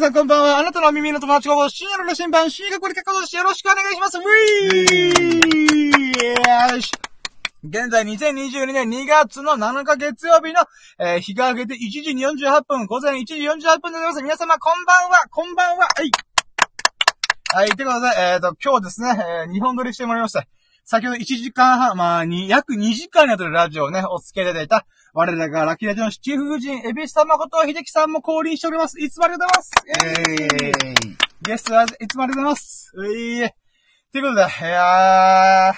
さんこんばんは。あなたの耳の友達が深夜の羅針盤、深夜これ結構です。よろしくお願いします。ウィーよし。現在2022年2月の7日月曜日の、えー日が明けて1時48分、午前1時48分でございます。皆様こんばんは、こんばんは。はい。はい、てことで、えっ、と、今日ですね、えー、日本撮りしてもらいました。先ほど1時間半、まあ、に、約2時間にわたるラジオをね、お付き合いいただいた、我らがラッキーラジオの七夫人、エビス様こと秀樹さんも降臨しております。いつもありがとうございます。えー、ゲストはいつもありがとうございます。ういー。ということで、いやー、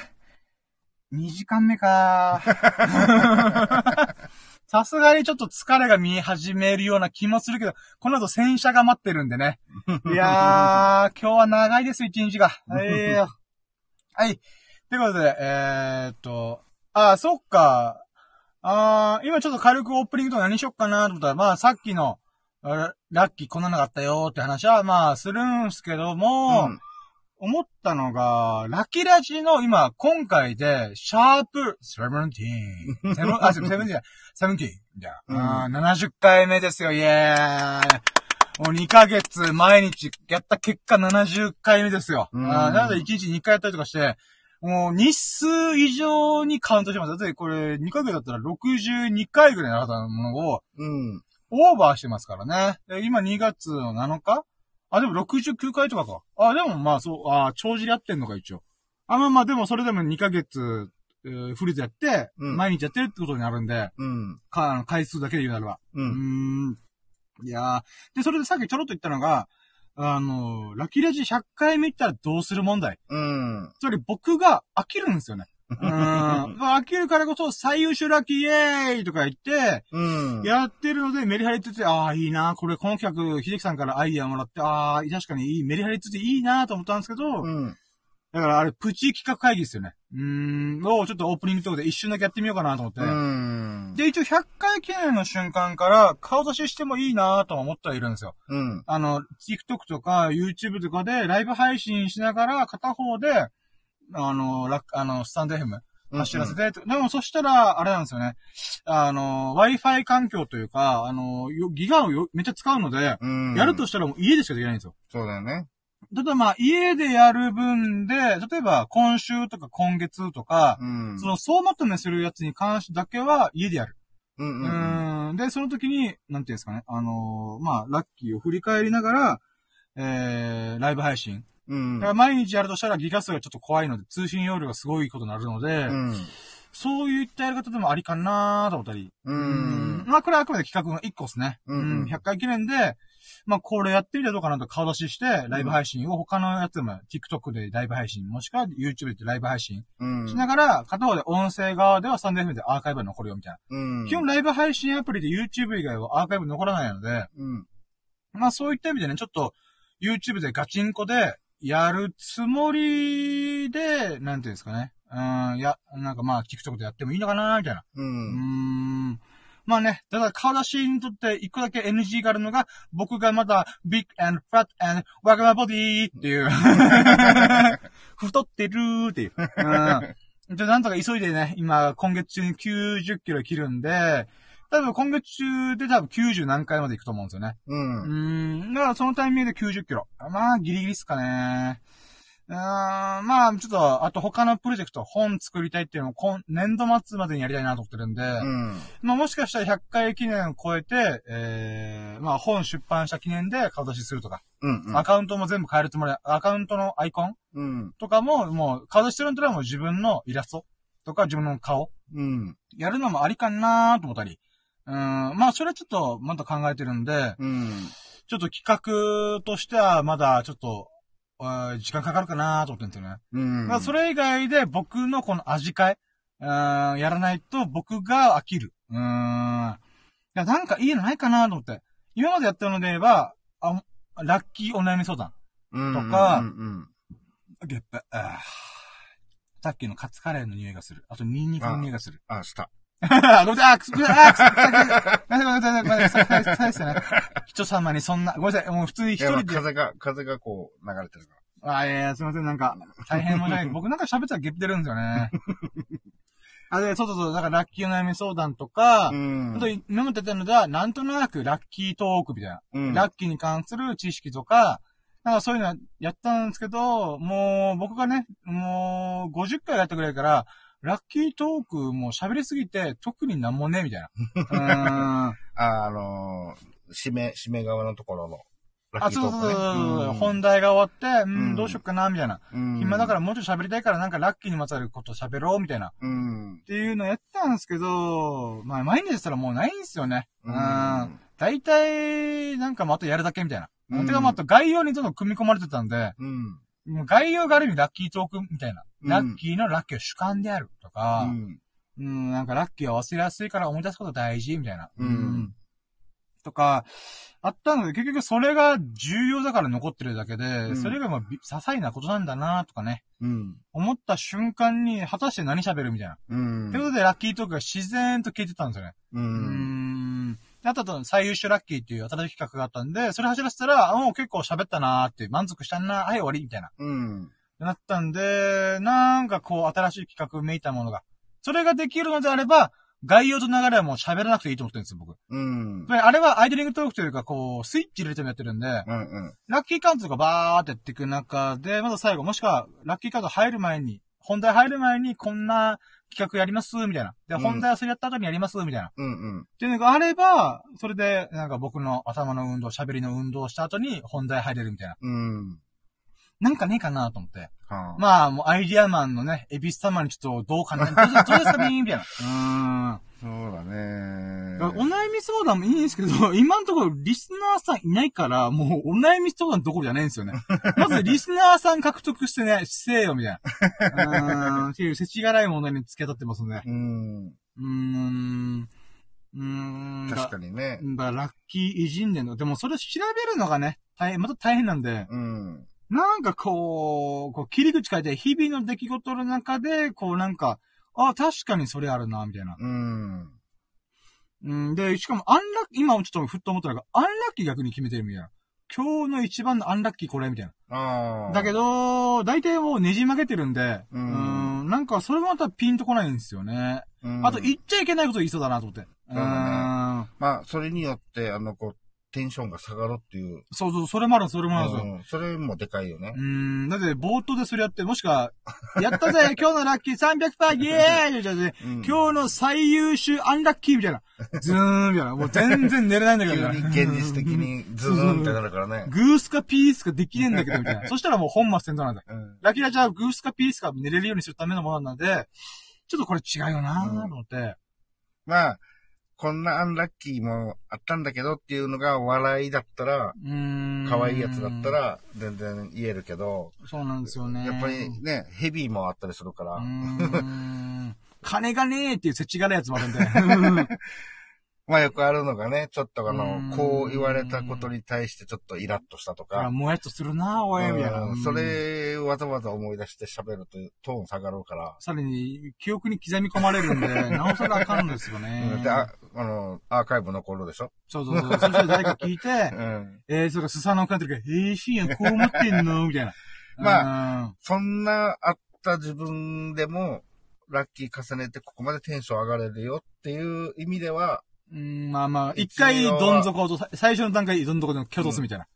2時間目かー。さすがにちょっと疲れが見え始めるような気もするけど、この後洗車が待ってるんでね。いやー、今日は長いです、一日が。はい。はい。ということで、えーっと、あー、そっか。あー、今ちょっと軽くオープニングとか何しよっかなと思ったら、まあさっきの、あラッキーこんなのがあったよーって話は、まあするんすけども、うん思ったのが、ラッキーラジの今、今回で、シャープ17。セブンあ、セブン、セブンじゃない、セブンティーン。じゃあ、あー70回目ですよ、イェーイ。もう2ヶ月毎日やった結果70回目ですよ。うんあーなので1日2回やったりとかして、もう日数以上にカウントします。だってこれ2ヶ月だったら62回ぐらいなかったものを、うん。オーバーしてますからね。で今2月の7日？あ、でも69回とかか。あ、でもまあそう、あ、帳尻合ってんのか一応。あ、まあまあでもそれでも2ヶ月、えーフルでやって、うん毎日やってるってことになるんで、うん。か、回数だけで言うならば。う。うんーん。いやーで、それでさっきちょろっと言ったのが、あの、ラッキーラジ100回目行ったらどうする問題。うん。つまり僕が飽きるんですよね。うーん。飽きるからこそ最優秀ラッキーイエーイとか言って、うん。やってるので、メリハリついて、ああ、いいな、これ、この企画、秀樹さんからアイディアもらって、ああ、確かにいい、メリハリついていいなと思ったんですけど、うん。だからあれ、プチ企画会議ですよね。うーん、をちょっとオープニングとかで一瞬だけやってみようかなと思って。うん。で、一応100回記念の瞬間から顔出ししてもいいなとは思ってはいるんですよ。うん。あの、TikTok とか YouTube とかでライブ配信しながら片方で、あの、ラッあの、スタンド FM 走らせて、でもそしたら、あれなんですよね。あの、Wi-Fi 環境というか、あの、よギガをよめっちゃ使うので、うん。やるとしたらもう家でしかできないんですよ。そうだよね。例えばまあ、家でやる分で、例えば今週とか今月とか、うん。その総まとめするやつに関してだけは家でやる。うん。ううん。ーん。で、その時に、なんていうんですかね、あのーまあ、ラッキーを振り返りながら、えー、ライブ配信。うん。だから毎日やるとしたらギガ数がちょっと怖いので、通信容量がすごいことになるので、うん。そういったやり方でもありかなと思ったり。うん。まあ、これはあくまで企画の1個ですね。うんうん100回記念で、まあ、これやってみたらどうかなと顔出しして、ライブ配信を他のやつでも TikTok でライブ配信、もしくは YouTube でライブ配信うん。しながら、片方で音声側ではスタンド FM でアーカイブが残るよみたいな。うん。基本ライブ配信アプリで YouTube 以外はアーカイブ残らないので、うん。まあそういった意味でね、ちょっと YouTube でガチンコでやるつもりで、なんていうんですかね。うん、や、なんかまあ TikTok でやってもいいのかなみたいな。ううーん。ん。まあね、ただ顔出しにとって一個だけ NG があるのが、僕がまだ big and fat and わがまボディっていう。太ってるーっていう。うん。で、なんとか急いでね、今、今月中に90キロ切るんで、多分今月中で多分90何回まで行くと思うんですよね。う。うんーん。だからそのタイミングで90キロ。まあ、ギリギリっすかね。うーん、まあ、ちょっと、あと他のプロジェクト、本作りたいっていうのを今、年度末までにやりたいなと思ってるんで、うん。まあもしかしたら100回記念を超えて、えー、まあ本出版した記念で顔出しするとか、うん。アカウントも全部変えるつもり、アカウントのアイコンうん。とかも、もう顔出しするんだったらもう自分のイラストとか自分の顔、うん。やるのもありかなと思ったり、うん、まあそれはちょっとまた考えてるんで、うん。ちょっと企画としてはまだちょっと、時間かかるかなと思ってるんですよね。うん。まあ、それ以外で僕のこの味変え、うーん、やらないと僕が飽きる。うーん。いや、なんかいいのないかなと思って。今までやったので言えば、あ、ラッキーお悩み相談。うん、とかうん。ゲップ、さっきのカツカレーの匂いがする。あと、ニンニクの匂いがする。あ、した。あ、ごめんなさい、あ、くす、あ、くす、ごめんなさい、ごめんなさい、ごめんなさい、ごめんなさい、ささですよね。人様にそんな、ごめんなさい、もう普通に一人で。風が、風がこう、流れてるかあ、いやいや、すいません、なんか、大変もない。僕なんか喋ったらゲップ出るんですよね。あ、で、そうそうそう、だからラッキー悩み相談とか、うん。あと、今までやったのでは、なんとなくラッキートークみたいな。うん。ラッキーに関する知識とか、なんかそういうのやったんですけど、もう僕がね、もう50回やったぐらいから、ラッキートークもう喋りすぎて特になんもね、みたいな。うーん。あ、あのー、締め、締め側のところの。ラッあ、キートークそうそうそうう、本題が終わって、ううんん、どうしよっかな、みたいな。うん暇だからもうちょっと喋りたいからなんかラッキーにまつわること喋ろう、みたいな。っうん。ていうのやったんですけど、まあ毎日したらもうないんですよね。ううんん。大体、なんかまたやるだけみたいな。うんてかまた概要にどんどん組み込まれてたんで、うん。もう概要がある意味ラッキートークみたいな。うんラッキーのラッキーは主観であるとうか、ん。うん、なんかラッキーは忘れやすいから思い出すこと大事みたいな。うんとか、あったので、結局それが重要だから残ってるだけで、んそれがまあび些細なことなんだなとかね、うん。思った瞬間に、果たして何喋るみたいな。うん。ということで、ラッキートークが自然と聞いてたんですよね。う。うんん。であと最優秀ラッキーっていう新しい企画があったんで、それ走らせたら、あもう結構喋ったなーって、満足したなはい、終わりみたいな。うん。なったんで、なんかこう、新しい企画めいたものが。それができるのであれば、概要と流れはもう喋らなくていいと思ってるんですよ、僕。うん。であれはアイドリングトークというか、こう、スイッチ入れてもやってるんで、うん。うん。ラッキーカウントとかバーってやっていく中で、まず最後、もしくは、ラッキーカウント入る前に、本題入る前に、こんな企画やります、みたいな。で、うん本題はそれやった後にやります、みたいな。っうん。うん。ていうのがあれば、それで、なんか僕の頭の運動、喋りの運動をした後に、本題入れるみたいな。うん。なんかねえかなと思って。はあ。まあ、もうアイディアマンのね、エビス様にちょっとどうかな、どうですかねみたいな。うーん。そうだね。お悩み相談もいいんですけど、今のところリスナーさんいないから、もうお悩み相談どころじゃないんですよね。まずリスナーさん獲得してね、せえよ、みたいな。うーん。っていう、世知辛い問題に付き当たってますね。うん。うーん。うーん。確かにね。だラッキー偉人伝の。でもそれ調べるのがね、大変、また大変なんで、うん。なんかこう、こう切り口変えて、日々の出来事の中で、こうなんか、あ、確かにそれあるな、みたいな。うん。うん、で、しかも、アンラッキー、今ちょっとふっと思ったのが、アンラッキー逆に決めてるみたいな。今日の一番のアンラッキーこれみたいな。だけど、大体もうねじ曲げてるんで、ううんん、なんかそれもまたピンとこないんですよね。うん、あと、言っちゃいけないこと言いそうだなと思って。そうだまあ、それによって、あの、こう、テンションが下がるっていう。そうそう、それもある、それもあるんですよ。うん、それもでかいよねう。ん、だって冒頭でそれやって、もしくは、やったぜ今日のラッキー300%イエーイじゃねうん今日の最優秀アンラッキーみたいな。ズーンみたいな。もう全然寝れないんだけど。急に現実的にズーンってなるからね。グースかピースかできねえんだけど、みたいな。そしたらもう本末転倒なんだ。うん。ラキラじゃあグースかピースか寝れるようにするためのものなんで、ちょっとこれ違うよなぁと思って。まあ、こんなアンラッキーもあったんだけどっていうのが笑いだったら。可愛いやつだった。ら全然言えるけど、そうなんですよね。やっぱりね、ヘビーもあったりするから。金がねえっていうせちがらいやつもあるんで。まあよくあるのがね、ちょっとあのうん、こう言われたことに対してちょっとイラッとしたとか、もやっとするなぁ、おい、みたいな。それわざわざ思い出して喋るとトーン下がるから、さらに、記憶に刻み込まれるんで、なおさらあかんのですよねうん。で、ああの、アーカイブ残るでしょ？そうそうそう。そして誰か聞いてう、ん。えー、それがスサノオカントリーが、えー、シーンこう思ってんの？みたいな。まあ、そんなあった自分でも、ラッキー重ねてここまでテンション上がれるよっていう意味では、うん、まあまあ、一回どん底と、さ最初の段階どん底でも挙動すみたいな。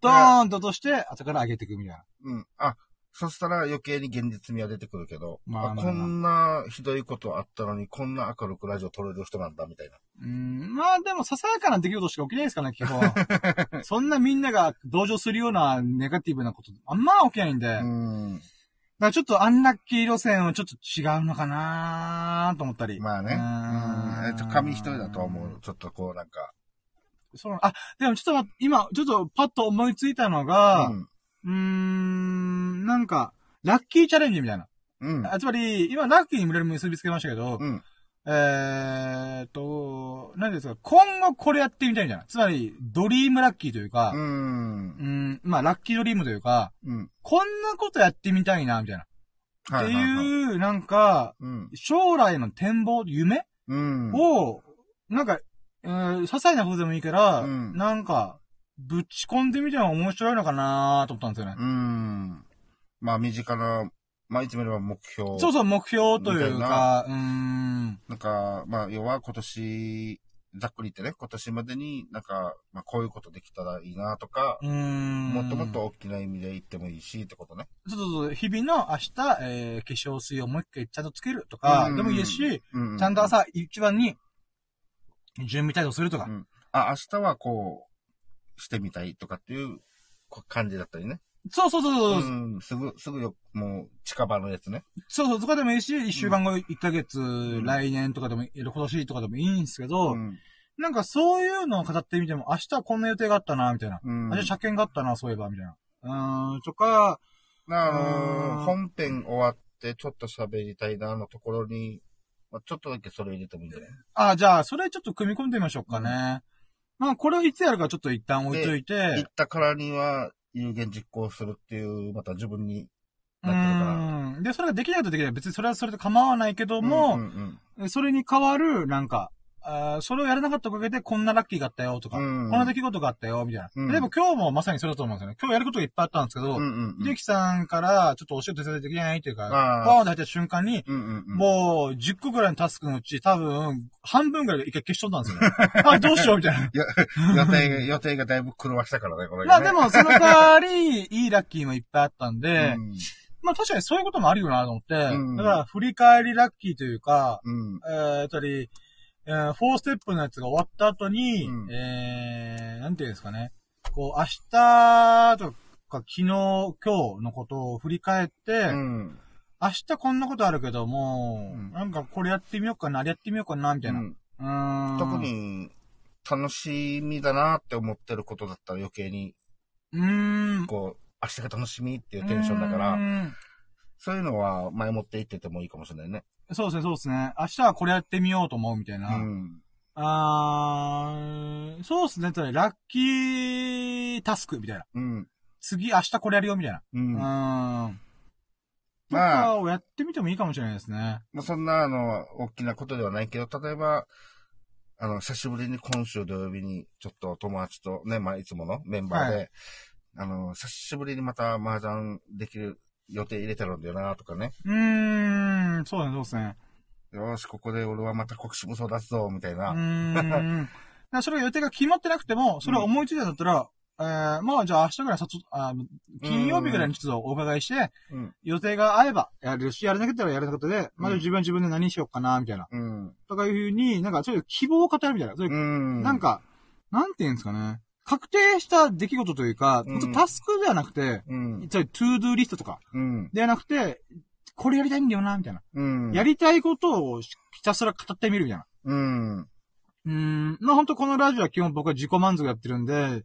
ドーンと落として、後から上げていくみたいな。うん。あ、そしたら余計に現実味は出てくるけど、まあまあまあこんなひどいことあったのに、こんな明るくラジオ撮れる人なんだ、みたいな。うん、まあでも、ささやかな出来事しか起きないですからね、基本。そんなみんなが同情するようなネガティブなこと、あんま起きないんで。だかうん。らちょっとアンラッキー路線はちょっと違うのかなと思ったり。まあね。ううんん。えっと、紙一重だと思う。ちょっとこう、なんか。そう、あ、でもちょっと待って、今、ちょっとパッと思いついたのが、うん。うーん、なんか、ラッキーチャレンジみたいな。うん。あつまり、今、ラッキーに無理結びつけましたけど、うん。えーっと、何ですか、今後これやってみたいみたい？な。つまり、ドリームラッキーというか、う。うんん、まあ、ラッキードリームというか、うん。こんなことやってみたいな、みたいな。ってはいう、なんか、うん。将来の展望、夢？うん。を、なんか、えー、些細なことでもいいから、うんなんか、ぶち込んでみても面白いのかなと思ったんですよね。うん。まあ、身近なまあ、いつもよりは目標。そうそう、目標というか、うーん。なんか、まあ、要は今年、ざっくり言ってね、今年までになんか、まあ、こういうことできたらいいなとか、うーん。もっともっと大きな意味で言ってもいいし、ってことね。そうそうそう、日々の明日、えー、化粧水をもう一回ちゃんとつけるとか、でもいいですし、ちゃんと朝一番に、準備態度するとか。うんあ、明日はこう、してみたいとかっていうこ感じだったりね。そうそうそうそう、うん、すぐ、すぐよ、もう、近場のやつね。そうそう、とかでもいいし、一週間後、一ヶ月、ん来年とかでもいい、今年とかでもいいんですけど、うん。なんかそういうのを語ってみても、明日はこんな予定があったな、みたいな。うん。明日車検があったな、そういえば、みたいな。うーん、とか、あのうんー本編終わって、ちょっと喋りたいなのところに、まあ、ちょっとだけそれ入れてもいいんじゃない？あ、じゃあ、それちょっと組み込んでみましょうかね。まあ、これをいつやるかちょっと一旦置いといて、言ったからには、有言実行するっていう、また自分にうなってるから。ーん。で、それができないとできない。別にそれはそれで構わないけども、うんうんそれに代わる、なんか、あーそれをやらなかったおかげでこんなラッキーがあったよとか、うんこんな出来事があったよ、みたいな。うん例えば今日もまさにそれだと思うんですよね。今日やることがいっぱいあったんですけど、うんうんうん。秀樹さんからちょっとお仕事手伝いできないっていうか、あーンって入った瞬間に、うんうんうん。もう10個ぐらいのタスクのうち多分半分ぐらい一回消しとったんですよね。あ、どうしようみたいな。予定が、予定がだいぶ狂わしたからね、これ、ね。まあでもその代わり、いいラッキーもいっぱいあったんで、うん、まあ確かにそういうこともあるよなと思って、うんだから振り返りラッキーというか、うん。えー、つまり、えー、4ステップのやつが終わった後に、うんえー、なんていうんですかね。こう、明日とか昨日、今日のことを振り返って、うん。明日こんなことあるけども、うんなんかこれやってみようかな、あれやってみようかな、みたいな。ううん。特。に、楽しみだなって思ってることだったら余計に、うーん。こう、明日が楽しみっていうテンションだから、そういうのは前もって言っててもいいかもしれないね。そうですね、そうですね。明日はこれやってみようと思うみたいな。うん。あー、そうですね。ラッキータスクみたいな。うん。次、明日これやるよみたいな。う。うんーまん。とかをやってみてもいいかもしれないですね。あ、そんな、あの、大きなことではないけど、例えば、あの、久しぶりに今週土曜日に、ちょっと友達とね、まあ、いつものメンバーで、はあの、久しぶりにまた麻雀できる予定入れてるんだよな、とかね。うーん、そうですね、そうですね。よーし、ここで俺はまた国士無双出すぞ、みたいな。うーん。だそれが予定が決まってなくても、それを思いついたんだったら、えー、まあじゃあ明日ぐらいさつあ金曜日ぐらいにちょっとお伺いして、うん。予定が合えばやるし、やらなかったらやらなかったで、まず自分は自分で何しようかな、みたいな。うん。とかいうふうに、なんかそういう希望を語るみたいな。そういううん。なん、か、なんて言うんですかね。確定した出来事というか、うんタスクではなくて、うん。つまりトゥードゥーリストとか、うん。ではなくて、これやりたいんだよな、みたいな。うん。やりたいことをひたすら語ってみるみたいな。うん。うーん。まあ本当このラジオは基本僕は自己満足やってるんで、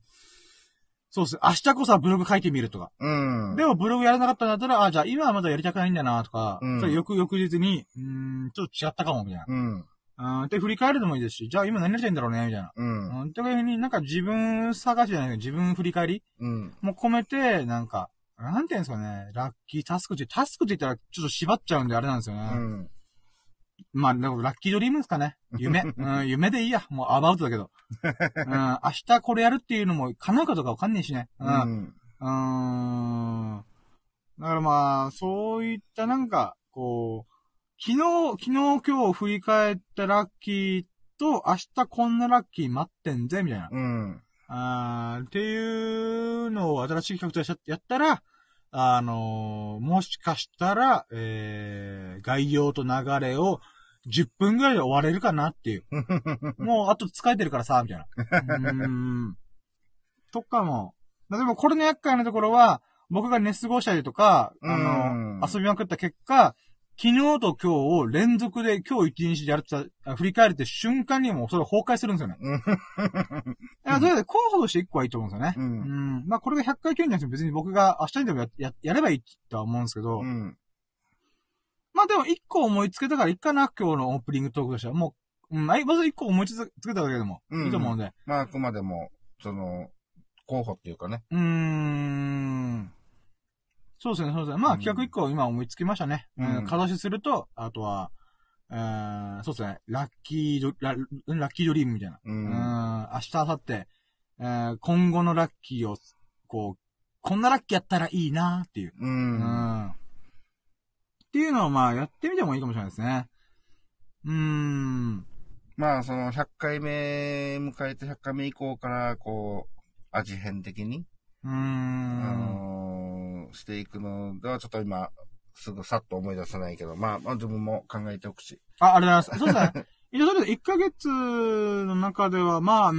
そうですね。明日こそはブログ書いてみるとか。うん。でもブログやらなかったんだったら、あ、じゃあ今はまだやりたくないんだなとか、うん翌々日に、うーん、ちょっと違ったかも、みたいうん。な。うん。で、振り返るのもいいですし、じゃあ今何やりたいんだろうね、みたいな。うん。うん。というふうになんか自分探しじゃないけど、自分振り返りうん。も込めて、なんか、なんていうんですかね、ラッキータスクって、タスクって言ったらちょっと縛っちゃうんであれなんですよね。うん。まあ、ラッキードリームですかね。夢。うん、夢でいいや。もうアバウトだけど。うん、明日これやるっていうのも叶うかどうかわかんねえしね。う。うんん。うーん。だからまあ、そういったなんか、こう、昨日、昨日今日振り返ったラッキーと、明日こんなラッキー待ってんぜ、みたいな。うん。あーっていうのを新しい企画としてやったら、あのーもしかしたら、えー、概要と流れを10分ぐらいで終われるかなっていう。もう、あと疲れてるからさ、みたいな。うーん。とかも。でもこれの厄介なところは、僕が寝過ごしたりとか、あうんの、遊びまくった結果、昨日と今日を連続で今日一日でやるってた、振り返るって瞬間にもうそれ崩壊するんですよね。うん。いや、とりあえず候補として1個はいいと思うんですよね。ううんん。まあ、これが100回9人じゃ別に僕が明日にでもや、や、やればいいとは思うんですけど、うん。まあでも1個思いつけたからいいかな、今日のオープニングトークとしては。もう、うん、はい、まず1個思いつけただけでもうんいいと思うので。まあ、あくまでも、その、候補っていうかね。うーん。そうですね、そうですね。まあ、うん企画1個今思いつきましたね。うんうん。形すると、あとは、えー、そうですね、ラッキード、ララッキードリームみたいな。ううん、ん。明日、明後日、えー、今後のラッキーを、こう、こんなラッキーやったらいいなっていう。う。うんん。っていうのをまあやってみてもいいかもしれないですね。うーん。まあ、その100回目迎えて100回目以降から、こう、味変的に、うーあん。のーしていくのでは、ちょっと今、すぐさっと思い出せないけど、まあ、まあ自分も考えておくし。あ、ありがとうございます。そうですね。一応とりあえず1ヶ月の中では、まあ、うー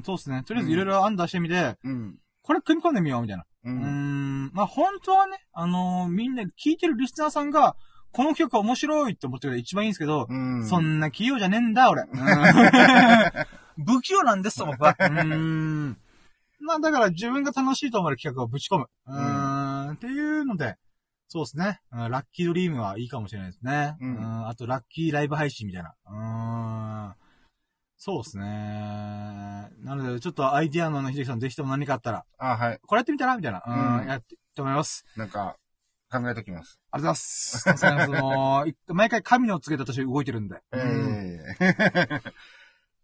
ん、そうですね。とりあえずいろいろ案出してみて、うん。これ組み込んでみよう、みたいな。う。うーん。まあ、本当はね、あのーみんな聞いてるリスナーさんが、この曲面白いって思ってくれたら一番いいんですけど、うん。そんな器用じゃねえんだ、俺。うん 不器用なんです、僕は。うーん。まあ、だから自分が楽しいと思える企画をぶち込む。うーん。っていうので、そうですね。うんラッキードリームはいいかもしれないですね。うんんあと、ラッキーライブ配信みたいな。うーん。そうですね。なので、ちょっとアイディアの秀樹さんぜひとも何かあったら、あ、はい。これやってみたら？みたいな。うん、うんやって、と思います。なんか、考えときます。ありがとうございます。その、い毎回神の告げたとして動いてるんで。えうん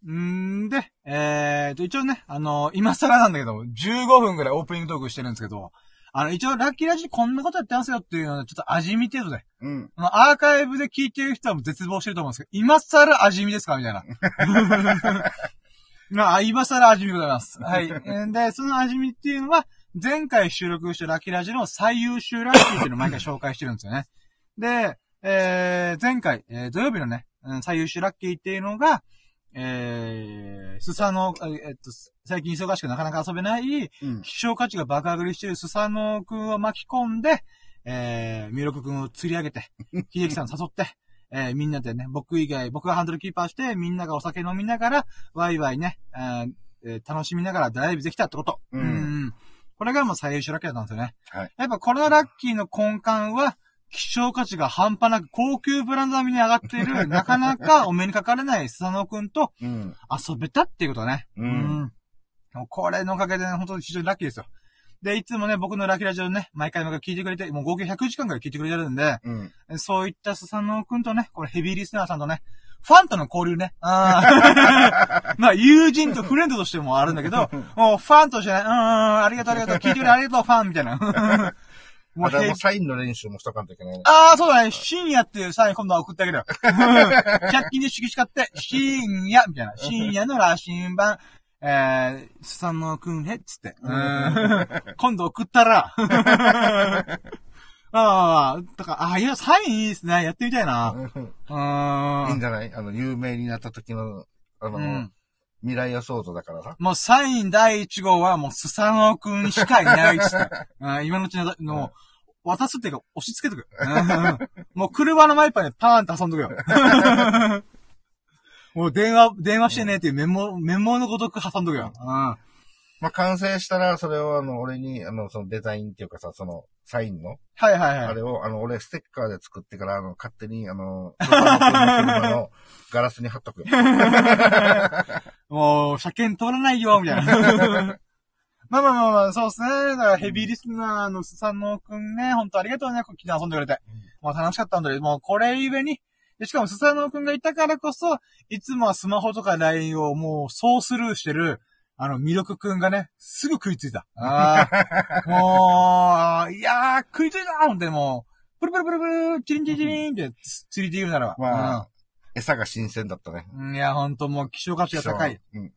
えんで、えーと、一応ね、あの今更なんだけど、15分ぐらいオープニングトークしてるんですけど、あの、一応、ラッキーラジでこんなことやってますよっていうのを、ちょっと味見程度で。うん。アーカイブで聞いてる人はもう絶望してると思うんですけど、今更味見ですかみたいな。まあ、今更味見でございます。はい。えーで、その味見っていうのは、前回収録したラッキーラジの最優秀ラッキーっていうのを毎回紹介してるんですよね。で、えー、前回、えー土曜日のね、うん最優秀ラッキーっていうのが、えー、スサノー、えっと、最近忙しくなかなか遊べない、うん。希少価値が爆上がりしているスサノオくんを巻き込んで、えー、ミロクくんを釣り上げて、秀樹さん誘って、えー、みんなでね、僕以外、僕がハンドルキーパーして、みんながお酒飲みながら、ワイワイね、えーえー楽しみながらドライブできたってこと。うんんこれがもう最優秀ラッキーだったんですよね。はいやっぱこのラッキーの根幹は、希少価値が半端なく高級ブランド並みに上がっている、なかなかお目にかかれないスサノオくんとうん。遊べたっていうことだね。うんうんもうこれのおかげでね、本当に非常にラッキーですよ。で、いつもね、僕のラッキーラジオね、毎回毎回聞いてくれて、もう合計100時間くらい聞いてくれてるんで、うん。そういったスサノオくんとね、これヘビーリスナーさんとね、ファンとの交流ね。あー まあ、友人とフレンドとしてもあるんだけど、もうファンとしてね、うん、うんありがとうありがとう、聞いてくれありがとう、ファンみたいな。もうサインの練習もしとかんといけないね。ああ、そうだね。深夜っていうサイン今度は送ってあげるよ。100均で色紙買って、深夜みたいな。深夜の羅針盤、えー、スサノオくんへっつって。うん 今度送ったら、ああ、だから、ああ、いや、サインいいですね。やってみたいな。ういいーん。んじゃない？あの、有名になった時の、あの、うん。未来予想図だからさ。もうサイン第1号はもうスサノオくんしかいないっつって。うん今のうちの、の渡すっていうか押し付けとく。うんもう車のマイパーでパーンと遊んどくよ。もう電話、電話してねっていうメモ、メモのごとく挟んどくよ。うん。まあ、完成したら、それをあの、俺に、あの、そのデザインっていうかさ、その、サインの、はいはいはい。あれを、あの、俺、ステッカーで作ってから、あの、勝手に、あの車のガラスに貼っとくよ。もう、車検通らないよ、みたいな。まあまあまあまあ、そうですね。だからヘビーリスナーのスサノオくんね、本当ありがとうね、こっちで遊んでくれて。もう楽しかったんだけど、もうこれゆえに、でしかもスサノオくんがいたからこそ、いつもはスマホとか LINE をもう総スルーしてる、あの、ミロクくんがね、すぐ食いついた。ああ、もう、いやー、食いついたほんでもう、プルプルプルプル、チリンチリンチリンって釣りで言うならば。まあ、餌が新鮮だったね。うん、いや、ほんともう希少価値が高い。うん。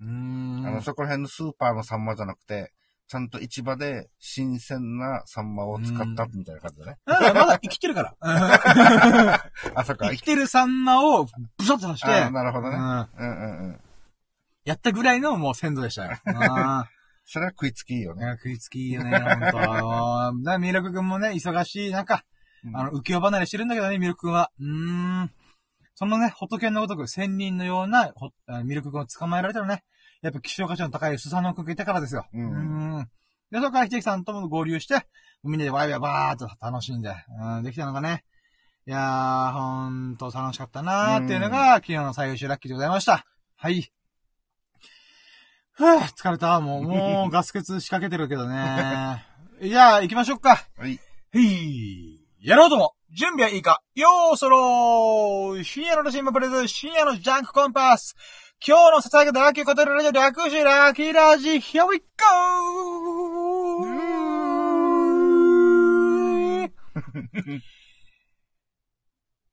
うーん。あの、そこら辺のスーパーのサンマじゃなくて、ちゃんと市場で新鮮なサンマを使ったみたいな感じだね。だまだ生きてるから。あ、そっか。生きてるサンマをブシャッと刺して、あなるほどね。うんうんうんうん。やったぐらいのもう鮮度でしたよ。あ それは食いつきいいよね。ー食いつきいいよね、ほんと。あミルクくんもね、忙しい中、あの、浮世離れしてるんだけどね、ミルクくんは。うーん。そのね、仏のごとく千人のようなほあミルクくんを捕まえられたのね、やっぱ希少価値の高いスサノオくんがいたからですよ。うんーん。で、そこから秀樹さんとも合流して、みんなでワイワイバーっと楽しんで、うん、できたのがね。いやー、ほんと楽しかったなーっていうのが、昨日の最優秀ラッキーでございました。はい。ふぅ、疲れた。もう、もうガス欠仕掛けてるけどね。じゃあ、行きましょうか。はい。へい。やろうとも。準備はいいかよーそろー深夜のシンマプレゼ深夜のジャンクコンパス今日のささやかラッキーコテルラジオ略してラッキーラジ Here we go!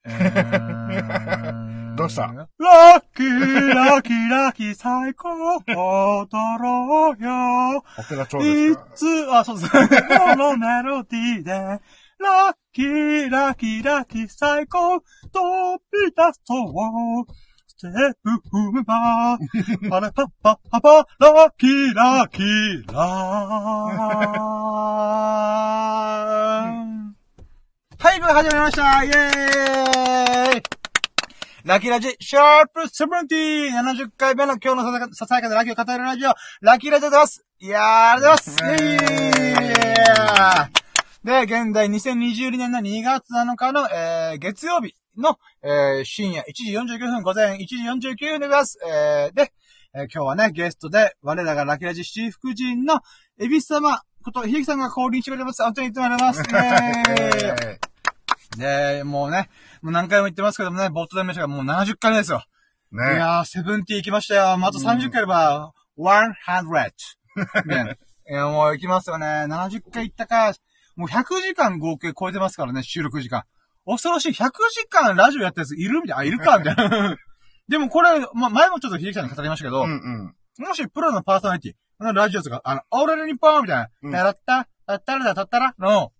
えーどうした？ラッキー、ラッキー、ラッキー、最高、踊ろうよ。オペラ調でいすか？つ、あ、そうです。このメロディーで、ラッキー、ラッキー、ラッキー、最高、飛び出そう。ステップ踏めば、パラパッパッパパ、ラッキー、ラッキー、ラ。ー。はい、始まりました。イェーイ。ラッキーラジ、シャープ 70!70 回目の今日のさささやかなラッキーを語るラジオ、ラッキーラジオでございます。いやー、ありがとうございます。イェーイで、現在2022年の2月7日の、えー、月曜日の、えー、深夜1時49分、午前1時49分でございます。えー、で、えー今日はね、ゲストで、我らがラッキーラジ七福神の、エビス様こと、ひゆきさんが降臨してくれます。本当に言ってもらいます。で、もうね、もう何回も言ってますけどもね、ボットダメージがもう70回目ですよ。いねやー、セブンティ行きましたよ。もうあと30回あれば、100! ね。いや、もう行きますよね。70回行ったか。もう100時間合計超えてますからね、収録時間。恐ろしい。100時間ラジオやったやついるみたいな。あ、いるかみたいな。でもこれ、ま、前もちょっと秀樹さんに語りましたけど、うんうん。もしプロのパーソナリティ、あのラジオとか、あの、オールナイトニッポンみたいうんな、やらった、たったらだ、たったらの、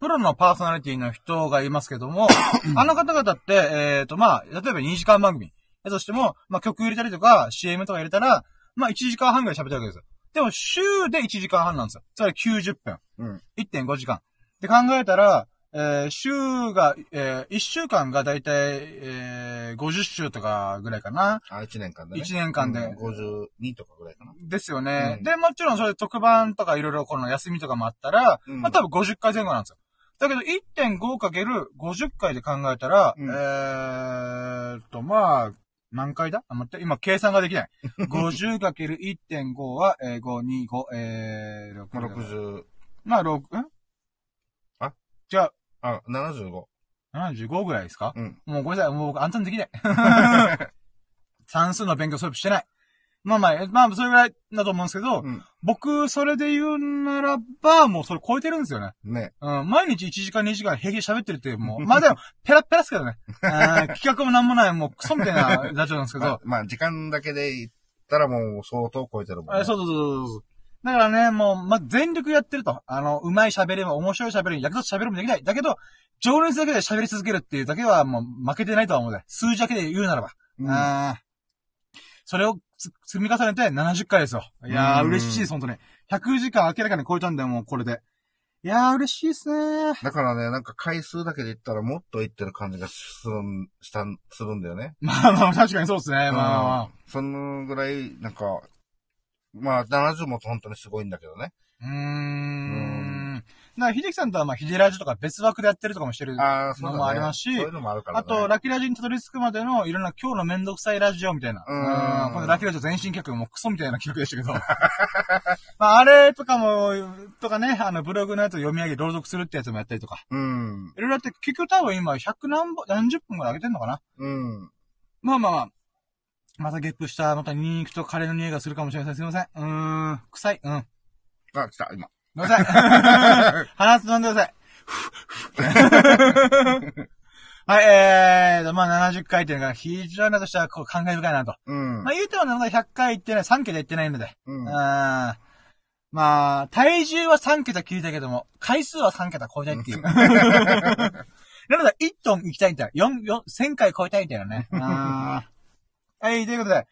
プロのパーソナリティの人がいますけども、あの方々って、えっ、と、まあ、例えば2時間番組。だとしても、まあ、曲入れたりとか、CM とか入れたら、まあ、1時間半ぐらい喋ってるわけですよ。でも、週で1時間半なんですよ。つまり90分。うん。1.5時間。って考えたら、えー週が、えー1週間がだいたい、えー50週とかぐらいかな。あ、1年間でね。1年間でうん52とかぐらいかな。ですよね。うんで、もちろんそれ特番とかいろいろこの休みとかもあったら、うんまあ多分50回前後なんですよ。だけど 1.5×50 回で考えたら、うんえーっと、まあ、何回だ？あ、待って、今計算ができない。50×1.5 は、えー、5、2、5、えー、6。まあ、60、まあ、6、んあ？じゃあ、75。あ、75ぐらいですか？うん。もうごめんなさい。もう僕暗算できない。算数の勉強そういえばしてない。まあまあ、まあ、それぐらいだと思うんですけど、うん。僕、それで言うならば、もうそれ超えてるんですよね。ね。うん、毎日1時間2時間平気で喋ってるっていう、もう、まあでも、ペラッペラっすけどね。あー企画もなんもない、もうクソみたいなラジオなんですけど、まあ、まあ、時間だけで言ったらもう相当超えてるもんね。あそうそうそうそうそう。だからね、もう、まあ、全力やってると。あの、うまい喋りも、面白い喋りも、役立つ喋りもできない。だけど、情熱だけで喋り続けるっていうだけはもう負けてないとは思うね。数字だけで言うならば。うんあーそれをつ積み重ねて70回ですよ。いやー、うん嬉しいです、本当に。100時間明らかに超えたんだよ、もうこれで。いやー、嬉しいですねだからね、なんか回数だけで言ったらもっと言ってる感じがするん、したん、するんだよね。まあまあ、確かにそうですね。まあまあそのぐらい、なんか、まあ、70も本当にすごいんだけどね。うーん。だから、秀樹さんとは、まあ、ヒデラジとか別枠でやってるとかもしてる。ああ、そうだね。のもありますしそういうのもあるからね。あと、ラッキーラジにたどり着くまでの、いろんな今日のめんどくさいラジオみたいな。うんこのラッキーラジオ全身企画もクソみたいな企画でしたけど。まあ、あれとかも、とかね、あの、ブログのやつを読み上げ、朗読するってやつもやったりとか。うん。いろいろやって、結局多分今、100何本、何十分ぐらい上げてんのかなうん。まあまあまあ。またゲップした、またニンニクとカレーの匂いがするかもしれません。すいません。うーん、臭い。うん。あ、来た、今。ごめんなさい。鼻つまんでください。はい、えーと、まあ、70回っていうのが非常に私はこう感慨深いなと。うんまあ、。言うてもまだ100回行ってない、3桁行ってないので。うん。あーまあ、体重は3桁切りたいけども、回数は3桁超えたいっていう。なので、1トン行きたいんだよ。4、4、1000回超えたいんだよね。あーはい、ということで。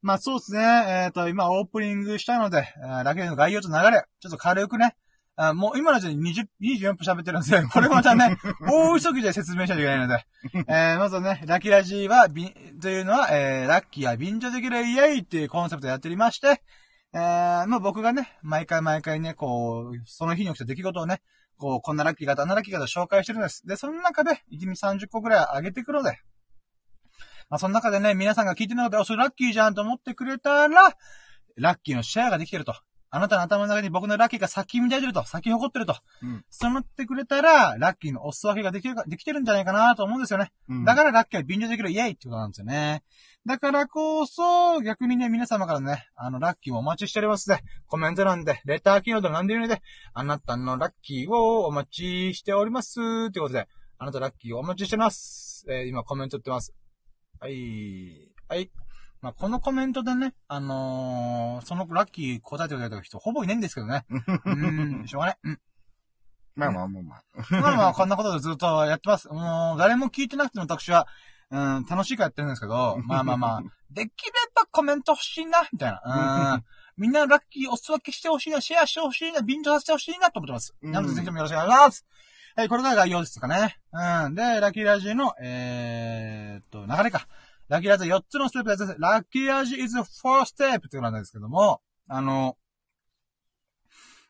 まあそうですね。えっ、と、今オープニングしたので、あーラケの概要と流れ、ちょっと軽くね。あーもう今の時点で20、24分喋ってるんですけど、これまたね、大急ぎで説明しないといけないので。えー、まずはね、ラッキーラジーは、び、というのは、えー、ラッキーは便乗できるイエイっていうコンセプトでやっておりまして、えー、まあ僕がね、毎回毎回ね、こう、その日に起きた出来事をね、こう、こんなラッキー型、あんなラッキー型を紹介してるんです。で、その中で、1日30個くらい上げていくので、まあその中でね、皆さんが聞いてる中で、あ、それラッキーじゃんと思ってくれたら、ラッキーのシェアができてると。あなたの頭の中に僕のラッキーが咲き乱れてると、咲き誇ってると。うんそう思ってくれたら、ラッキーのお裾分けができるか、できてるんじゃないかなと思うんですよね。うんだからラッキーは便乗できるイエイってことなんですよね。だからこそ、逆にね、皆様からね、あの、ラッキーもお待ちしておりますね。コメント欄で、レター機能でも何でもいいので、あなたのラッキーをお待ちしております。ということで、あなたラッキーをお待ちしてます。えー今コメント打ってます。はい。はい。まあ、このコメントでね、あのーそのラッキー答えてくれた人ほぼいないんですけどね。うん、しょうがない。うん。まあまあまあまあ。まあまあ、こんなことでずっとやってます。もう、誰も聞いてなくても私は、うん、楽しいからやってるんですけど、まあまあまあ、できればコメント欲しいな、みたいな。うん。みんなラッキーお裾分けしてほしいな、シェアしてほしいな、便乗させてほしいなと思ってます。うんなので、ぜひともよろしくお願いします。はい、これが概要ですかね。うん。で、ラッキーラジの、えーっと、流れか。ラッキーラジ4つのステップです。ラッキーラジ is four step ってことなんですけども、あの、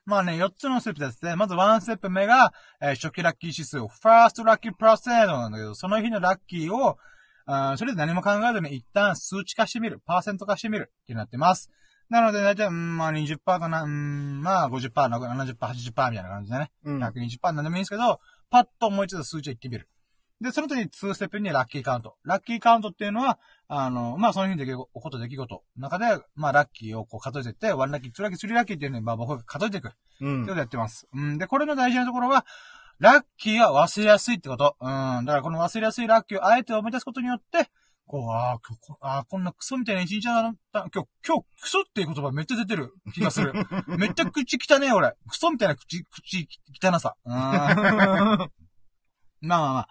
まあね、4つのステップですね。まず1ステップ目が、えー初期ラッキー指数、ファーストラッキープラセントなんだけど、その日のラッキーを、あーそれで何も考えずに一旦数値化してみる、パーセント化してみるってなってます。なので、だいたい、うん、まあ20%かな、うん、まあ50%、70%、80%みたいな感じでね。うん。120%なんでもいいんですけど、パッともう一度数値を言ってみる。で、その時に2ステップにラッキーカウント。ラッキーカウントっていうのは、あの、まあ、その日にできる起こった出来事の中で、まあ、ラッキーをこう数えていって、1ラッキー、2ラッキー、3ラッキーっていうのに、まあ、僕が数えていく。うんってこと。やってます。うん。で、これの大事なところは、ラッキーは忘れやすいってこと。うん。だからこの忘れやすいラッキーをあえて思い出すことによって、こう、ああ、今日こあーこんなクソみたいな一日だった。今日、今日、クソっていう言葉めっちゃ出てる気がする。めっちゃ口汚ねえ、俺。クソみたいな口、口汚さ。うん。まあまあまあ。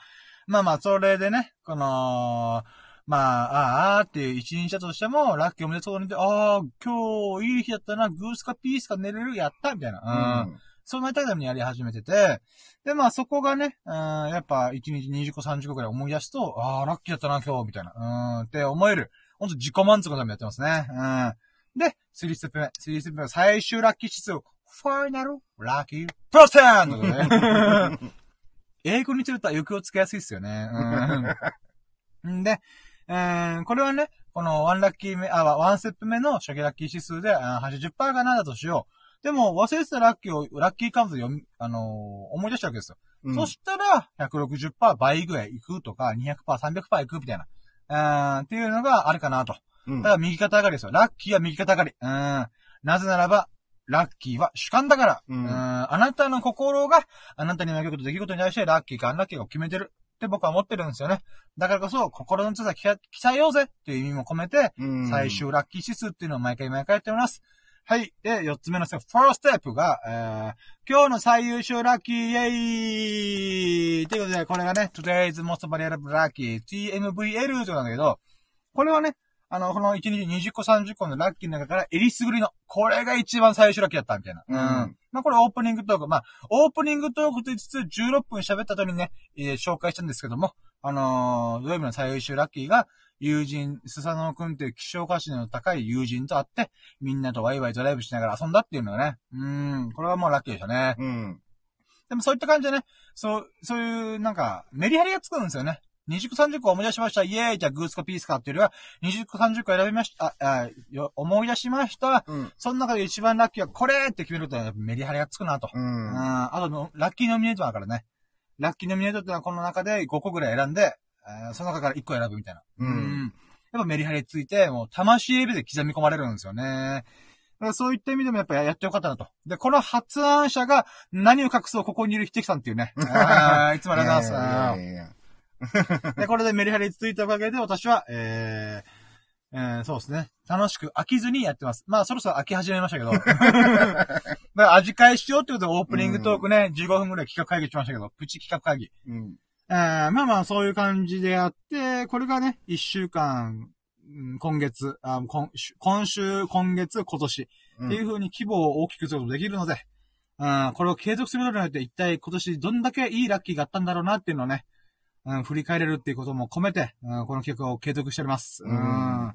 まあまあ、それでね、この、まあ、ああ、っていう一日だとしても、ラッキーおめでとうにで、ああ、今日いい日だったな、グースかピースか寝れる、やった、みたいな。うん。そうなりたいためにやり始めてて、で、まあそこがね、うん、やっぱ1日20個30個くらい思い出すと、ああ、ラッキーだったな、今日、みたいな。うん、って思える。ほんと自己満足のためにやってますね。うん。で、3ステップ目。3ステップ目は最終ラッキー指数、ファイナルラッキープロセントね。英語にすると欲をつけやすいっすよね。うん。んで、えー、これはね、この1ラッキー目、あ、1ステップ目の初期ラッキー指数であー80%かなだとしよう。でも、忘れてたラッキーを、ラッキーカウントで読み、あのー思い出したわけですよ。うん。そしたら、160%倍ぐらいいくとか、200%、300%いくみたいな。うーん、っていうのがあるかなと。うんだから右肩上がりですよ。ラッキーは右肩上がり。うん。なぜならば、ラッキーは主観だから。ううんん。あなたの心が、あなたに負ける出来事に対してラッキーかアンラッキーかを決めてる。って僕は思ってるんですよね。だからこそ、心の強さ鍛えようぜっていう意味も込めて、うん最終ラッキー指数っていうのを毎回毎回やっております。はい。で、四つ目のステップ、ファーステップが、えー、今日の最優秀ラッキー、イェイということで、これがね、today's most valuable lucky, TMVL となんだけど、これはね、あの、この1日20個30個のラッキーの中から、えりすぐりの、これが一番最終ラッキーだったみたいな。うんまあこれオープニングトーク。まあ、オープニングトークと言いつつ16分喋った後にね、えー紹介したんですけども、あのー土曜日の最優秀ラッキーが、友人、スサノオくんという希少価値の高い友人と会って、みんなとワイワイドライブしながら遊んだっていうのがね、うーん、これはもうラッキーでしたね。うん。でもそういった感じでね、そう、そういう、なんか、メリハリがつくんですよね。20個30個思い出しました。イエーイじゃあグースかピースかっていうよりは、20個30個選びました。あ、あよ思い出しました。うん。その中で一番ラッキーはこれって決めるとメリハリがつくなと。ううん。ん。あとの、ラッキーノミネートだからね。ラッキーノミネートってのはこの中で5個ぐらい選んで、えーその中から1個選ぶみたいな。うんやっぱメリハリついて、もう魂レベルで刻み込まれるんですよね。そういった意味でもやっぱやってよかったなと。で、この発案者が何を隠そうここにいるひてきさんっていうね。あーいつもありがとうございます。で、これでメリハリついたおかげで私は、えー、えー、そうですね。楽しく飽きずにやってます。まあ、そろそろ飽き始めましたけど。だから味変えしようってことでオープニングトークね、15分くらい企画会議しましたけど、プチ企画会議。うん。えー、まあまあ、そういう感じでやって、これがね、1週間、うん今月、あ今今週、今月、今年、っていう風に規模を大きくすることができるので、うん、これを継続することによって一体今年どんだけいいラッキーがあったんだろうなっていうのをね、うん、振り返れるっていうことも込めて、うん、この企画を継続しております。うん。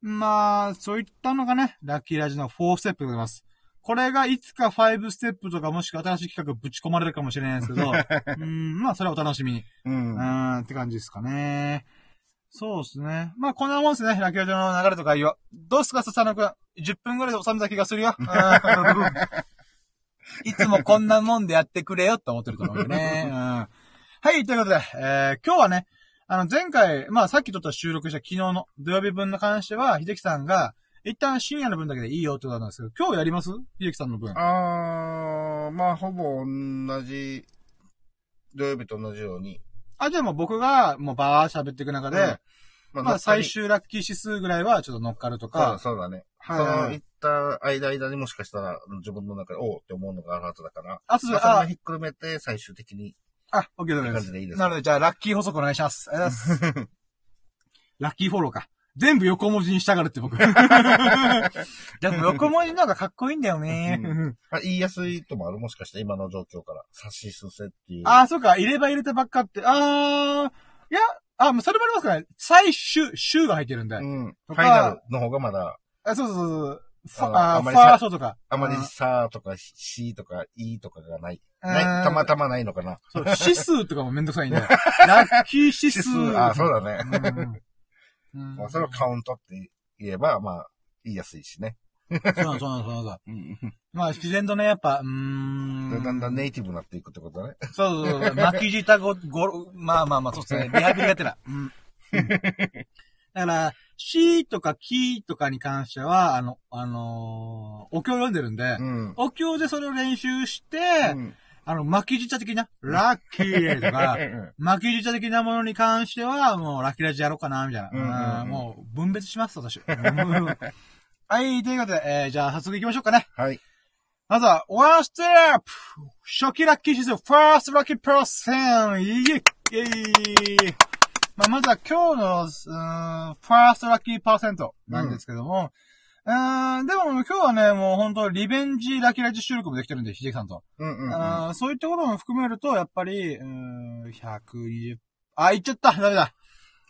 まあ、そういったのがね、ラッキーラジの4ステップでございます。これがいつか5ステップとかもしくは新しい企画ぶち込まれるかもしれないですけど、うん、まあそれはお楽しみに。うん。ううん。ん、って感じですかね。そうですね。まあこんなもんですね、ラッキーラジの流れと概要。どうっすか、笹野くん。10分ぐらいで収めた気がするよ。うんいつもこんなもんでやってくれよって思ってると思うんでね。うん、はい、ということで、えー今日はね、あの前回、まあさっきちょっと収録した昨日の土曜日分に関しては、秀樹さんが、一旦深夜の分だけでいいよってことなんですけど、今日やります？秀樹さんの分。あー、まあ、ほぼ同じ土曜日と同じように。あ、じゃあもう僕が、もうバー喋っていく中で、ままあ最。終ラッキー指数ぐらいはちょっと乗っかるとそうだか、そうだね。はいその、行った間間にもしかしたら、自分の中で、おおって思うのがあるはずだから。あ、そうまそう、ああそひっくるめて、最終的に。あ、オッケーいいです感じでいいですなので、じゃあ、ラッキー補足お願いします。ありがとうございます。ラッキーフォローか。全部横文字にしたがるって僕。でも横文字の方がかっこいいんだよね。あ言いやすいともあるもしかして、今の状況から。差しすせっていう。ああ、そうか、入れ歯入れてばっかって。あー、いや、あ、もうそれもありますかね。最終、週が入ってるんで。うん。フとかァイナルの方がまだ、あそうそうそうそう。ファあーストとか。あまりうんさーとかしとかいいとかがない。たまたまないのかな。そう指数とかもめんどくさいんで。ラッキー指数。あ、そうだね。まあ、それをカウントって言えば、まあ、言いやすいしね。そうそうそうなんまあ、自然とね、やっぱ、うーん。だんだんネイティブになっていくってことだね。そうそうそう。巻き舌ご、ご、まあまあまあ、そうですね。リハビリがてら。うん。だから、しとかきとかに関しては、あの、あのーお経を読んでるんで、うん。お経でそれを練習して、うんあの、巻き舌的な、ラッキーとか、巻き舌的なものに関しては、もうラッキーラジやろうかな、みたいな。うん。うん。うんうんもう、分別します、私。うんはい、ということで、えー、じゃあ、早速行きましょうかね。はい。まずは、ワンステップ。初期ラッキー指数、ファーストラッキーパーセント。イエイ。イエイ。まあ、まずは今日の、うーん、ファーストラッキーパーセントなんですけども、うーん、でも今日はね、もう本当リベンジラッキーラジ収録もできてるんで、ひできさんと。うんうんうん。そういったことも含めると、やっぱり、うーん、120、あ、言っちゃったダメだ。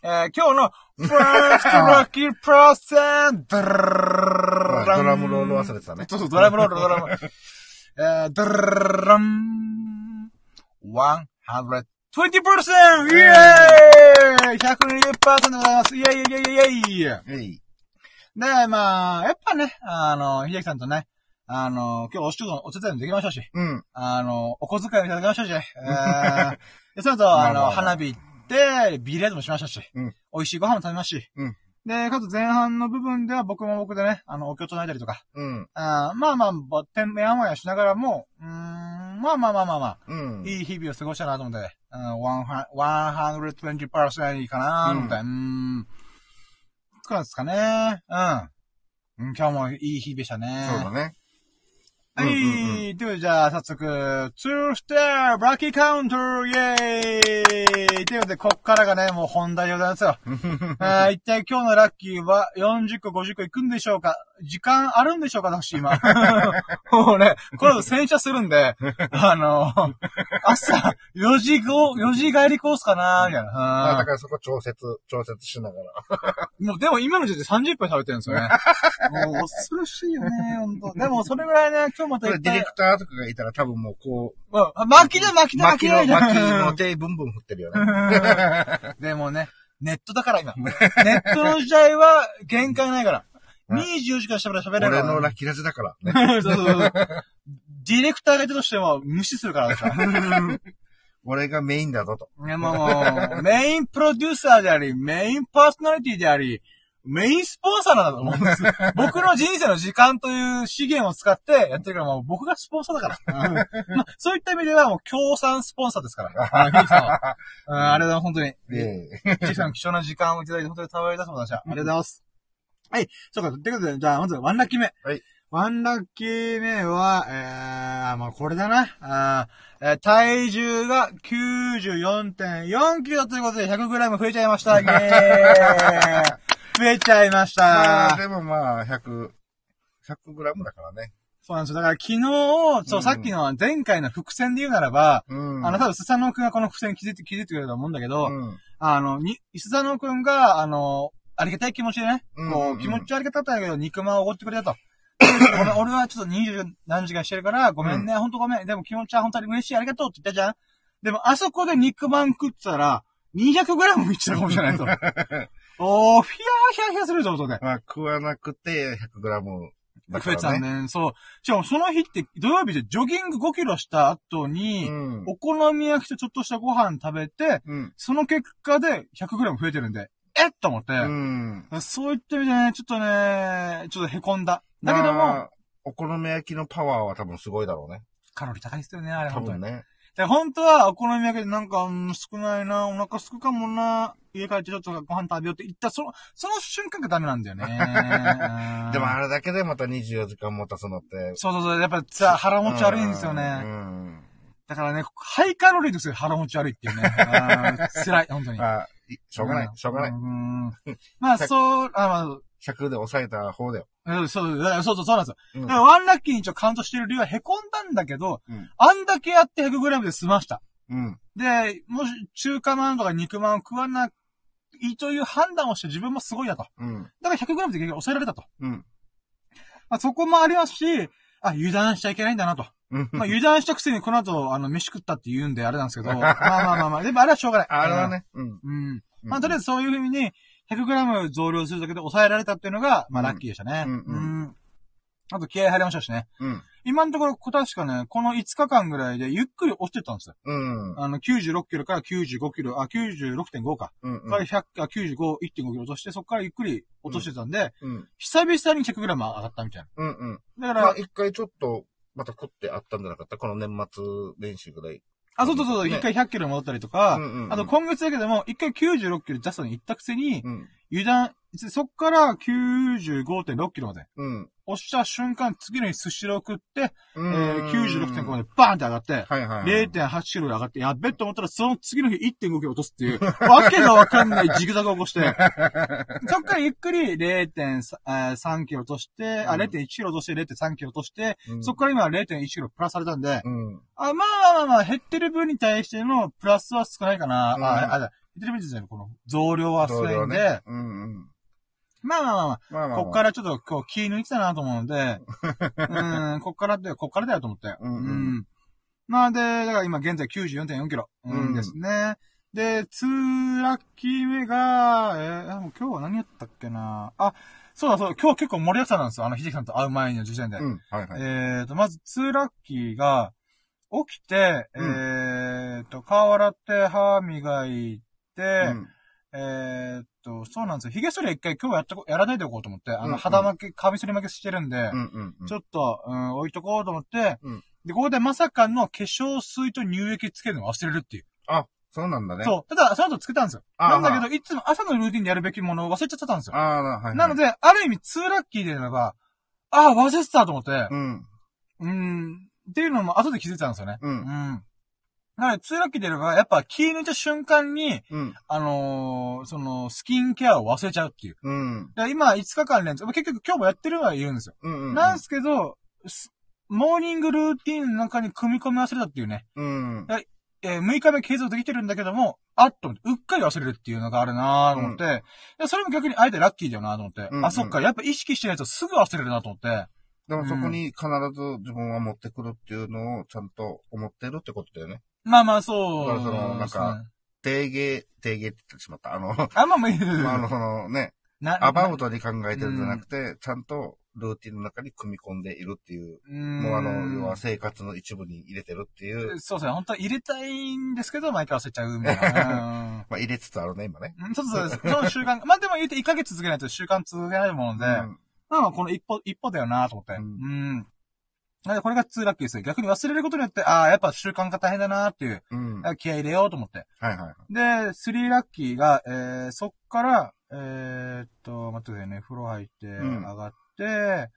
えー、今日の、ファーストラッキーパーセントドドラムロール忘れてたね。そうそう、ドラムロール、ドラム。えー、ドラム、120%! イェーイ !120% でございますイェイイェイイェイイェイ。で、まあ、やっぱね、あの、秀樹さんとね、あの、今日お仕事のお手伝いもできましたし、うん。あの、お小遣いもいただきましたし、えー、で、その後、あの、花火行って、ビリヤードもしましたし、うん美味しいご飯も食べましたし、うんで、かつ前半の部分では僕も僕でね、あの、お経唱えたりとか、うん。あーまあまあ、ぼてんやわやしながらも、うーん、まあまあまあまあまあ、うん。いい日々を過ごしたなと思って、うん、120%いいかなと思って、うーん。つかですかね。うん。うん今日もいい日でしたね。そうだね。はい、うんうんうということで、じゃあ、早速、2ステップラッキーカウントイェーイということで、こっからがね、もう本題でございますよ。あー一体今日のラッキーは40個、50個いくんでしょうか？時間あるんでしょうか私今。もうね、この後洗車するんで、あの、朝、4時後、4時帰りコースかなみたいあな。だからそこ調節、調節しながら。う んもう、でも今の時点で30分食べてるんですよね。もう、恐ろしいよね、本当でも、それぐらいね、今日またこれディレクターとかがいたら多分もうこう、うんあ巻きだ、巻きだ、巻きだ、巻きの手ブンブン振ってるよね。でもね、ネットだから今。ネットの時代は限界ないから。うん24時間喋れ喋れるから。俺のラッキーラジだから ね。そうそうそう。ディレクターがいたとしても無視するからさ。俺がメインだぞと。いやもう、メインプロデューサーであり、メインパーソナリティであり、メインスポンサーなんだと思うんです。僕の人生の時間という資源を使ってやってるから、もう僕がスポンサーだから。うんまあ、そういった意味ではもう協賛スポンサーですから。あフィありがとうございます、本当に。えフィリックさん貴重な時間をいただいて本当に賜りだと思いました。ありがとうございます。はい。そうか。ということで、じゃあ、まず、ワンラッキー目。はい。ワンラッキー目は、えー、まあ、これだな。あーえー体重が94.4キロということで 100g 増えちゃいました。イェーイ増えちゃいましまあ、た。でもまあ、100、100グラムだからね。そうなんですよ。だから昨日、そう、うんさっきの前回の伏線で言うならば、うん。あの、多分、スサノオくんがこの伏線気づいて、気づいてくれると思うんだけど、うん。あの、に、スサノオくんが、あの、ありがたい気持ちでね、うんこう、気持ち悪かったんだけど、肉まんをおごってくれたと。ごめん、俺はちょっと20何時間してるから、ごめんね、ほんとごめん。でも気持ちは本当に嬉しい、ありがとうって言ったじゃん。でも、あそこで肉まん食ったら、200g もいっちゃうかもしれないと。おー、フィアーヒャーヒャーするぞ、とで。まあ、食わなくて100グラムだ増えたんで、そう。しかもその日って、土曜日でジョギング5キロした後に、うん。お好み焼きとちょっとしたご飯食べて、うん。その結果で 100g 増えてるんで、え？っと思って、うん。そういった意味でね、ちょっとね、ちょっと凹んだ。だけども、まあ、お好み焼きのパワーは多分すごいだろうね。カロリー高いですよね、あれ、本当に。ね。で、本当はお好み焼きでなんか、うん、少ないな、お腹すくかもな、家帰ってちょっとご飯食べようって言った、その、その瞬間がダメなんだよね。でもあれれだけでまた24時間持たすのって。そうそうそう、やっぱさ、腹持ち悪いんですようね。ん。だからね、ハイカロリーですよ、腹持ち悪いっていうね。辛い、本当に。あいしょうがない、しょうがない。うん。まあ、そう、あ100で抑えた方だよ。まあ、うんそう、そうそう、そうなんですよ。うんだからワンラッキーに一応カウントしてる理由は凹んだんだけど、うんあんだけやって 100g で済ました。うん。で、もし中華まんとか肉まんを食わないという判断をして自分もすごいだと。うん。だから 100g で結局抑えられたと。うん。まあ、そこもありますし、あ、油断しちゃいけないんだなと。うん。まあ、油断したくせにこの後、あの、飯食ったって言うんであれなんですけど、まあまあまあまあ、でもあれはしょうがない。あれはね。うん。うん。まあ、とりあえずそういうふうに、100g 増量するだけで抑えられたっていうのが、まあ、うんラッキーでしたね。うんうんんあと、気合入りましたしね。うん。今のところ、確かね、この5日間ぐらいで、ゆっくり落ちてったんですよ。うん。あの、96キロから95キロ、あ、96.5か。うん。から100、あ、95、1.5キロ落として、そこからゆっくり落としてたんで、うん。久々に 100g 上がったみたいうん。うん。な。だかまあ、ら、一回ちょっと、また食ってあったんじゃなかった？この年末練習ぐらい。あ、そうそうそう、ね。一回100キロ戻ったりとか、うんうんうん。あと今月だけでも、一回96キロジャストに行ったくせに、うん。油断、そっから95.6キロまで。うん。押した瞬間、次の日スシロー食って、えうんー、96.5までバーンって上がって、はいはいはい。0.8キロで上がって、やっべって思ったら、その次の日1.5キロ落とすっていう、わけがわかんないジグザグを起こして、そっからゆっくり0.3キロ落として、あ、うん0.1キロ落として0.3キロ落として、うんそっから今は0.1キロプラスされたんで、うん。あ、まあまあまあまあ、減ってる分に対してのプラスは少ないかな。うんあ、あ、減ってる分に対してのこの増量は少ないんで、ね。うんうん。まあまあまあまあ、まあまあ。こっからちょっと今日気抜いてたなと思うので、うん、こっからで、こっからだよと思って。うんうんまあで、だから今現在94.4キロ、うんうんですね。で、2ラッキー目が、えー、もう今日は何やったっけなあ、そうだそうだ、今日結構盛りだくさんなんですよ。あの、ひじきさんと会う前の時点で。うん。はいはい。えーと、まず2ラッキーが、起きて、うんえーと、顔洗って、歯磨いて、うんえーっと、そうなんですよ。髭剃りは一回今日はやったこ、やらないでおこうと思って、あの、うんうん肌巻き、カミソリ巻きしてるんで、うんうんうん。ちょっと、うん、置いとこうと思って、うんで、ここでまさかの化粧水と乳液つけるのを忘れるっていう。あ、そうなんだね。そう。ただ、その後つけたんですよ。あなんだけど、いつも朝のルーティンでやるべきものを忘れちゃってたんですよ。ああ、はいはい。なの、で、ある意味、2ラッキーでのが、ああ、忘れてたと思って、うん。うん、っていうのも後で気づいたんですよね。うんうん。なので、2ラッキーでいうのが、やっぱ気抜いた瞬間に、うん。あのーその、スキンケアを忘れちゃうっていう。うん。今、5日間連続、結局今日もやってるのは言うんですよ。うんうん。なんですけど、すモーニングルーティンの中に組み込み忘れたっていうね。うん。えー6日目継続できてるんだけども、あっとうっかり忘れるっていうのがあるなと思って、でそれも逆にあえてラッキーだよなと思って、うんうんあ、そっか、やっぱ意識してないとすぐ忘れるなと思って、でもそこに必ず自分は持ってくるっていうのをちゃんと思ってるってことだよね。まあまあそう。だからそのなんか定芸、定芸って言ってしまった。あの、あ、まあまあいい。まあ、あの、そのね、なアバウトに考えてるんじゃなくて、ちゃんとルーティンの中に組み込んでいるっていう、もうあの、要は生活の一部に入れてるっていう、そうですね。本当は入れたいんですけど、毎回忘れちゃうみたいな。まあ入れつつあるね、今ね。うんそうそうそう。その習慣、まあでも言うて1ヶ月続けないと習慣続けないもので、うんまあこの一歩、一歩だよなと思って。う。うんんなのでこれが2ラッキーですよ。逆に忘れることによって、ああ、やっぱ習慣が大変だなっていう、うん。はい気合い入れようと思って。はいはい。で、3ラッキーが、えー、そっから、えー、っと、待ってくださいね。風呂入って、ん上がって、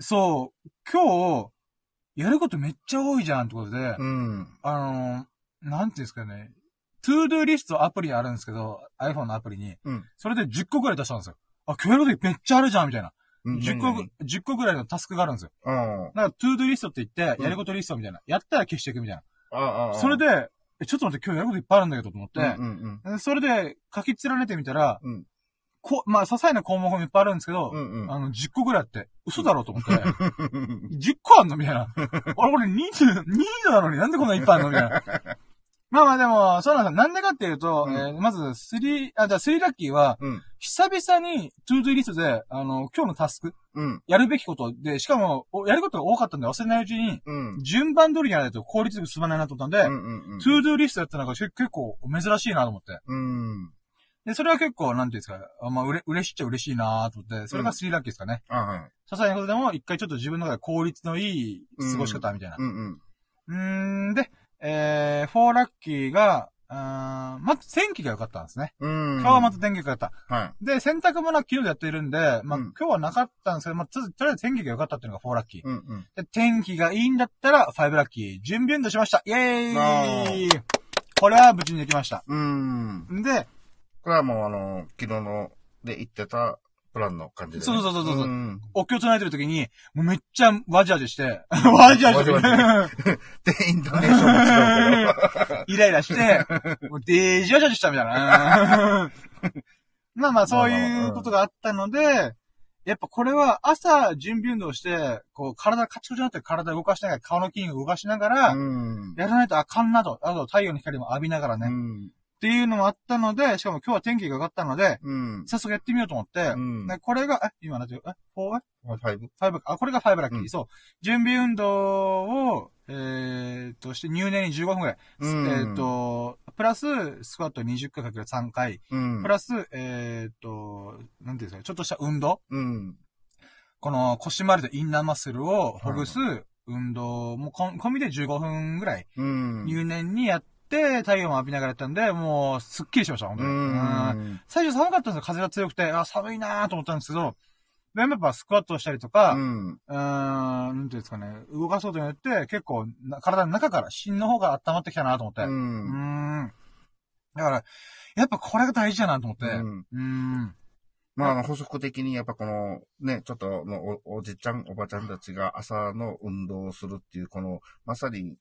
そう、今日、やることめっちゃ多いじゃんってことで、うん。あのー、なんていうんですかね。トゥードゥーリストアプリあるんですけど、iPhone のアプリに。うんそれで10個ぐらい出したんですよ。あ、今日やることめっちゃあるじゃんみたいな。うん10個ぐ、10個ぐらいのタスクがあるんですよ。うん。だから、トゥードリストって言って、うんやることリストみたいな。やったら消していくみたいな。ああ、それで、え、ちょっと待って、今日やることいっぱいあるんだけどと思って、うんうんでそれで書き連ねてみたら、うんこ、まあ、些細な項目もいっぱいあるんですけど、うん。うんうん。あの、10個ぐらいあって、嘘だろうと思って、うん10個あんのみたいな。俺、これ20、20なのになんでこんないっぱいあんのみたいな。まあまあでも、そうなんですよ。なんでかっていうと、うんえーまず、3、あ、じゃあ3ラッキーは、うん。久々に、トゥードゥーリストで、あの、今日のタスク、うん。やるべきことで、しかも、おやることが多かったんで忘れないうちに、うん。順番通りにやらないと効率よく進まないなと思ったんで、うんうんうん。トゥードゥーリストやったのが結構珍しいなと思って。うん。で、それは結構、なんていうんですか、あまあ、うれ、嬉しいっちゃ嬉しいなと思って、それが3ラッキーですかね。あはい。些細なことでも、一回ちょっと自分の中で効率のいい過ごし方みたいな。うんうん。うーん、で、えー、フォーラッキーが、あーまず天気が良かったんですね。うん。今日はまた天気が良かった。はで、洗濯物は昨日でやっているんで、まあ、うん今日はなかったんですけど、まあ、ととりあえず天気が良かったっていうのが4ラッキーい。。うんうん。で、天気がいいんだったら5ラッキー。準備運動しました。イェーイこれは無事にできました。うん。で、これはもうあの、昨日ので言ってたプランの感じで、ね。そうそうそうそうそううん。お経唱えてる時に、もうめっちゃワジワジして、ワジワジしてで、イントネーションも違うけど。イライラして、もうデージワジワジしたみたいな。まあまあ、そういうことがあったので、やっぱこれは朝準備運動して、こう体カチコチになって体動かしながら、顔の筋肉動かしながら、うん。やらないとあかんなと。あと太陽の光も浴びながらね。っうん。ていうのもあったので、しかも今日は天気が良かったので、うん。早速やってみようと思って、うんでこれが、え、今なんていう、え、4、えファイブ？5あ、これが5ラッキー。うんそう。準備運動を、えー、として入念に15分くらい。うんえー、と、プラス、スクワット20回かける3回。うん。プラス、えー、と、なんていうんですか、ちょっとした運動。うん。この腰回りとインナーマッスルをほぐす運動もこ込みで15分ぐらいうん。入念にやって、太陽も浴びながらやったんで、もう、すっきりしました、本当うに。うんん。最初寒かったんですよ、風が強くて、あ、寒いなーと思ったんですけど、でもやっぱスクワットをしたりとか、う。うんーん、なんていうんですかね、動かすことによって、結構な、体の中から、芯の方が温まってきたなと思って。う。うんーん。だから、やっぱこれが大事だなと思って。ううんーん。まあ、あの、補足的に、やっぱこの、ね、ちょっとのお、おじちゃん、おばちゃんたちが朝の運動をするっていう、この、まさに、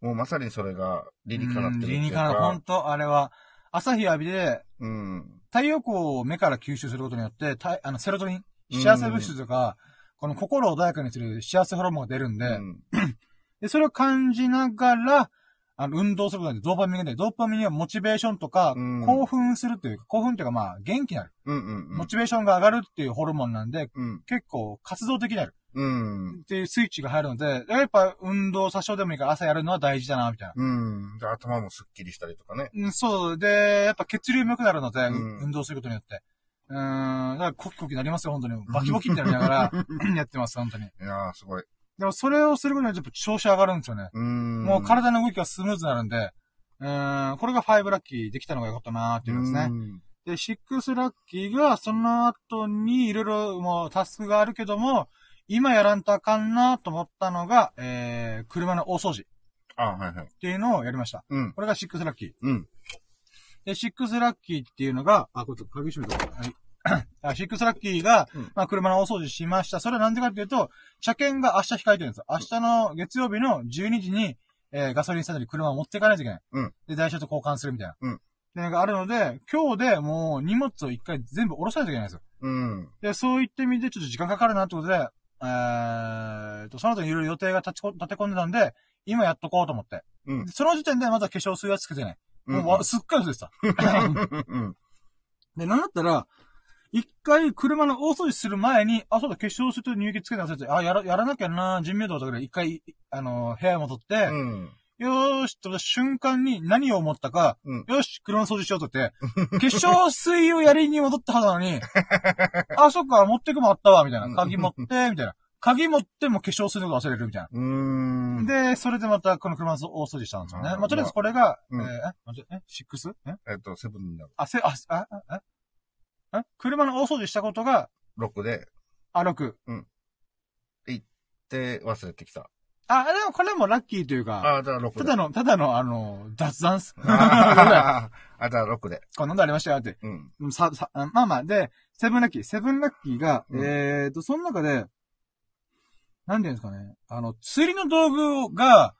もうまさにそれが理にかなってるっていう理にかなって、ほんか。と、あれは、朝日浴びで、うん。太陽光を目から吸収することによって、たあの、セロトニン、幸せ物質とか、この心を穏やかにする幸せホルモンが出るんで、うんで、それを感じながら、あの、運動することでドーパミンが出る。ドーパミンはモチベーションとか、うん興奮するっていうか、興奮っていうかまあ、元気になる。うんうんうん。モチベーションが上がるっていうホルモンなんで、うん。結構活動的になるうん。っていうスイッチが入るので、やっぱ運動多少でもいいから朝やるのは大事だな、みたいな。うん。で、頭もスッキリしたりとかね。うん、そう。で、やっぱ血流も良くなるので、うん運動することによって。うーん、だからコキコキなりますよ、本当に。バキバキみたいになりながら、やってます、本当に。いやー、すごい。でもそれをすることによって調子上がるんですよね。うん。もう体の動きがスムーズになるんで、うーん、これが5ラッキーできたのが良かったなーっていうのですね。うんで、6ラッキーがその後にいろいろもうタスクがあるけども、今やらんとあかんなと思ったのが、えー、車の大掃除っあ、はいはい。ていうのをやりました。うん。これが6ラッキー。うん。で、6ラッキーっていうのが、あ、これちょっと鍵閉めとこう。はい。あ、6ラッキーが、うんまあ、車の大掃除しました。それはなんでかっていうと、車検が明日控えてるんですよ。明日の月曜日の12時に、えーガソリンスタンドに車を持っていかないといけない。うん。で、台車と交換するみたいな。うん。っていうのがあるので、今日でもう荷物を一回全部下ろさないといけないんですよ。うん。で、そういった意味でちょっと時間かかるなってことで、えーと、その後にいろいろ予定が立ちこ立て込んでたんで、今やっとこうと思って。うんでその時点でまだ化粧水はつけてない。もうわ、すっかり忘れてた。うん。で、なんだったら、一回車の大掃除する前に、あ、そうだ、化粧水と乳液つけて忘れて、あ、やら、やらなきゃな、人命道とかで一回、あの、部屋に戻って、うん。よーし、と瞬間に何を思ったか、うんよし、車の掃除しようとって、化粧水をやりに戻ったはずなのに、あ、そっか、持ってくもあったわ、みたいな。鍵持って、みたいな。鍵持っても化粧水のこと忘れる、みたいな。で、それでまたこの車の大掃除したんですよね。あーまあ、とりあえずこれが、うんえーえ、待ってえ、6? え？えっと、セブンになる。あ、せ、あ、あ、あ、え？え車の大掃除したことが、6で、あ、6。で、忘れてきた。あ、でもこれもラッキーというか、あ、じゃあ6で。ただの、ただの、あの、雑談っす。あー あ、じゃあ6で。こんなんでありましたよって。うん。うんさ、さ、あまあまあ、で、セブンラッキー。セブンラッキーが、うんえーと、その中で、なんていうんですかね。あの、釣りの道具が、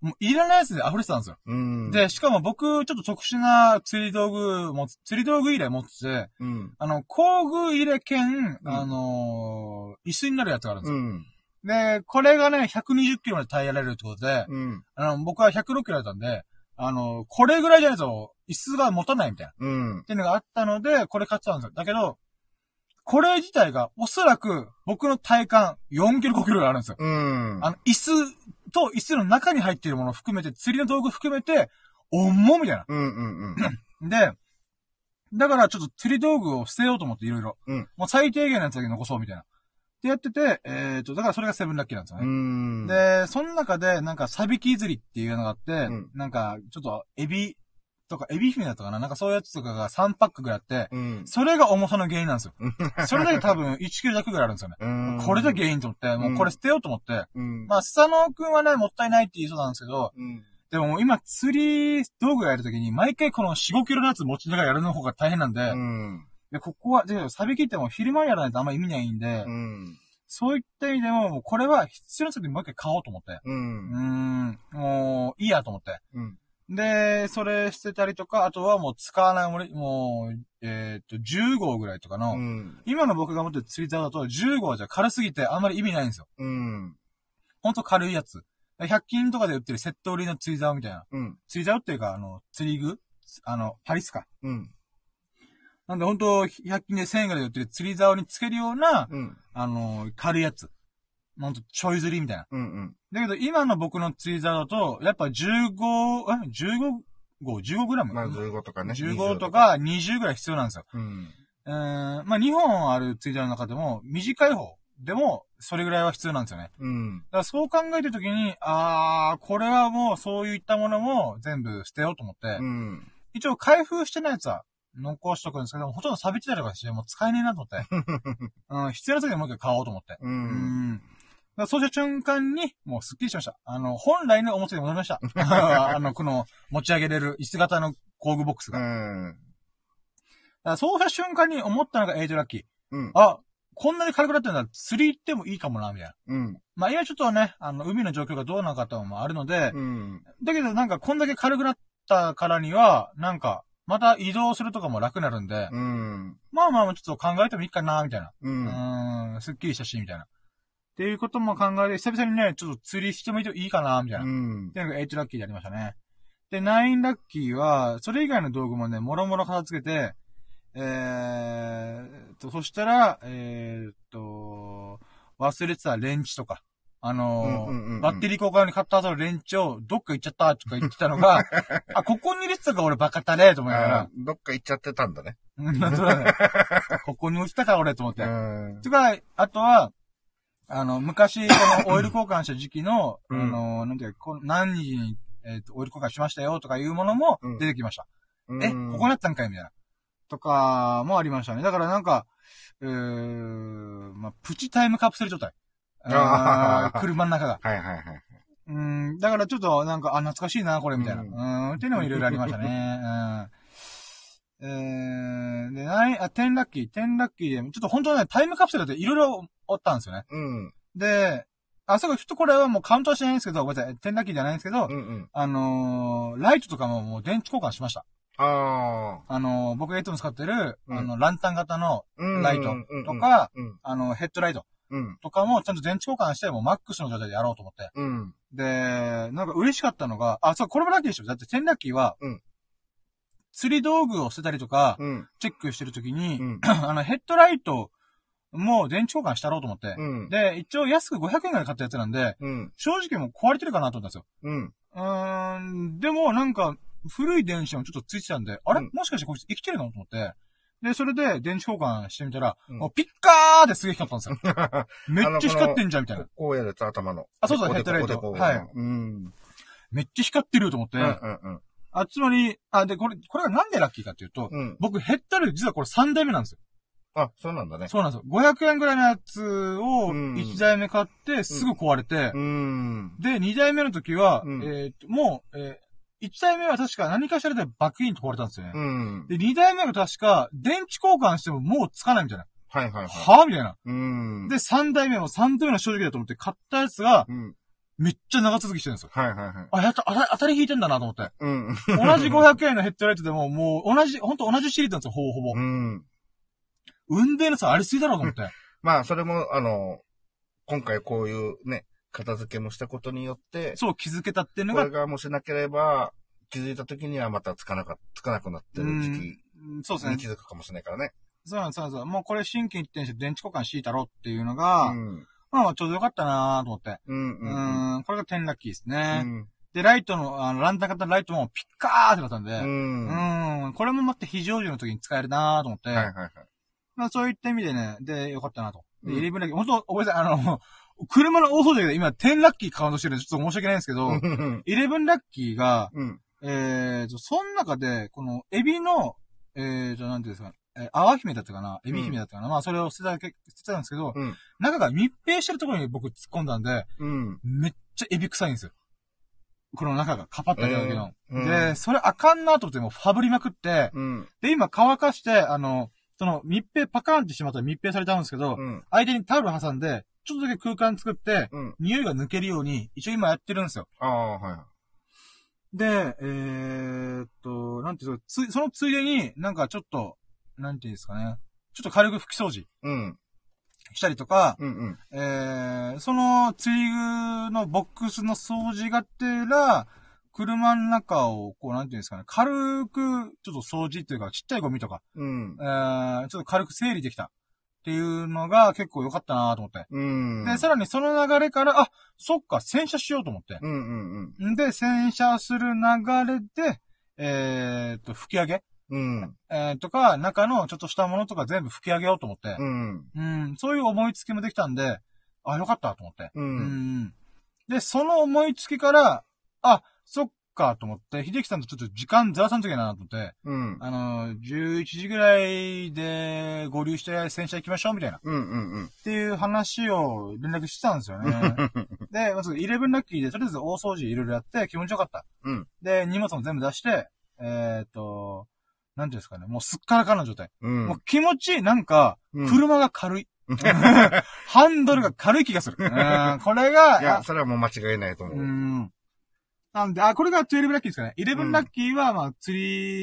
もういらないやつで溢れてたんですよ。うん。で、しかも僕、ちょっと特殊な釣り道具も、釣り道具入れ持ってて、うん。あの、工具入れ兼、うんあのー椅子になるやつがあるんですよ。うん。で、これがね、120キロまで耐えられるってことで、うん。あの、僕は106キロだったんで、あの、これぐらいじゃないと、椅子が持たないみたいな。っうん。ていうのがあったので、これ買ってたんですよ。だけど、これ自体が、おそらく、僕の体感、4キロ5キロがあるんですよ。うん。あの、椅子と椅子の中に入っているものを含めて、釣りの道具含めて、重っみたいな。うんうんうん。で、だからちょっと釣り道具を捨てようと思っていろいろ。うんもう最低限のやつだけ残そうみたいな。でやってて、えっ、と、だからそれがセブンラッキーなんですようね。ん。で、その中で、なんか、サビキ釣りっていうのがあって、うんなんか、ちょっと、エビとか、エビ姫だったかななんかそういうやつとかが3パックぐらいあって、うん。それが重さの原因なんですよ。それだけ多分1キロ弱ぐらいあるんですよね。うん。これが原因と思って、もうこれ捨てようと思って、うん。まあ、スサノオくんはね、もったいないって言いそうなんですけど、うん。でも今釣り道具やるときに、毎回この4、5キロのやつ持ちながらやるの方が大変なんで、うん。で、ここは、で、サビ切っても昼間やらないとあんま意味ないんで、うん。そういった意味でも、もうこれは必要な時にもう一回買おうと思って。う。うんーん、もう、いいやと思って。うん。で、それ捨てたりとか、あとはもう使わないもの、もう、えーっと、10号ぐらいとかの、うん。今の僕が持ってる釣り竿だと10号じゃ軽すぎてあんまり意味ないんですよ。うん。ほんと軽いやつ。100均とかで売ってるセット売りの釣り竿みたいな。うん。釣り竿っていうか、あの、釣り具？あの、パリスか？うん。なんでほんと、100均で1000円ぐらいで売ってる釣り竿につけるような、うん。あの、軽いやつ。ほんと、ちょい釣りみたいな。うん。うん。だけど、今の僕の釣り竿だと、やっぱ15、え ?15 号 ?15 グラム？まあ、15とかね。15と。か20ぐらい必要なんですよ。うん。うーん、まあ2本ある釣り竿の中でも、短い方でも、それぐらいは必要なんですよね。うん。だからそう考えたときに、あー、これはもうそういったものも全部捨てようと思って、うん。一応開封してないやつは残しとくんですけど、ほとんど錆びてたりとかして、もう使えねえなと思って。うん、必要な時にもう一回買おうと思って。う。うんん。だからそうした瞬間に、もうスッキリしました。あの、本来の表に戻りました。あの、この、持ち上げれる椅子型の工具ボックスうが。だかん。らそうした瞬間に思ったのがエイトラッキー。うん。あ、こんなに軽くなってんだら釣り行ってもいいかもな、みたいな。うん。まあ今ちょっとね、あの、海の状況がどうなのかともあるので、うん。だけどなんかこんだけ軽くなったからには、なんか、また移動するとかも楽になるんで、うん。まあまあちょっと考えてもいいかな、みたいな。う。うんーん、すっきりしたし、みたいな。っていうことも考えて、久々にね、ちょっと釣りしてもいいかな、みたいな。っうん。ていうのが8ラッキーでありましたね。で、9ラッキーは、それ以外の道具もね、もろもろ片付けて、えーっと、そしたら、えーっと、忘れてたレンチとか、あのーバッテリー交換に買った後のレンチをどっか行っちゃったとか言ってたのが、あ、ここに入れてたか俺バカたねと思いながあらー、どっか行っちゃってたんだね。うん、なんとなくここに落ちたか俺と思って。うん。とか、あとは、あの、昔、この オイル交換した時期の、うんあの、なんていうか、この何時に、えっ、と、オイル交換しましたよとかいうものもうん出てきました。うんえ、ここなったんかいみたいな。とか、もありましたね。だからなんか、うーまあ、プチタイムカプセル状態。あー車の中が。はいはいはい。うん、だからちょっとなんか、あ、懐かしいな、これ、みたいな。ううんん、っていうのもいろいろありましたね。うん。えー、で、ない、あ、10ラッキー、10ラッキーで、ちょっと本当はね、タイムカプセルっていろいろあったんですよね。うん。で、あ、そうか、ちょっとこれはもうカウントはしてないんですけど、ごめんなさい、10ラッキーじゃないんですけど、うんうん。あのー、ライトとかももう電池交換しました。ああ。あのー、僕がいつも使ってる、うんあの、ランタン型の、うんライトとか、うん。あの、ヘッドライトうん。とかもちゃんと電池交換して、もうマックスの状態でやろうと思って。うん。で、なんか嬉しかったのが、あ、そう、これもラッキーでしょ。だって10ラッキーは、うん釣り道具を捨てたりとか、うん。チェックしてるときに、うん。あの、ヘッドライトも電池交換したろうと思って。うん。で、一応安く500円ぐらいで買ったやつなんで、うん。正直もう壊れてるかなと思ったんですよ。うん。うーん、でもなんか、古い電池もちょっとついてたんで、あれ、うんもしかしてこいつ生きてるのと思って。で、それで電池交換してみたら、うんもうピッカーってすげえ光ったんですよ。めっちゃ光ってんじゃん、みたいな。こうやるやつ、頭の。あそうそうヘッドライトはいうん。めっちゃ光ってると思って。うんうんうん。あ、つまり、あ、で、これ、これがなんでラッキーかっていうと、うん。僕ヘッドライト実はこれ3台目なんですよ。あ、そうなんだね。そうなんですよ。500円ぐらいのやつをうん1台目買ってすぐ壊れて、うん。で、2台目の時は、うんえーともう、えー、1台目は確か何かしらでバックインと壊れたんですよね。うん。で、2台目が確か、電池交換してももうつかないみたいな。はいはいはい。はぁみたいな。うん。で、3台目も3台目の正直だと思って買ったやつが、うん。めっちゃ長続きしてるんですよ。はいはいはい。あ、やった、あた当たり引いてんだなと思って。うん。同じ500円のヘッドライトでも、もう同じ、ほんと同じシリーズなんですよ、ほぼほぼ。うん。運命の差ありすぎだろうと思って。まあ、それも、あの、今回こういうね、片付けもしたことによって、そう気づけたっていうのがこれ、がもしなければ、気づいた時にはまたつかなか、つかなくなってる時期うんそうですねに気。づくかもしれないからね。そうそうなんです。もうこれ新規一点して電池交換していたろうっていうのが、うん。まあちょうどよかったなと思って。うん。ううん。ーん、これが10ラッキーですうね。ん。で、ライトの、あの、ランタン型のライトもピッカーってなったんで、う。うんーん、これもまって非常時の時に使えるなと思って、はいはいはい。まあそういった意味でね、で、よかったなと。で、うんイレブンラッキー、本当ごめんなさい、あの、車の大掃除で今、10ラッキーカウントしてるんで、ちょっと申し訳ないんですけど、うん。イレブンラッキーが、うん。えーと、その中で、この、エビの、えーと、なんていうんですか、えー、泡姫だったかな？エビ姫だったかな、まあ、それを捨てただけ、捨てたんですけど、うん中が密閉してるところに僕突っ込んだんで、うん。めっちゃエビ臭いんですよ。この中が、カパッと開けた時の。うんで、それあかんなと思って、もうファブりまくって、うん。で、今乾かして、あの、その密閉、パカーンってしまったら密閉されたんですけど、うん。間にタオル挟んで、ちょっとだけ空間作って、うん。匂いが抜けるように、一応今やってるんですよ。ああ、はい。で、えーっと、なんていうの、つ、そのついでに、なんかちょっと、なんていうんですかね。ちょっと軽く拭き掃除うん。したりとか、うん。うん。えー、その釣り具のボックスの掃除がてら、車の中を、こう、なんていうんですかね、軽く、ちょっと掃除っていうか、ちっちゃいゴミとか、うんえ。ー、ちょっと軽く整理できた。っていうのが結構良かったなと思って。うん。で、さらにその流れから、あ、そっか、洗車しようと思って。うんうんうん。んで、洗車する流れで、えーっと、吹き上げうん。えー、とか、中のちょっとしたものとか全部吹き上げようと思ってう。ん。うん、そういう思いつきもできたんで、あ、よかったと思って。う。うんん。で、その思いつきから、あ、そっかと思って、秀樹さんとちょっと時間ずらさんときなと思って、うん。あの、11時ぐらいで合流して洗車行きましょうみたいな。っうんうんうん。ていう話を連絡してたんですよね。で、まず11ラッキーでとりあえず大掃除いろいろやって気持ちよかった。うん。で、荷物も全部出して、えーっと、なんていうんですかね、もうすっからかんな状態。うん。もう気持ちいい、なんか、うん車が軽い。ハンドルが軽い気がする。うん、これが、いや、あそれはもう間違いないと思うう。ん。なんで、あ、これが12ラッキーですかね。11うんラッキーは、まあ、釣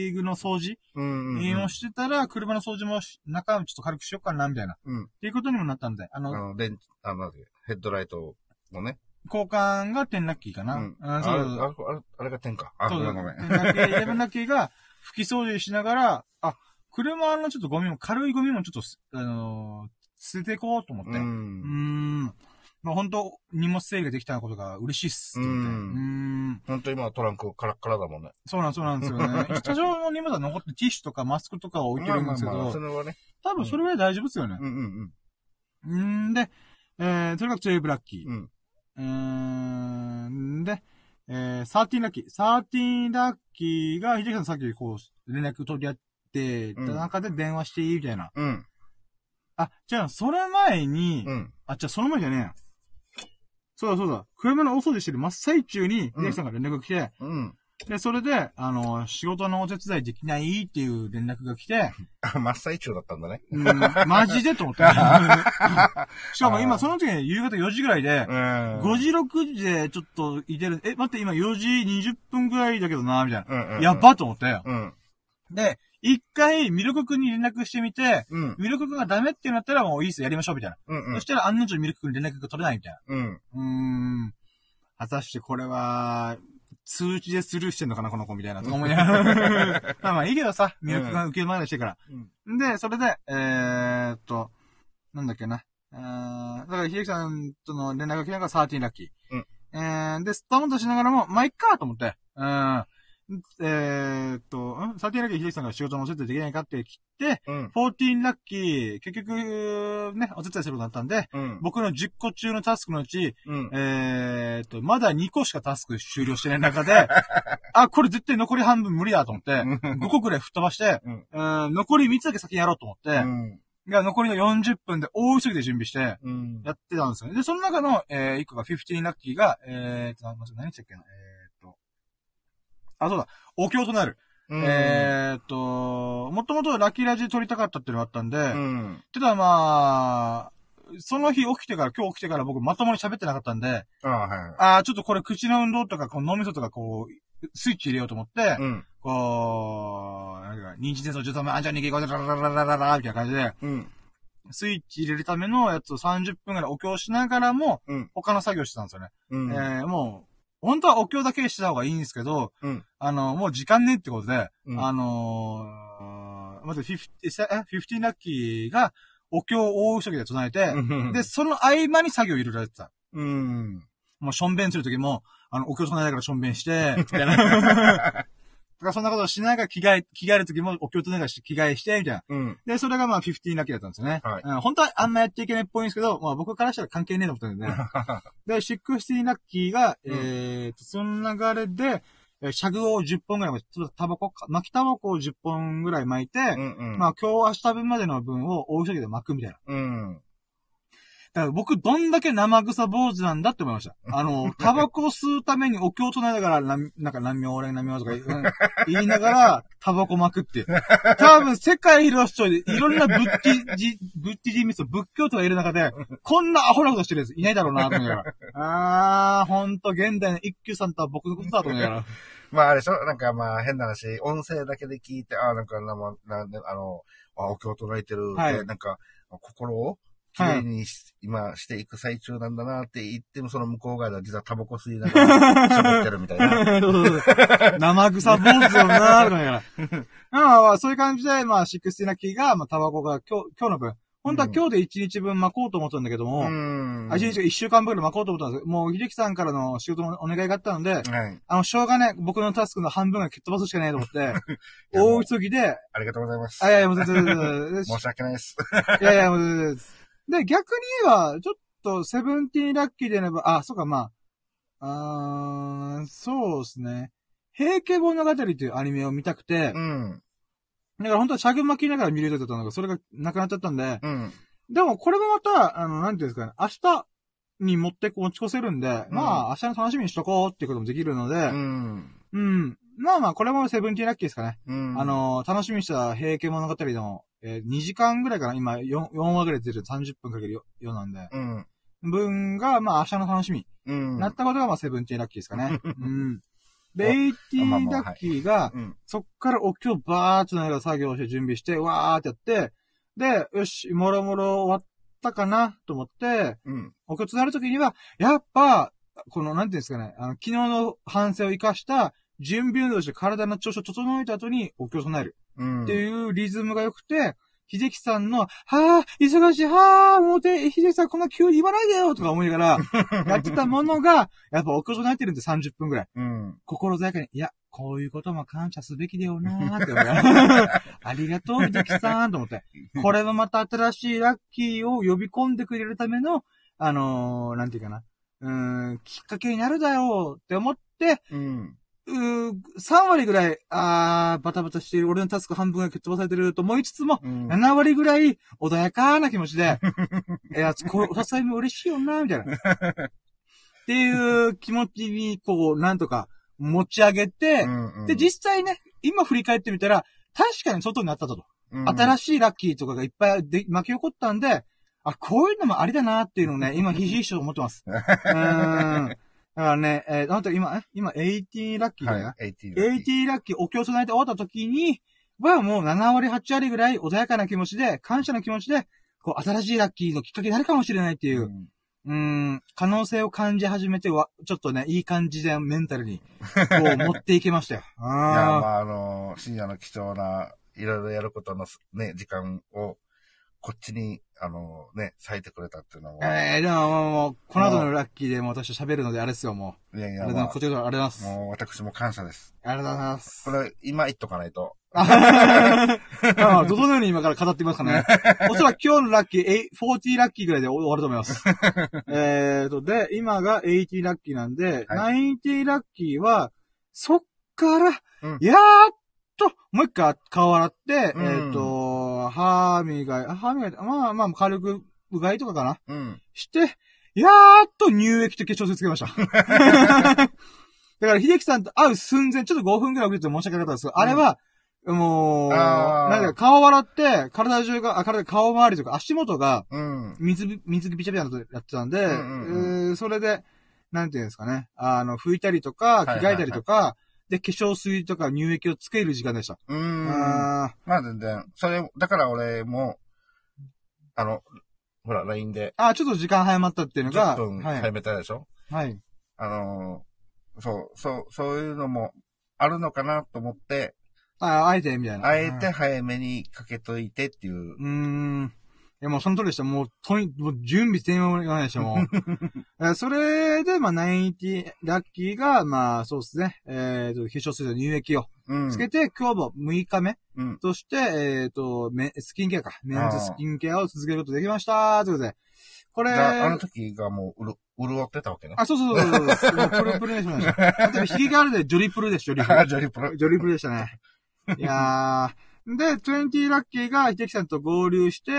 り具の掃除うんうんうん。をしてたら、車の掃除もし中ちょっと軽くしようかな、みたいな。っうん。ていうことにもなったので、あの、あの、電、あの、ヘッドライトのね。交換が10ラッキーかな。うん。うん、あれ、そうあれ、あれあれが点か。あ、ごめんごめん。10ラッキー、11ラッキーが拭き掃除しながら、あ、車のちょっとゴミも、軽いゴミもちょっとす、あのー捨てていこうと思って。う。うんーん。まあ本当荷物整理ができたことが嬉しいっす。うん。本当今トランクカラッカラだもんね。そうなん、そうなんですよね。多少の荷物は残ってティッシュとかマスクとかは置いてるんですけどまあまあまあそ、れはね。多分それぐらい大丈夫ですよね。うんうんうーんで、えー、それが12ラッキーうん。。うん。うーんで、えー、13ラッキー。13ラッキーが、秀樹さんさっきこう、連絡取り合ってた中で電話していいみたいな。うん。あ、じゃあ、それ前に、うん。あ、じゃあその前じゃねえや。そうだそうだ。車の大掃除してる真っ最中に、うん秀樹さんから連絡来て、うん。で、それで、あの、仕事のお手伝いできないっていう連絡が来て、あ、真っ最中だったんだね。うん、マジでと思って。しかも今その時夕方4時ぐらいでう、ん。5時6時でちょっといてる、え、待って今4時20分ぐらいだけどな、みたいうんうんうな。ん。やっばと思って。うん。で、一回、ミルク君に連絡してみて、うん。ミルク君がダメってなったらもういいっす、やりましょう、みたいな。うん。うんそ。したら案の定ミルク君に連絡が取れないみたいな。うん。うーん。果たしてこれは、通知でスルーしてんのかな、この子みたいな。とか思いながら。まあまあいいけどさ、ミルクが受け回りしてから。で、それで、えーっと、なんだっけな。えーだから、秀樹さんとの連絡が来たのが13ラッキー。うんえー、で、スタモンとしながらも、まあ、いっかと思って。うん。えーっと、ん ?13 ラッキー秀樹さんが仕事のお手伝いできないかって来て、うん。14ラッキー、結局、ね、お手伝いすることになったんで、うん。僕の10個中のタスクのうち、うん。えーっと、まだ2個しかタスク終了してない中で、あ、これ絶対残り半分無理だと思って、5個くらい吹っ飛ばして、うんうん残り3つだけ先にやろうと思って、うん。が残りの40分で大急ぎで準備して、うん。やってたんですよね。で、その中の、えー、1個が15ラッキーが、えーっと、あ何したっけな、えーあ、そうだ、お経となる。うん。えーっと、もともとラッキーラジ撮りたかったっていうのがあったんで、うん。ただまあ、その日起きてから、今日起きてから僕まともに喋ってなかったんで、ああ、はい。ああ、ちょっとこれ口の運動とか、こう脳みそとかこう、スイッチ入れようと思って、うん。こう、なんか、認知戦争13名、あんちゃんにけこでラララララララみたいな感じで、うん。スイッチ入れるためのやつを30分ぐらいお経しながらも、うん他の作業してたんですよね。うん。えー、もう、本当はお経だけした方がいいんですけど、うんあの、もう時間ねってことで、うんあのー、まず50、え15ラッキーがお経を大急ぎで唱えて、うんで、、その合間に作業いろいろやってた。うん。もう、しょんべんするときも、あの、お経唱えながらしょんべんして、みたいな。からそんなことをしながら着替え、着替える時もお経とながら着替えして、みたいな。うん。で、それがまあ15ラッキーだったんですよね。はいうん、本当はあんまやっちゃいけないっぽいんですけど、まあ僕からしたら関係ねえと思ったんでね。で、16ラッキーが、うんえーと、その流れで、えー、シャグを10本ぐらいちょっとタバコか、巻きタバコを10本ぐらい巻いて、うんうん。まあ今日明日分までの分を大急ぎで巻くみたいな。うん。だから僕どんだけ生臭坊主なんだって思いました。あの、タバコを吸うためにお経を唱えながら、ななんか何名俺何名とか言いながら、タバコ巻くっていう。多分世界広しといて、いろんなブッティジ、ブッティジミスト、仏教徒がいる中で、こんなアホなことしてるやついないだろうなと思いながら。あー、ほんと現代の一休さんとは僕のことだと思いながら。まああれでしょ？なんかまあ変な話、音声だけで聞いて、ああ、なんかな、まあ、なあの、あお経唱えてる、はいでなんか、心をきれいにし、今していく最中なんだなって言っても、その向こう側では実はタバコ吸いながら 喋ってるみたいな。そうそうそう生臭坊主だなとか言いなあまあ、そういう感じで、まあ、16ラッキーが、まあ、タバコが今日、今日の分。本当は今日で1日分巻こうと思ったんだけども、んあ、1日、1週間分ぐらい巻こうと思ったんですもう、秀樹さんからの仕事のお願いがあったので、はい。あの、しょうがね、僕のタスクの半分が蹴っ飛ばすしかないと思って、大急ぎで、ありがとうございます。あ、いやいや、もう全然申し訳ないです。いやいや、もう全然で逆に言えば、ちょっと、セブンティーンラッキーでねば、あ、そうか、まあ、あーそうですね。平家物語というアニメを見たくて、うん。だから本当はシャグ巻きながら見る予定だったんだけど、それがなくなっちゃったんで、うん。でもこれもまた、あの、なんていうんですかね、明日に持って持ち越せるんで、うんまあ、明日の楽しみにしとこうっていうこともできるので、うん。うん。まあまあ、これもセブンティーンラッキーですかね。うん。あ、のー楽しみにした平家物語の、えー2時間ぐらいかな今4、4話ぐらい出てる30分かける 4, なんで。うん。分が、まあ明日の楽しみ。うん。なったことが、まあセブンティーンラッキーですかね。うん。で、おエイティラッキーが、うん。そっからお経バーっとながら作業して準備して、わーってやって、で、よし、もろもろ終わったかなと思って、うん。お経となるときには、やっぱ、この、なんていうんですかね、あの、昨日の反省を生かした、準備運動して体の調子を整えた後にお経を唱える。うん。っていうリズムが良くて、秀樹さんの、はぁ、忙しい、はぁ、もうて、秀樹さんこんな急に言わないでよとか思いながら、やってたものが、やっぱお経唱えてるんで30分くらい。うん。心穏やかに、いや、こういうことも感謝すべきだよなーって思いながら ありがとう、秀樹さんと思って。これはまた新しいラッキーを呼び込んでくれるための、あのー、なんていうかな。うーん、きっかけになるだよって思って、うん。うー3割ぐらい、あー、バタバタしている、俺のタスク半分が蹴っ飛ばされてると思いつつも、うん。7割ぐらい穏やかな気持ちで、いや、これ、お誘いも嬉しいよな、みたいな。っていう気持ちに、こう、なんとか持ち上げて、うんで、実際ね、今振り返ってみたら、確かに外になったと。新ししいラッキーとかがいっぱいで巻き起こったんで、あ、こういうのもありだなっていうのをね、今ひしひしと思ってます。うーん。だからね、えー、なんと今、え？今、80ラッキーだよな。はい。80。80ラッキー、お経を唱えて終わった時に、はもう7割、8割ぐらい穏やかな気持ちで、感謝の気持ちで、こう、新しいラッキーのきっかけになるかもしれないっていうう、んん、可能性を感じ始めては、ちょっとね、いい感じでメンタルに、こう、持っていけましたよ。いや、あまあ、あの、深夜の貴重な、いろいろやることのね、時間を、こっちに、あの、ね、割いてくれたっていうのは、ええー、でももう、この後のラッキーでもう私喋るので、あれですよ、もいやいや、う。あこっちらありがとうございます。もう私も感謝です。ありがとうございます。これ、今言っとかないと。ああ、どのように今から語ってみますかね。おそらく今日のラッキー、え40ラッキーぐらいで終わると思います。えーと、で、今が80ラッキーなんで、は90ラッキーは、そっから、うんやーっと、もう一回顔洗って、うんえーと、歯磨い、あ歯磨いて、まあまあ、軽く、うがいとかかなうん。して、やーっと乳液と化粧水つけました。だから、秀樹さんと会う寸前、ちょっと5分くらい遅れて申し訳なかったんですけど、あれは、もう、あーなんだか顔洗って、体中が、あ、体、顔周りとか足元が、うん。水び、水びちゃびちゃなことやってたんで、うんうんえーそれで、なんていうんですかね、あの、拭いたりとか、いはい着替えたりとか、で、化粧水とか乳液をつける時間でした。うん。あーまあ全然、それ、だから俺も、あの、ほら、LINE で、あー、ちょっと時間早まったっていうのが、10分はい。早めたでしょ、はい。あのーそう、そう、そういうのもあるのかなと思って、あ、あえて、みたいな。あえて早めにかけといてっていう。うーん。や、もうその通りでした。もう、とに、もう準備全員ないでした、もう。えーそれで、まあ、90ラッキーが、まあ、そうですね。えっ、と、化粧水と乳液をうん。つけて、今日も6日目うん。として、えっ、と、メスキンケアか。メンズスキンケアを続けることができました。ということで。これ、あ、あの時がもう、うる、潤ってたわけね。あ、そうそうそうそうそう。もうプルプルでした。例えば、引きがあるで、ジョリプルでしょ、ジョリプル。あ、ジョリプロ。ジョリプルでしたね。いやー。で、20ラッキーが秀樹さんと合流して、え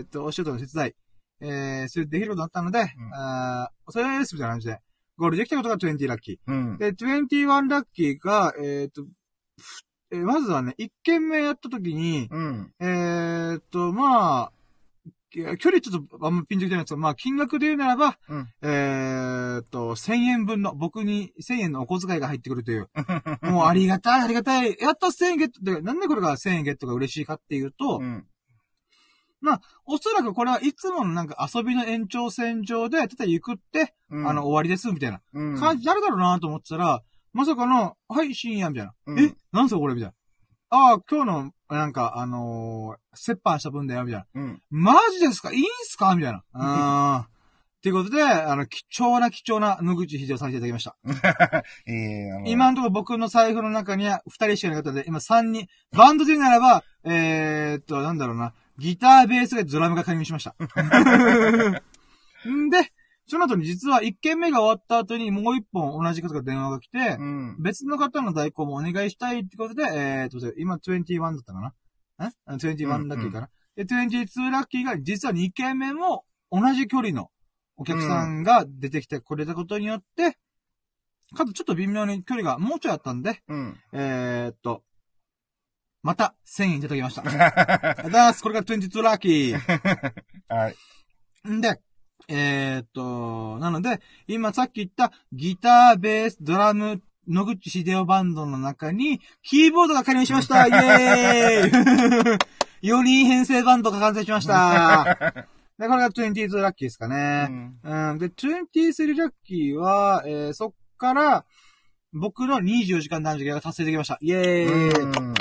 ーっと、お仕事の手伝い、えー、それできることになったので、うんあーそれです、みたいな感じで、ゴールできたことが20ラッキうんー。。で、21ラッキーが、えーっと、ふえーまずはね、1件目やった時に、うん。えーっと、まあ、距離ちょっとあんまピンときてないんですけど、まあ、金額で言うならば、うんえーっと、1000円分の、僕に1000円のお小遣いが入ってくるという、もうありがたい、ありがたい。やっと1000円ゲットで、なんでこれが1000円ゲットが嬉しいかっていうと、うん。おそらくこれはいつものなんか遊びの延長線上で、ただ行くって、うんあの、終わりです、みたいなうん、感じになるだろうなと思ってたら、まさかの、はい、深夜、みたいな。うんえなんすかこれみたいな。ああ、今日の、なんか、あのー折半した分だよ、みたいな。うん。マジですか？いいんすか？みたいな。あー っていうことで、あの、貴重な貴重な野口秀夫さんいただきました。ええあの、今のところ僕の財布の中には二人しかいなかったので、今三人、バンドで言うならば、えー、っと、なんだろうな、ギター、ベースがドラムが加入しました。ん で、その後に実は一件目が終わった後にもう一本同じ方が電話が来てう、ん。別の方の代行もお願いしたいってことで、えー、っと、今21だったかな？え ?21 ラッキーかな、で、22ラッキーが実は2件目も同じ距離のお客さんが出てきてくれたことによって、かつちょっと微妙に距離がもうちょいあったんで、うん。えー、っと、また1000円いただきました。ありがとうございます。これが22ラッキー。はい。んで、えー、っと、なので、今さっき言ったギター、ベース、ドラム、野口秀夫バンドの中に、キーボードが加入しました イェーイ !4 人編成バンドが完成しました で、これが22ラッキーですかうね。ん。うん、で、23ラッキーは、えー、そっから、僕の24時間断食が達成できました。イェーイ、うん。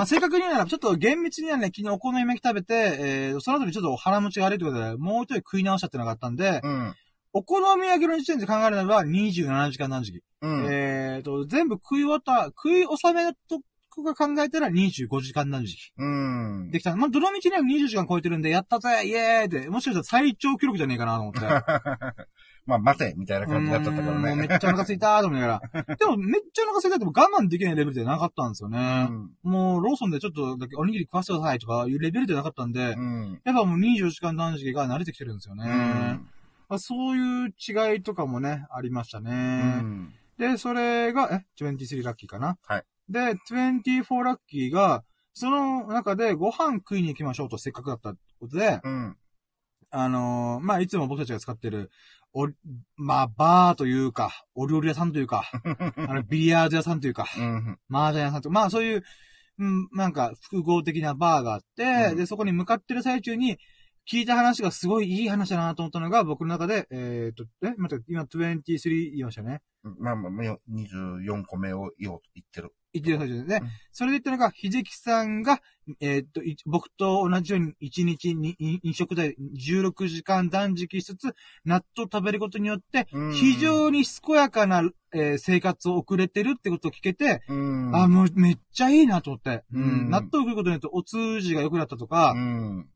まあ、正確に言うなら、ちょっと厳密にはね、昨日お好み焼き食べて、えー、その後にちょっと腹持ちが悪いということで、もう一人食い直したってのがあったんで、うん。お好み焼きの時点で考えるならば、27時間断食。うん。えーと、全部食い終わった、食い納めのとこが考えたら25時間断食。うん。できた。まあ、どの道には20時間超えてるんで、やったぜイエーイって、もしかしたら最長記録じゃねえかなと思って。まあ、待てみたいな感じだったからうんもうめね。っちゃお腹空いたーと思いながら。でも、めっちゃお腹空いたっても我慢できないレベルじゃなかったんですようね。ん。もう、ローソンでちょっとだけおにぎり食わせてくださいとかいうレベルじゃなかったんで、うん。やっぱもう24時間断食が慣れてきてるんですよね。うん。まあ、そういう違いとかもね、ありましたうね。ん。で、それが、え、23ラッキーかな？はい。で、24ラッキーが、その中でご飯食いに行きましょうとせっかくだったことで、うん。あのーまあ、いつも僕たちが使ってる、お、まあ、バーというか、お料理屋さんというか、あの、ビリヤード屋さんというか、うん。麻雀屋さんとか、まあ、そういう、うん、なんか、複合的なバーがあって、うんで、そこに向かってる最中に、聞いた話がすごいいい話だなと思ったのが、僕の中で、えっ、と、え、待って、今23言いましたね。まあまあ、24個目を言おうと言ってる。言ってる最中でね。うんそれで言ったのが、秀樹さんが、えっ、と、い僕と同じように1日にに飲食代16時間断食しつつ、納豆食べることによって、うん非常に健やかな、えー生活を送れてるってことを聞けて、うん。あ、もうめっちゃいいなと思って。うん納豆を食うことによってお通じが良くなったとか、うん。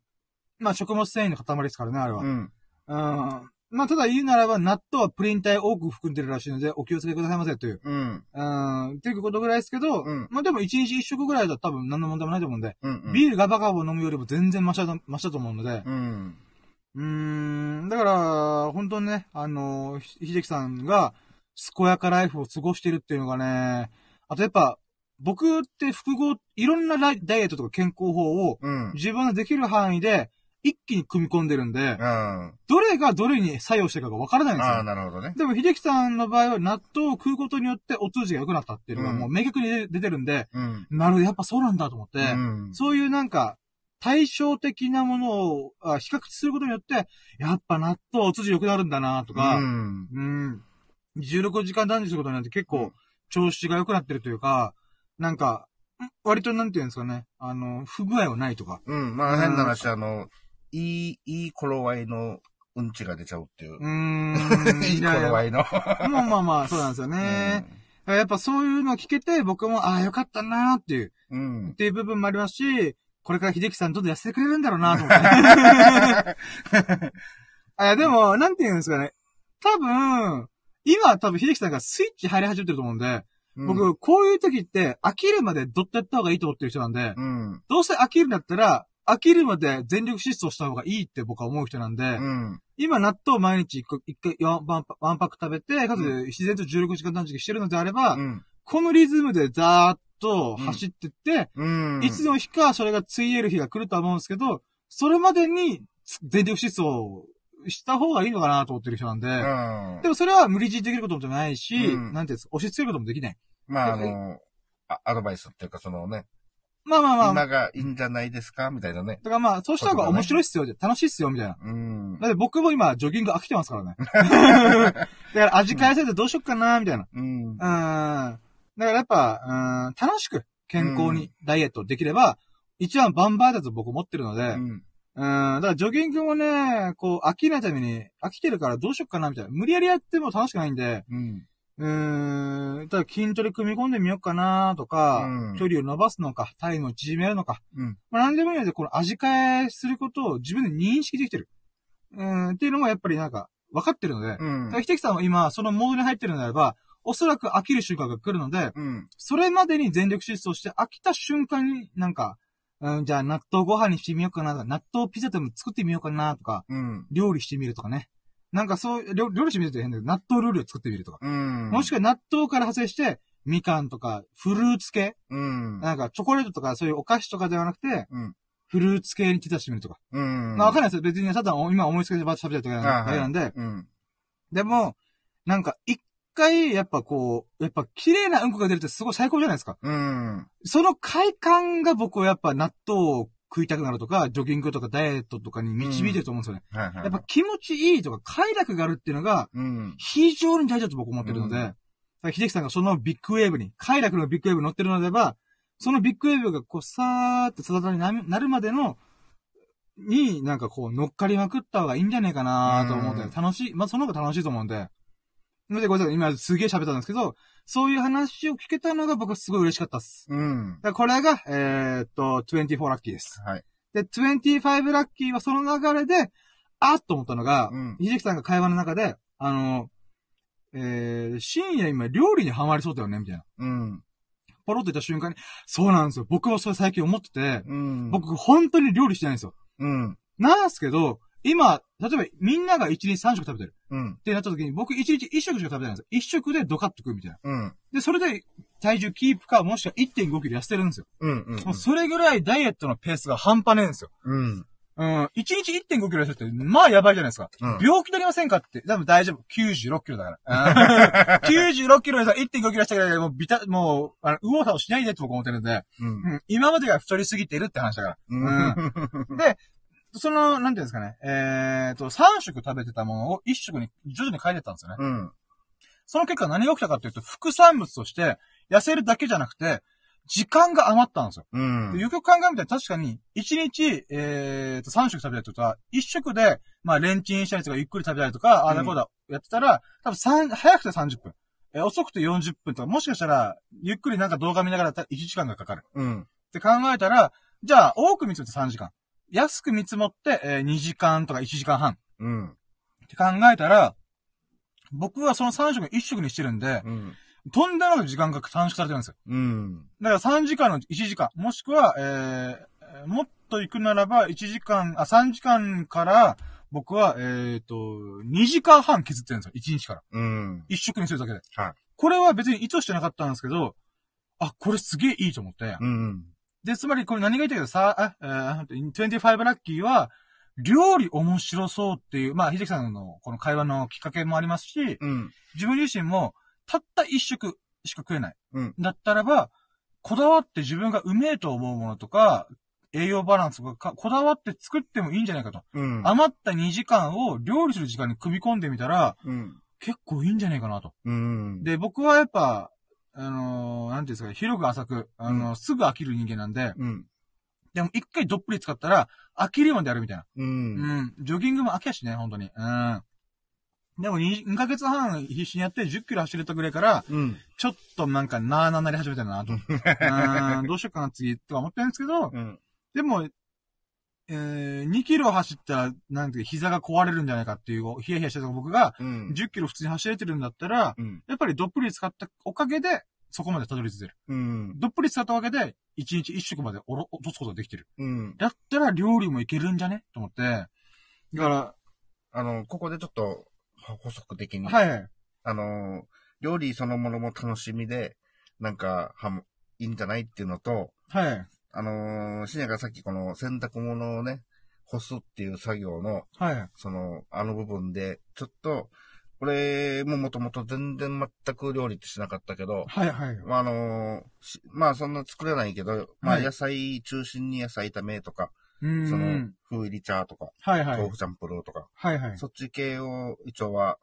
まあ食物繊維の塊ですからね、あれは。うん。うんまあ、ただ言うならば、納豆はプリン体多く含んでるらしいので、お気をつけくださいませという。うん。うん、っていうことぐらいですけど、うんまあでも一日一食ぐらいだと多分何の問題もないと思うんで、うん。ビールガバガバ飲むよりも全然マシだと、マシだと思うので、うん。うーん、だから、本当にね、あの、ひ秀樹さんが、健やかライフを過ごしてるっていうのがね、あとやっぱ、僕って複合、いろんなダイエットとか健康法をうん。自分ができる範囲で一気に組み込んでるんで、あどれがどれに作用してるかがわからないんですあー、よ。なるほどね。でも、秀樹さんの場合は納豆を食うことによってお通じが良くなったっていうのがうんもう明確に出出てるんで、うん。なるほど、やっぱそうなんだと思って、うん。そういうなんか、対照的なものをあ比較することによって、やっぱ納豆お通じ良くなるんだなとか、うん。うん。16時間断食することによって結構調子が良くなってるというか、なんか、割となんていうんですかね、あの、不具合はないとか。うん。まあ変な話、あの、いい、いい頃合いのうんちが出ちゃうっていうう。ーん。いい頃合いの。まあまあまあ、そうなんですよね。やっぱそういうのを聞けて、僕も、ああ、よかったなーっていう、うん。っていう部分もありますし、これから秀樹さんどんどん痩せてくれるんだろうなと思って。あでも、なんて言うんですかね。多分、今多分秀樹さんがスイッチ入り始めてると思うんで、うん、僕、こういう時って飽きるまでどっとやった方がいいと思ってる人なんで、うん。どうせ飽きるんだったら、飽きるまで全力疾走した方がいいって僕は思う人なんで、うん。今納豆毎日一回ワンワンパワンパック食べて、かつ自然と16時間断食してるのであれば、うん。このリズムでザーッと走ってって、うん。いつの日かそれがついえる日が来るとは思うんですけど、それまでに全力疾走した方がいいのかなと思ってる人なんで、うんでもそれは無理強いできることもないし、うんなんていうんですか、押し付けることもできない。まあ、あの、あアドバイスっていうか、そのね、まあまあまあ、今がいいんじゃないですか？みたいなね。だからまあ、そうした方が面白いっすよ、楽しいっすよ、みたいな。うん。だって僕も今、ジョギング飽きてますからね。だから味変えせてどうしよっかな、みたいな。うんう。ん。だからやっぱ、うん、楽しく健康にダイエットできれば、一番バンバーだと僕思ってるので、ううん、ん。だからジョギングもね、こう、飽きないために、飽きてるからどうしよっかな、みたいな。無理やりやっても楽しくないんで、うん。うーん、ただ筋トレ組み込んでみようかなとか、うん距離を伸ばすのか、タイムを縮めるのか、うん。まあ何でもいいので、この味変えすることを自分で認識できてる。うん、っていうのもやっぱりなんか、分かってるので、うんだから。秀樹さんは今、そのモードに入ってるのであれば、おそらく飽きる瞬間が来るので、うん。それまでに全力疾走して飽きた瞬間になんか、うん、じゃあ納豆ご飯にしてみようかなとか、納豆ピザでも作ってみようかなとか、うん。料理してみるとかね。なんかそう、料料理してみると変だけど、納豆料理を作ってみるとか。うん。もしくは納豆から派生して、みかんとか、フルーツ系うん。なんかチョコレートとかそういうお菓子とかではなくて、うんフルーツ系に手出してみるとか。うん。まあわかんないですよ。別にただ今思いつきでバッと喋ってるとかあはいだけなんで。うん。でも、なんか一回、やっぱこう、やっぱ綺麗なうんこが出るってすごい最高じゃないですか。うん。その快感が僕はやっぱ納豆を食いたくなるとか、ジョギングとかダイエットとかに導いてると思うんですよね。はいはい。やっぱ気持ちいいとか快楽があるっていうのがうん。非常に大事だと僕思ってるので、うんだから秀樹さんがそのビッグウェーブに、快楽のビッグウェーブに乗ってるのであれば、そのビッグウェーブがこうさーって定にななるまでの、に、なんかこう乗っかりまくった方がいいんじゃないかなと思って、うん楽しい、まあその方が楽しいと思うんで。ので、ごめんなさい、今すげえ喋ったんですけど、そういう話を聞けたのが僕はすごい嬉しかったです。うん。だからこれが、えーっと、24ラッキーです。はい。で、25ラッキーはその流れで、あーっと思ったのが、うん秀樹さんが会話の中で、あの、えー、深夜今料理にハマりそうだよね、みたいな。うん。ポロッと言った瞬間に、そうなんですよ。僕もそれ最近思ってて、うん。僕本当に料理してないんですよ。うん。なんですけど、今、例えばみんなが1日3食食べてるうん。ってなった時に、僕1日1食しか食べてないんですよ。1食でドカッと食うみたいな。うん。で、で、それで体重キープか、もしくは1.5キロ痩せてるんですよ。うん。うん。もうそれぐらいダイエットのペースが半端ねえんですよ。うん。うん。1日1.5キロ痩せて、まあやばいじゃないですか。うん病気なりませんかって。多分大丈夫。96キロだから。うん96キロでさ、1.5キロしたぐらいでもうビタ、もう、あの、右往左往しないでって僕思ってるんで、うん。うん。今までが太りすぎてるって話だから。うん。で、その、なんていうんですかね。えーと、3食食べてたものを1食に徐々に変えてったんですよね。うん。その結果何が起きたかっていうと、副産物として、痩せるだけじゃなくて、時間が余ったんですよ。うんで。よくよく考えみたら確かに、1日、えーと、3食食べたりとか、1食で、まあ、レンチンしたりとか、ゆっくり食べたりとか、ああだこうだ、やってたら、多分三早くて30分。えー遅くて40分とか、もしかしたら、ゆっくりなんか動画見ながらだったら1時間がかかる。うん。って考えたら、じゃあ、多く見積もって3時間。安く見積もって、えー2時間とか1時間半。っうん。て考えたら、僕はその3食1食にしてるんで、うん。とんでもなく時間が短縮されてるんですよ。うん。だから3時間の1時間、もしくは、えーえーもっと行くならば1時間、あ、3時間から、僕は、えっ、と、2時間半削ってるんですよ。1日から。うん。1食にするだけで。はい。これは別に意図してなかったんですけど、あ、これすげえいいと思って。うん。で、つまりこれ何が言いたいかさ、あ、えー、25ラッキーは、料理面白そうっていう、まあ、秀樹さんのこの会話のきっかけもありますし、うん。自分自身も、たった一食しか食えない。うんだったらば、こだわって自分がうめえと思うものとか、栄養バランスとかか、こだわって作ってもいいんじゃないかと。うん。余った2時間を料理する時間に組み込んでみたら、うん。結構いいんじゃないかなと。うん。で、僕はやっぱ、あのーなんていうんですか、広く浅く、あのーすぐ飽きる人間なんで、うん。でも一回どっぷり使ったら、飽きるまでやるみたいな。う。うんん。ジョギングも飽きやしね、本当に。うん。でも 2, 2ヶ月半必死にやって10キロ走れたぐらいから、うん。ちょっとなんかなーなーなり始めたなと。うん。どうしようかな次とか思ってるんですけど、うん。でも、えー、2キロ走ったら、なんていうか膝が壊れるんじゃないかっていう、ヒヤヒヤしてた僕が、うん。10キロ普通に走れてるんだったら、うん。やっぱりどっぷり使ったおかげで、そこまでたどり着いてる。うん。どっぷり使ったおかげで、1日1食までおろ落とすことができてる。うん。だったら料理もいけるんじゃね？と思って。だから、あの、ここでちょっと、は補足的に。はいはい。あの、料理そのものも楽しみで、なんか、はむ、いいんじゃない？っていうのと、はい。あのー、シニアがさっきこの洗濯物をね、干すっていう作業の、はい。その、あの部分で、ちょっと、これももともと全然全く料理ってしなかったけど、はいはい。まあ、あのーしまあそんな作れないけど、まあはい野菜中心に野菜炒めとか。その、風入り茶とか、はいはい豆。腐チャンプルーとか、はいはい。そっち系を一応は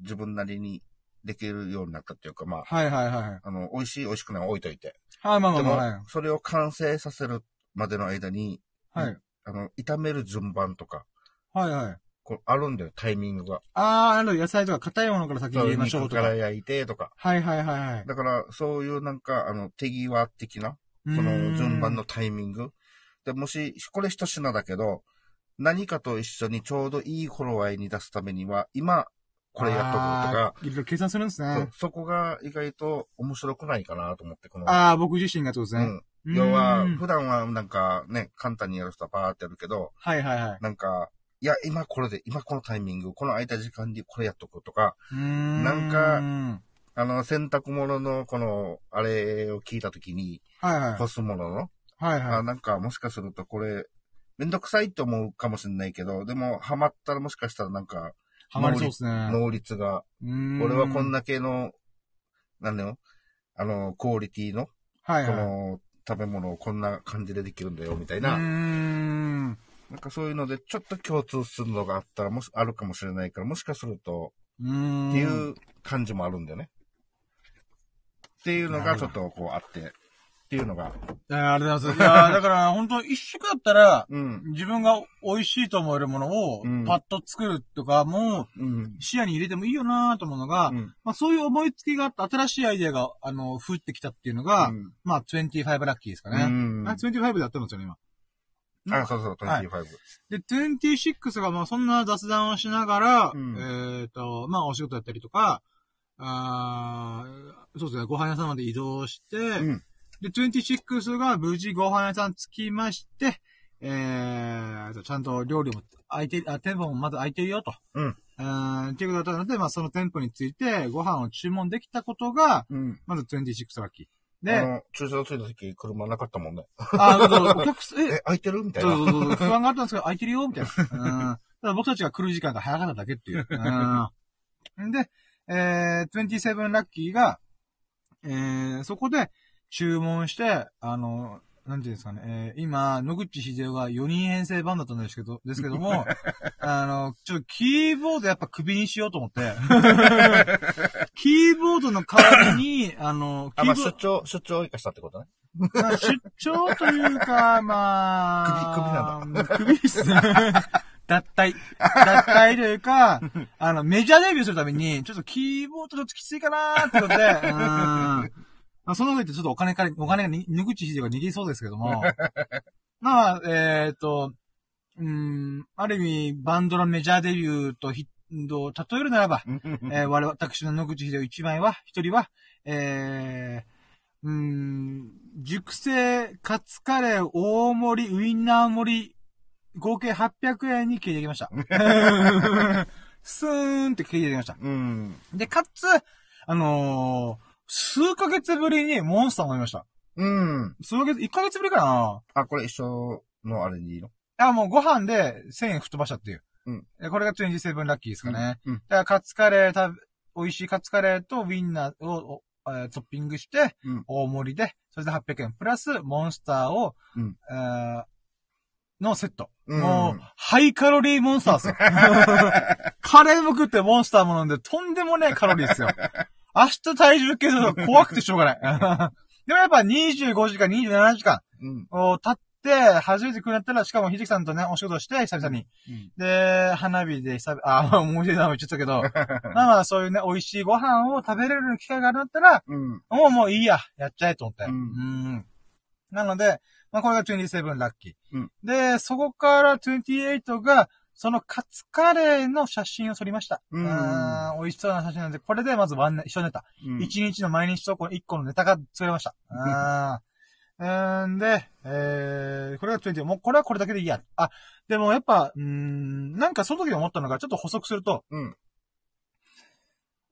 自分なりにできるようになったっていうか、まあ、はいはいはい。あの、美味しい美味しくないは置いといて。はい、まあまでもあまあ、はい。、それを完成させるまでの間に、はい。あの、炒める順番とか、はいはい。こうあるんだよ、タイミングが。あー、あの、野菜とか硬いものから先に入れましょうとか。はい肉から焼いてとか。はいはいはい。だから、そういうなんか、あの、手際的な、そその順番の。タイミング。で、もし、これ一品だけど、何かと一緒にちょうどいい頃合いに出すためには、今、これやっとくとか、いろいろ計算するんですそね。そこが意外と面白くないかなと思って、この、ああ、僕自身がそうですね。うん。要は普段はなんかね、簡単にやる人はバーってやるけど、はいはいはい。なんか、いや、今これで、今このタイミング、この空いた時間にこれやっとくとか、ん。なんかあの、洗濯物のこの、あれを聞いたときに、はいはい。干すものの、はいはあなんかもしかするとこれ、めんどくさいって思うかもしれないけど、でも、ハマったらもしかしたらなんか、い。ハマりそうですね。能率が、俺はこん。だけの、なんだよ、あの、クオリティの、はいはい。この、食べ物をこんな感じでできるんだよ、みたいな。ん。なんかそういうので、ちょっと共通するのがあったら、もし、あるかもしれないから、もしかすると、うーん。っていう感じもあるんだよね。っていうのがちょっとこうあって、っていうのが、いやありがとうございます。いやだから、本当一食だったら、うん、自分が美味しいと思えるものをうん、パッと作るとかも、うん、視野に入れてもいいよなと思うのが、うん、まあそういう思いつきがあった、新しいアイデアが、あの、降ってきたっていうのが、まあ25ラッキーですかうね。ん、あ、25でやってるんですよね、今。あ、そうそう、25。で、26がまあそんな雑談をしながら、うん。えっ、と、まあお仕事やったりとか、あーそうですね、ご飯屋さんまで移動して、うんで、26が無事ご飯屋さん着きまして、えーと、ちゃんと料理も空いて、あ、店舗もまだ空いてるよと。うん。えーっていうことだったので、まあその店舗についてご飯を注文できたことが、うん。まず26ラッキー。で、駐車場着いた時、車なかったもんね。あ、そうそうお客さん、え え、空いてるみたいな。そうそうそう。不安があったんですけど、空いてるよみたいな。うん。ただ僕たちが来る時間が早かっただけっていう。うん。で、えー、27ラッキーが、えー、そこで注文して、あの、なんていうんですかね、えー、今、野口秀夫が4人編成版だったんですけど、ですけども、あの、ちょっとキーボードやっぱ首にしようと思って、キーボードの代わりに、あの、キあ、まあ、ーボー出張、出張を生かしたってことね。まあ、出張というか、まあ。首首なんだ。首ですね。脱退。脱退というか、あの、メジャーデビューするために、ちょっとキーボードちょっときついかなーってことで、うん。まあ、その上でちょっとお金から、お金がに、ぬぐちひでが握りそうですけども。まあ、えっ、と、うん、ある意味、バンドのメジャーデビューとヒと例えるならば、えー、我々、私の野口秀夫一枚は、一人は、えー、うーん、熟成カツカレー大盛りウインナー盛り、合計800円に消えてきました。スーンって消えてきました。うん。で、かつ、あのー数ヶ月ぶりにモンスター飲みました。うん。数ヶ月、1ヶ月ぶりかなあ、これ一緒のあれでいいの？あ、もうご飯で1000円吹っ飛ばしたっていう。うんで。これが27ラッキーですかね。うん。だからカツカレー食べ、美味しいカツカレーとウィンナーを、おえートッピングして、うん大盛りで、それで800円。プラス、モンスターを、うんえーのセット。うんもう、ハイカロリーモンスターですよ。カレーも食ってモンスターも飲んで、とんでもねえカロリーですよ。明日体重計の怖くてしょうがない。でもやっぱ25時間、27時間うん。を経って、初めて来るんだったら、しかも秀樹さんとね、お仕事して、久々に。で、花火で久々、あ、もう一度も言っちゃったけど、まあまあそういうね、美味しいご飯を食べれる機会があるんだったら、うん。もうもういいや、やっちゃえと思って。うんんなので、まあこれが27ラッキー。うんで、そこから28が、そのカツカレーの写真を撮りました。うん美味しそうな写真なんで、これでまずワンネ、一緒ネタ。うん。一、日の毎日投稿の一個のネタが作れました。あー んで、えー、これが20、もうこれはこれだけでいいや。あ、でもやっぱ、うーん、なんかその時思ったのが、ちょっと補足すると、うん。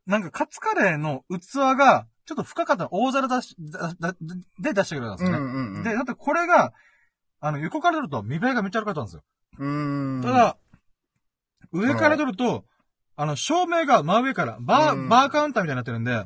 なんかカツカレーの器が、ちょっと深かったの大皿出し、で出してくれたんですよね。うんうんうん。で、だってこれが、あの、横から撮ると見栄えがめっちゃ悪かったんですよ。うーん。ただ、上から撮ると、あの、照明が真上から、バうんー、バーカウンターみたいになってるんで、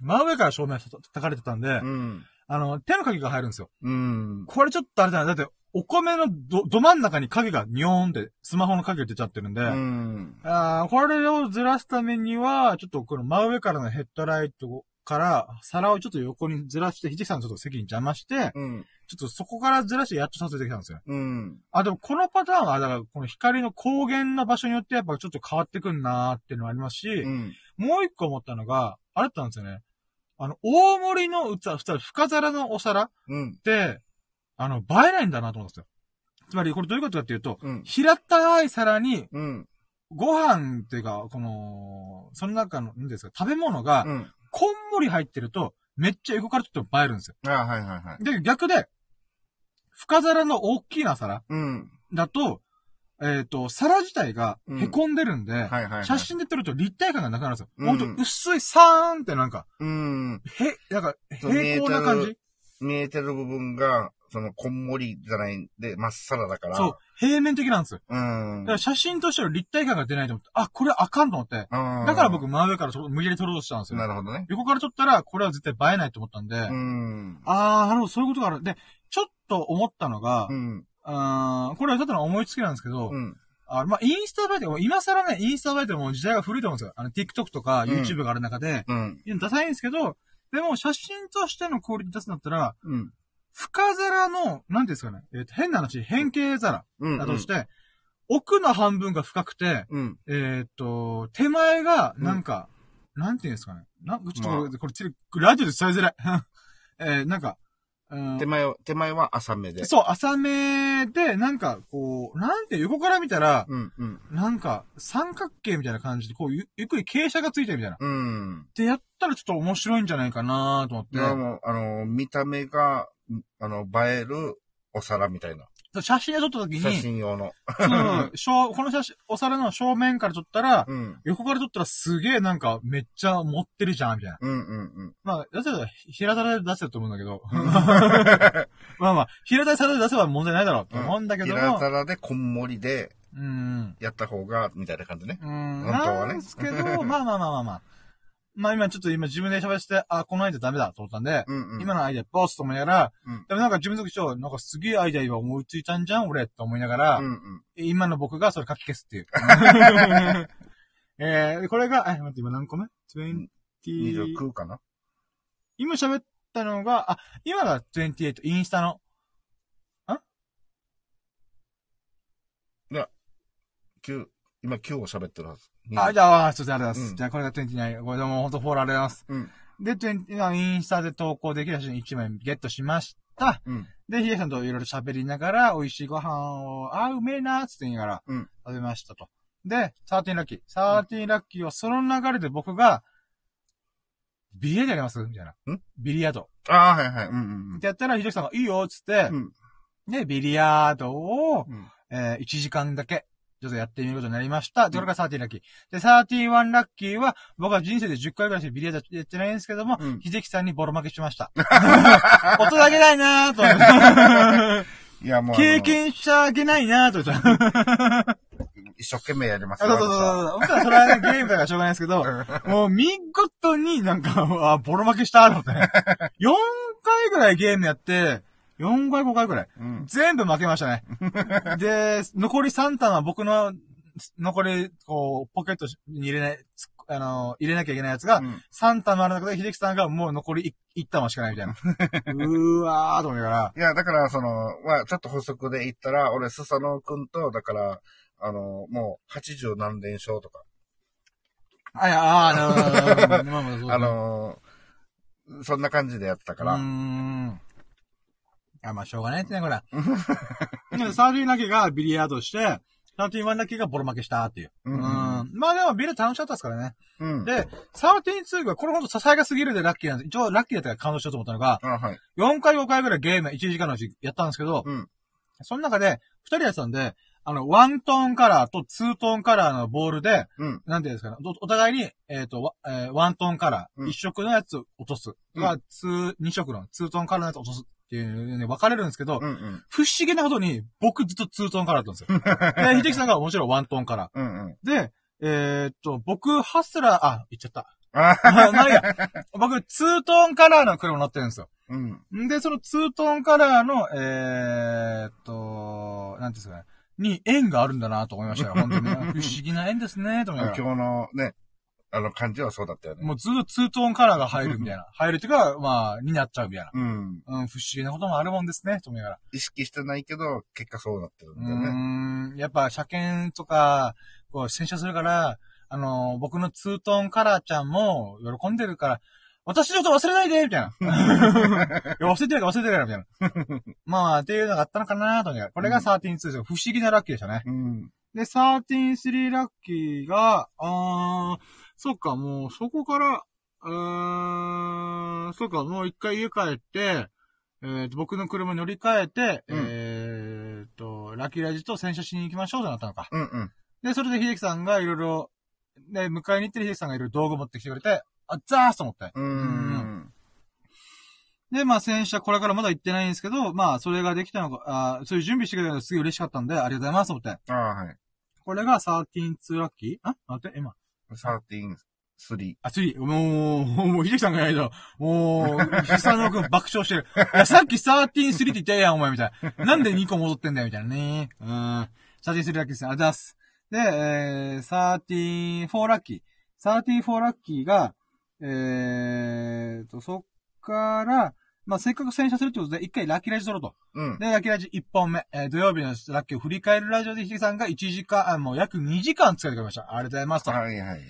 真上から照明がたたかれてたんで、うん。あの、手の影が入るんですよ。うん。これちょっとあれだな。だって、お米のど、ど真ん中に影がニョーンって、スマホの影が出ちゃってるんで、うん。あーこれをずらすためには、ちょっとこの真上からのヘッドライトから、皿をちょっと横にずらして、ひじさんのちょっと席に邪魔して、うん。ちょっとそこからずらしてやっと撮影できたんですよ。うん。あ、でもこのパターンは、だからこの光の光源の場所によってやっぱちょっと変わってくんなーっていうのがありますし、うん。もう一個思ったのが、あれだったんですよね。あの、大盛りの器、普通、深皿のお皿うん。って、あの、映えないんだなと思うんですよ。つまり、これどういうことかっていうと、うん。平たい皿に、うん。ご飯っていうか、この、その中の、何ですか、食べ物がう、ん。こんもり入ってると、めっちゃ横からちょっと映えるんですよ。あはいはいはい。で、逆で、深皿の大きな皿うん。だと、えっ、と、皿自体がうん凹んでるんで、はいはいはい。写真で撮ると立体感がなくなるんですよ。うんほんと、薄いサーンってなんか、うん。へ、なんか、そう平行な感じ見えてる部分が、その、こんもりじゃないんで、まっさらだから。そう。、平面的なんですよ。うん。だから写真としての立体感が出ないと思って、あ、これあかんと思って。だだから僕、真上からちょっと無理やり撮ろうとしたんですよ。なるほどね。横から撮ったら、これは絶対映えないと思ったんで、うん。あー、なるほど、そういうことがある。で、ちょっと思ったのが、うん。あーこれはただの思いつきなんですけど、うん。あまあ、インスタ映えても、今更ね、インスタ映えても時代が古いと思うんですよ。あの、TikTok とかうん YouTube がある中で、うん。いやダサいんですけど、でも写真としてのクオリティ出すんだったら、うん。深皿の、なんていうんですかね、えーと変な話、変形皿うん。だとして、奥の半分が深くて、うん。えっ、と、手前が、なんか、なんていうんですかね。なちょっとこれ、これラジオで伝えづらい。えー、なんか、うん手前は、手前は浅めで。そう、浅めで、なんか、こう、なんて、横から見たら、うん。うん。なんか、三角形みたいな感じで、こう、ゆゆっくり傾斜がついてるみたいな。うん。で、やったらちょっと面白いんじゃないかなと思ってあの、見た目が、あの、映えるお皿みたいな。写真で撮った時写に、真用の。そう正この写真、お皿の正面から撮ったら、うん。横から撮ったらすげえなんか、めっちゃ持ってるじゃん、みたいな。うんうんうん。まあ、出せば、平皿で出せると思うんだけど。まあまあ、平皿で出せば問題ないだろうと思うんだけど平も。皿でこんもりでうん。やった方が、みたいな感じね。うん。本当はねなんですけど、まあまあまあまあまあ。まあ今ちょっと今自分で喋って、あ、このアイデアダメだと思ったんで、うんうん。今のアイデアボスと思いながら、うんでもなんか自分の時ちなんかすげえアイデア今思いついたんじゃん俺って思いながら、うんうん。今の僕がそれ書き消すっていう。えー、これが、え、待って、今何個目 ?20、29かな？今喋ったのが、あ、今が28、インスタの。?9、今9を喋ってるはず。あ、じゃあ、すいません、ありがとうございます。うんじゃあ、これが29。これでも本当フォローありがとうございます。うん。で、20今インスタで投稿できる写真1枚ゲットしました。うん。で、ヒデさんといろいろ喋りながら、美味しいご飯を、あ、うめえなーって言いながら、うん食べましたと。で、13ラッキー。13ラッキーをその流れで僕が、ビリヤードやります？みたいな。ん？ビリヤード。ああ、はいはい。うんうんってやったら、ひでさんがいいよっつって、うん。で、ビリヤードを、うん。えー、1時間だけ、ちょっとやってみることになりました。で、これが13ラッキー。で、31ラッキーは、僕は人生で10回ぐらいしかビリヤードやってないんですけども、うん秀樹さんにボロ負けしました。音だけないなーと思って。いや、もう。経験しちゃあげないなーと思って。一生懸命やりますあそうそうそうそう。僕はそれはね、ゲームだからしょうがないですけど、もう見事になんか、あ、ボロ負けしたと思って。4回ぐらいゲームやって、4回5回ぐらい。うん。全部負けましたね。で、残り3ターンは僕の、残り、こう、ポケットに入れない、つあの、入れなきゃいけないやつが、うん3玉あるんだけど、秀樹さんがもう残り 1, 玉しかないみたいな。うーわーと思いながら、いや、だから、その、まあ、ちょっと補足で言ったら、俺、スサノオくんと、だから、あの、もう、80何連勝とか、あ、いや、あ あまあのーそんな感じでやってたから、うーん。あ、まあ、しょうがないってね、これ。でサーティーラッキーがビリヤードして、サーティーワンラッキーがボロ負けしたっていう。ううんん。まあでもビル楽しかったですからね。うん。で、サーティー2がこれほんとささやかすぎるでラッキーなんです。一応ラッキーだったから感動しようと思ったのが、あ、はい。4回5回ぐらいゲーム1時間のうちやったんですけど、うん。その中で2人やってたんで、あの、ワントーンカラーとツートーンカラーのボールで、うん。なんていうんですかね、おお互いに、えっ、と、わえーワントーンカラー、うん一色のやつ落とす。うんが、ツー、二色のツートーンカラーのやつ落とすっていうね、分かれるんですけど、うん。うん。不思議なことに、僕ずっとツートーンカラーだったんですよ。で、秀樹さんがもちろんワントーンカラうん。うん。ー。で、えーっと、僕、ハスラー、あ、言っちゃった。ああまあいいや。僕、ツートーンカラーの車乗ってるんですよ。うん。んで、そのツートーンカラーの、えーっと、なんですかね、に縁があるんだなと思いましたよ。本当に。不思議な縁ですね、と思いながら。今日のね、あの感じはそうだったよね。もうずっとツートーンカラーが入るみたいな。入るっていうか、まあ、になっちゃうみたいな。うん。うん、不思議なこともあるもんですね、と思いながら。意識してないけど、結果そうなってるんうだよね。ーん、やっぱ車検とか、こう、洗車するから、あのー僕のツートーンカラーちゃんも喜んでるから、私のこと忘れないでみたいな。いや忘れてるから忘れてるから、みたいな。まあ、っていうのがあったのかなと思いながら。これが13-2ですよ。不思議なラッキーでしたね。うん。で、13-3ラッキーが、あー、そっか、もうそこから、うーん、そっか、もう一回家帰って、えーと、僕の車に乗り換えて、うんえーと、ラッキーラジと洗車しに行きましょうとなったのか。うんうん。で、それで秀樹さんがいろいろ、で、迎えに行ってる秀樹さんがいろいろ道具持ってきてくれて、あ、ザースと思って。うーん。で、まあ、洗車これからまだ行ってないんですけど、まあ、それができたのが、あーそういう準備してくれたのがすげえ嬉しかったんで、ありがとうございますと思って。ああ、はい。これが13-2ラッキー？あ待って、今。13、3。あ、次、もう、もう、秀樹さんがいないと、もう、久野くん爆笑してる。いや、さっき13-3って言ったやん、お前、みたいな。なんで2個戻ってんだよ、みたいなね。うん。13-3ラッキーですね。ありがとうご、ざっす。で、えー、13-4ラッキー。13-4ラッキーが、えーと、そっから、まあ、せっかく洗車するってことで、一回ラッキーラジ撮ろうと。うん。で、ラッキーラジ1本目。えー土曜日のラッキーを振り返るラジオで秀樹さんが1時間、あ、もう約2時間使ってくれました。ありがとうございますと。はいはい。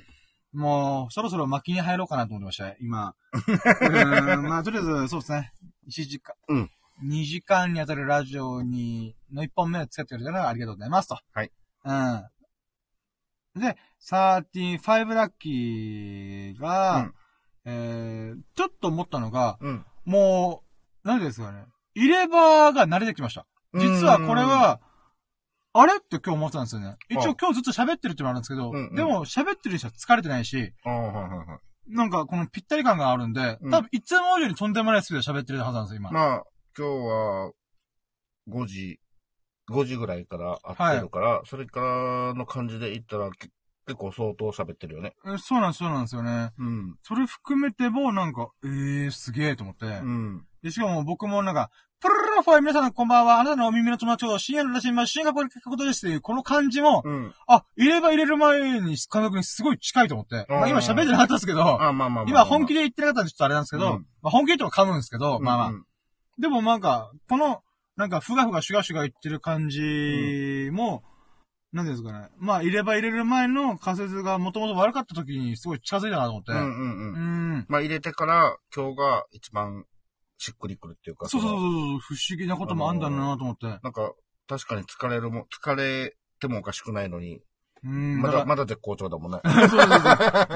もう、そろそろ巻きに入ろうかなと思ってましたね、今。うーん、まあ、とりあえず、そうですね。1時間。うん。2時間にあたるラジオに、の1本目を使ってくれたのはありがとうございますと。はい。うん。で、35ラッキーが、うんえー、ちょっと思ったのが、うん。もう、何ですかね。入れ歯が慣れてきました。実はこれは、あれって今日思ってたんですよね。一応今日ずっと喋ってるってのもあるんですけど、うんうんでも喋ってる人は疲れてないし。なんかこのぴったり感があるんで、うん多分いつも以上にとんでもないスピードで喋ってるはずなんですよ、今。まあ、今日は、5時、5時ぐらいから会ってるから、それからの感じで言ったら、け結構相当喋ってるよね。えそうなんです、そうなんですよね。うん。それ含めてもなんか、えー、すげえと思って。うん。で、しかも僕もなんか、プルルルファイ皆さんこんばんは。あなたのお耳の友達を深夜のラジオに深夜学校に書くことですっていう、この感じも、うん。あ、入れ歯入れる前に感覚にすごい近いと思って。まあ今喋ってなかったですけど、あ、まあまあまあまあ。今本気で言ってなかったんでちょっとあれなんですけど、うんまあ本気で言っても噛むんですけど、まあまあ。うんでもなんか、この、なんか、ふがふがシュガシュガ言ってる感じも、なんですかね。まあ、入れ歯入れる前の仮説がもともと悪かった時にすごい近づいたなと思って。うんうんううん。ん。まあ入れてから、今日が一番しっくりくるっていうか。そうそうそうのそう、不思議なこともあんだなと思って。なんか、確かに疲れるも、疲れてもおかしくないのに、うん。まだ、まだ絶好調だもんね。そうそうそう。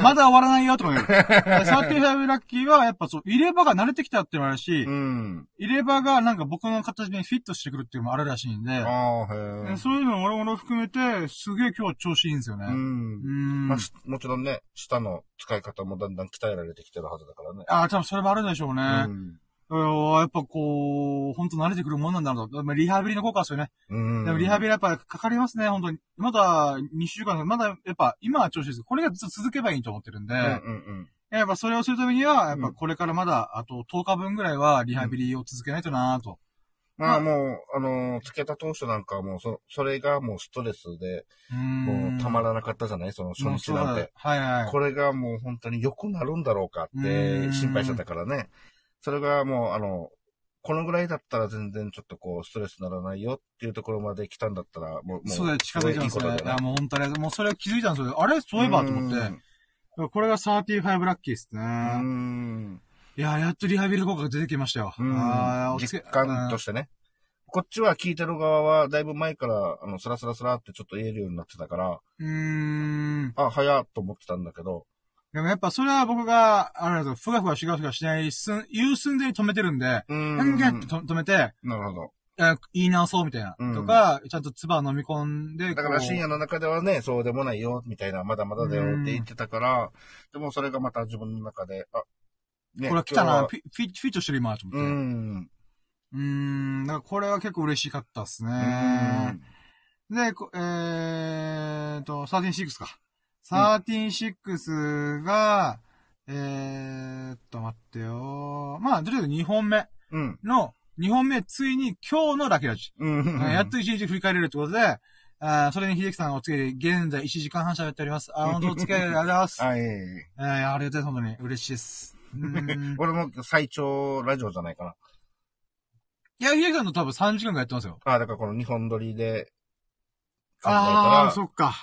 まだ終わらないよとか言う。サーティファイブラッキーは、やっぱそう、入れ歯が慣れてきたっていうのもあるし、うん。入れ歯がなんか僕の形にフィットしてくるっていうのもあるらしいんで、ああ、へえ。そういうのもろもろ含めて、すげえ今日調子いいんですよね。う。うんもちろんね、舌の使い方もだんだん鍛えられてきてるはずだからね。ああ、多分それもあるんでしょうね。うん。いややっぱこう、本当慣れてくるもんなんだろうと。まあリハビリの効果ですよね。うん。でもリハビリやっぱかかりますね、本当に。まだ2週間、まだやっぱ今は調子です。これがずっと続けばいいと思ってるんで、うんうんうん。やっぱそれをするためには、やっぱうんこれからまだあと10日分ぐらいはリハビリを続けないとなぁと。まあもう、あの、つけた当初なんかはもう、そ、それがもうストレスで、もうたまらなかったじゃない？その初日なんて。はいはい。これがもう本当に良くなるんだろうかっうてん心配してたからね。それがもう、あの、このぐらいだったら全然ちょっとこう、ストレスならないよっていうところまで来たんだったら、もう、もうそうだよ、近づいてますね。すごいや、もう本当に、もうそれを気づいたんですよ。あれ？そういえばと思って。これが35ラッキーですね。うん。うん。いや、やっとリハビリ効果が出てきましたよ。うんあ実感としてね。こっちは聞いてる側は、だいぶ前から、あの、スラスラスラってちょっと言えるようになってたから、うーん。あ、早っと思ってたんだけど、でもやっぱそれは僕が、あれだと、ふがふがしがふがしない、すん、言う寸前に止めてるんで、ううんん、ってと止めて、なるほど。え言い直そうみたいな。うんとか、ちゃんと唾飲み込んで、だから深夜の中ではね、そうでもないよ、みたいな、まだまだだよって言ってたから、でもそれがまた自分の中で、あ、ねこれ来たな、今フィフィフィットしてる今、と思って。ん。うーん、だからこれは結構嬉しかったっすうね。ん。で、こえーと、136か。136が、えーっと、待ってよ。まあ、とりあえず2本目うん。の、2本目、ついに今日のラキラジ。うん。やっと1日振り返れるってことで、あーそれに秀樹さんお付き合いで、現在1時間半喋っております。あ、本当お付き合いありがとうございます。はい。えー、ありがたい、本当に。嬉しいです。うーん俺も最長ラジオじゃないかな。いや、秀樹さんと多分3時間ぐらいやってますよ。ああ、だからこの日本撮りで、ああー、そっか。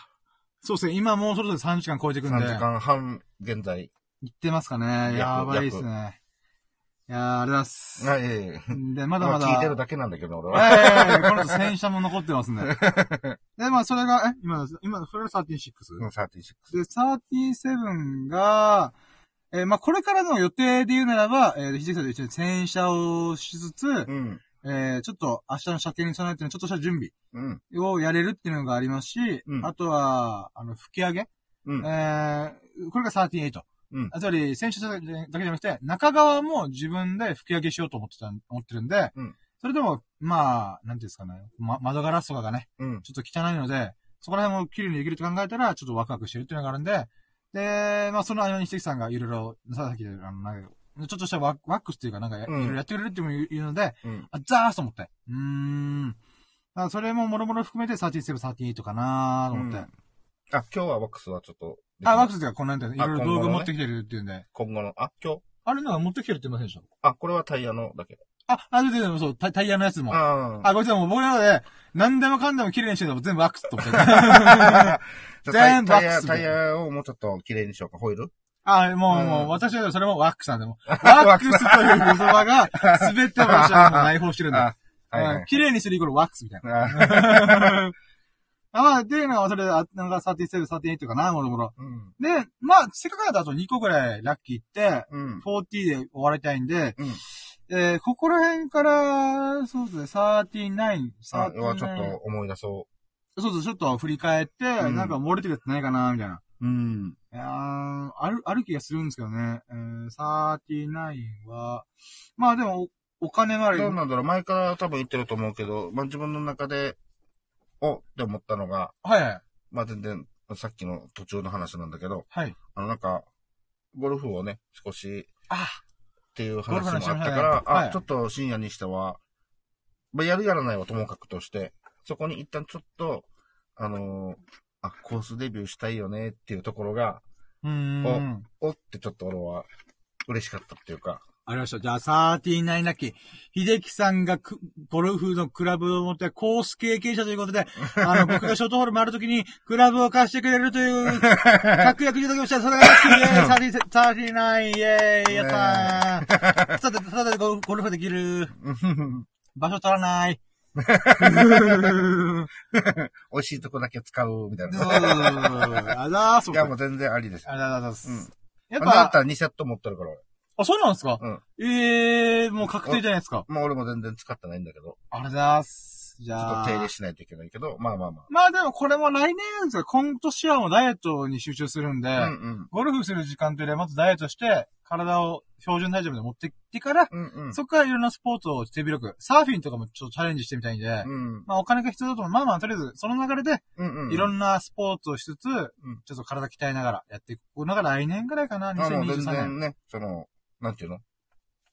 そうですね。今もうそろそろ3時間超えていくんで。えたら3時間半、現在。行ってますかね。やばいっすね。いやー、ありがとうございます。あ、ええ。で、まだまだ。聞いてるだけなんだけど、俺えは。えこの後戦車も残ってますね。で、まあ、それが、え、今、今、それが36。うん、36。で、37が、えーまあ、これからの予定で言うならば、えー、ひじきさんと一緒に戦車をしつつ、うん。えー、ちょっと明日の車検に備えてのちょっとした準備うん。をやれるっていうのがありますし、うんあとは、あの、吹き上げ、うん。えー、これが38。うんつまり、選手だけじゃなくて、中側も自分で吹き上げしようと思ってた、思ってるんで、うんそれでも、まあ、なんていうんですかね、ま、窓ガラスとかがね、うん。ちょっと汚いので、そこら辺も綺麗にできると考えたら、ちょっとワクワクしてるっていうのがあるんで、で、まあ、その間に関さんがいろいろ、さっきで、あの、ちょっとしたワワックスっていうか、なんか、いろうんいろやってくれるっていう言うので、うん。あ、ザースと思って。うーん。だからそれももろもろ含めて37、38かなと思って。うんあ、今日はワックスはちょっと。あ、ワックスってか、こんなんて、いろいろ道具持ってきてるっていうんで。今後の、あ、今日？あれなんか持ってきてるって言いませんでした？あ、これはタイヤのだけ。あ、あ、で、でもそう、タイタイヤのやつも。あ、あこいつはもう僕の中で、何でもかんでも綺麗にしてるのも全部ワックスと思って。全部ワックス タイヤ、タイヤをもうちょっと綺麗にしようか、ホイール？あ、もう、うんもう、私はそれもワックスなんで、もう、ワックスという言葉が、すべて私はもう内包してるんだ。はいはいうん。綺麗にするイコールワックスみたいな。あ あ、まあ、っていうのが、それで、あなんか37、38かな、もろもろ。うん。で、まあ、せっかくだとあと2個ぐらいラッキーって、うん。40で終わりたいんで、うんえー、ここら辺から、そうですね、39、あ、はちょっ39と思い出そそうそう、ちょっと振り返って、うんなんか漏れてるやつないかな、みたいな。う。うん。ある、ある気がするんですけどね。えー、39は、まあでも、おお金回り。どうなんだろう前から多分言ってると思うけど、まあ自分の中で、おって思ったのが、はいはい。まあ全然、さっきの途中の話なんだけど、はい。あのなんか、ゴルフをね、少しあ、っていう話もあったから、はいはいあ、ちょっと深夜にしては、まあやるやらないはともかくとして、そこに一旦ちょっと、あのーあ、コースデビューしたいよねっていうところが、うーん。おってちょっと俺は嬉しかったっていうか、ありました。じゃあ、39ラッキー。秀樹さんがくゴルフのクラブを持ってコース経験者ということで、あの、僕がショートホール回るときに、クラブを貸してくれるという、確約いただきました。それがラッキーイェーイ !39! イェーイやったーさて、さてゴルゴルフできる？場所取らない。美味しいとこだけ使うみたいそうな。あざーす。いや、もう全然ありです。あざーす。うんやっぱ、だったら2セット持ってるから俺。あ、そうなんですか？うんええー、もう確定じゃないですか。まあ俺も全然使ってないんだけど、ありがとうございます。じちょっゃあ。と手入れしないといけないけど、まあまあままあでもこれも来年ですが、今年はもうダイエットに集中するんで、あ。うんうん。ゴルフする時間というよりはまずダイエットして、体を標準体重まで持ってきてから、うんうん。そこからいろんなスポーツを手広く、サーフィンとかもちょっとチャレンジしてみたいんで、うん。まあお金が必要だと思う。まあまあとりあえず、その流れで。いろんなスポーツをしつつ、んちょっと体鍛えながらやっていくのが来年ぐらいかな、まあもう全2023年。然ね、その、なんていうの？も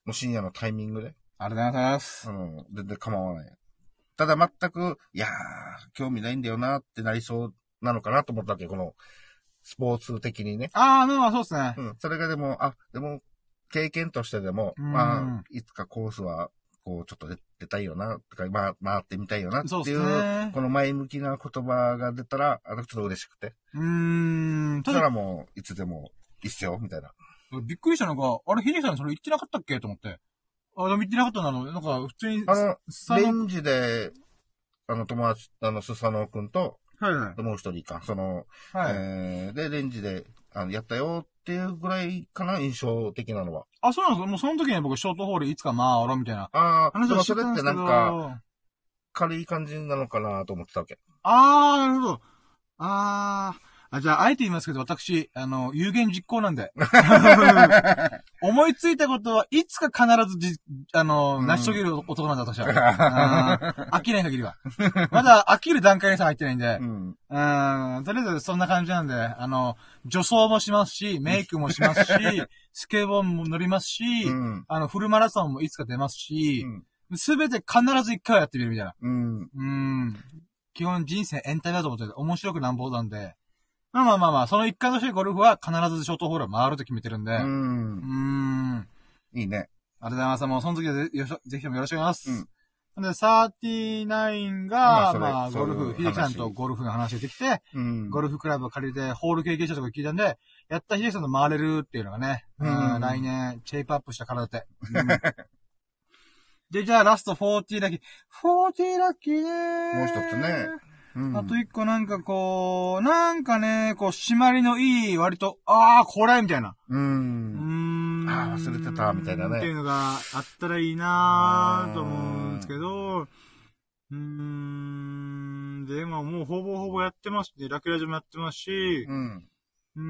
う深夜のタイミングで？ありがとうございます。うん、全然構わない。ただ全く、いやー、興味ないんだよなってなりそうなのかなと思ったわけ、この、スポーツ的にね。ああ、まあそうですね。うん。それがでも、あ、でも、経験としてでも、うんまあ、いつかコースは、こう、ちょっと出出たいよな、とか、まあ、回ってみたいよなっていう、ね。この前向きな言葉が出たら、あの、ちょっと嬉しくて。うーん。そしたらもう、いつでも、いいっすよ、みたいな。びっくりしたのが、あれ、ヒデさんそれ言ってなかったっけ？と思って。あ、でも言ってなかったなの。なんか、普通に、あの、さレンジで、あの、友達、あの、スサノオくんと、はいはい。もう一人か、その、はい。えー、で、レンジで、あの、やったよっていうぐらいかな、印象的なのは。あ、そうなんですか？もうその時に僕、ショートホールいつか回ろうみたいな。ああ、でもそしてたんですけどれってなんか、軽い感じなのかなと思ってたわけ。あー、なるほど。あー。あ、じゃあ、あえて言いますけど、私、あの、有言実行なんで。思いついたことはいつか必ずじ、あの、うん成し遂げる男なんだ、私は。飽きない限りは。まだ飽きる段階にさ入ってないんでう、ん。うん、とりあえずそんな感じなんで、あの、女装もしますし、メイクもしますし、スケボーも乗りますし、うん。あの、フルマラソンもいつか出ますしう、ん。すべて必ず一回はやってみるみたいな。うん。うん。基本人生エンタメだと思ってて面白くなんぼなんで、まあまあまあまあ、その一環としてゴルフは必ずショートホールを回ると決めてるんで、うーうん。ん。いいね。ありがとうございます。もうその時はぜよしぜひともよろしくお願いします。うんで、39が、まあそれまあ、ゴルフ、そういう秀樹さんと話ゴルフの話ができて、うん。ゴルフクラブを借りて、ホール経験者とか聞いたんで、やった秀樹さんと回れるっていうのがね、ううんん、来年、チェイプアップした体で。うんで、じゃあラスト40ラッキー。40ラッキーねー。もう一つね。うん。あと一個なんかこう、なんかね、こう、締まりのいい、割と、ああ、これみたいな。う。うんーん。あー忘れてたみたいなねっていうのがあったらいいなーと思うんですけど、うーん。で、まあもうほぼほぼやってますし、ラクラジもやってますし、うん。うーん、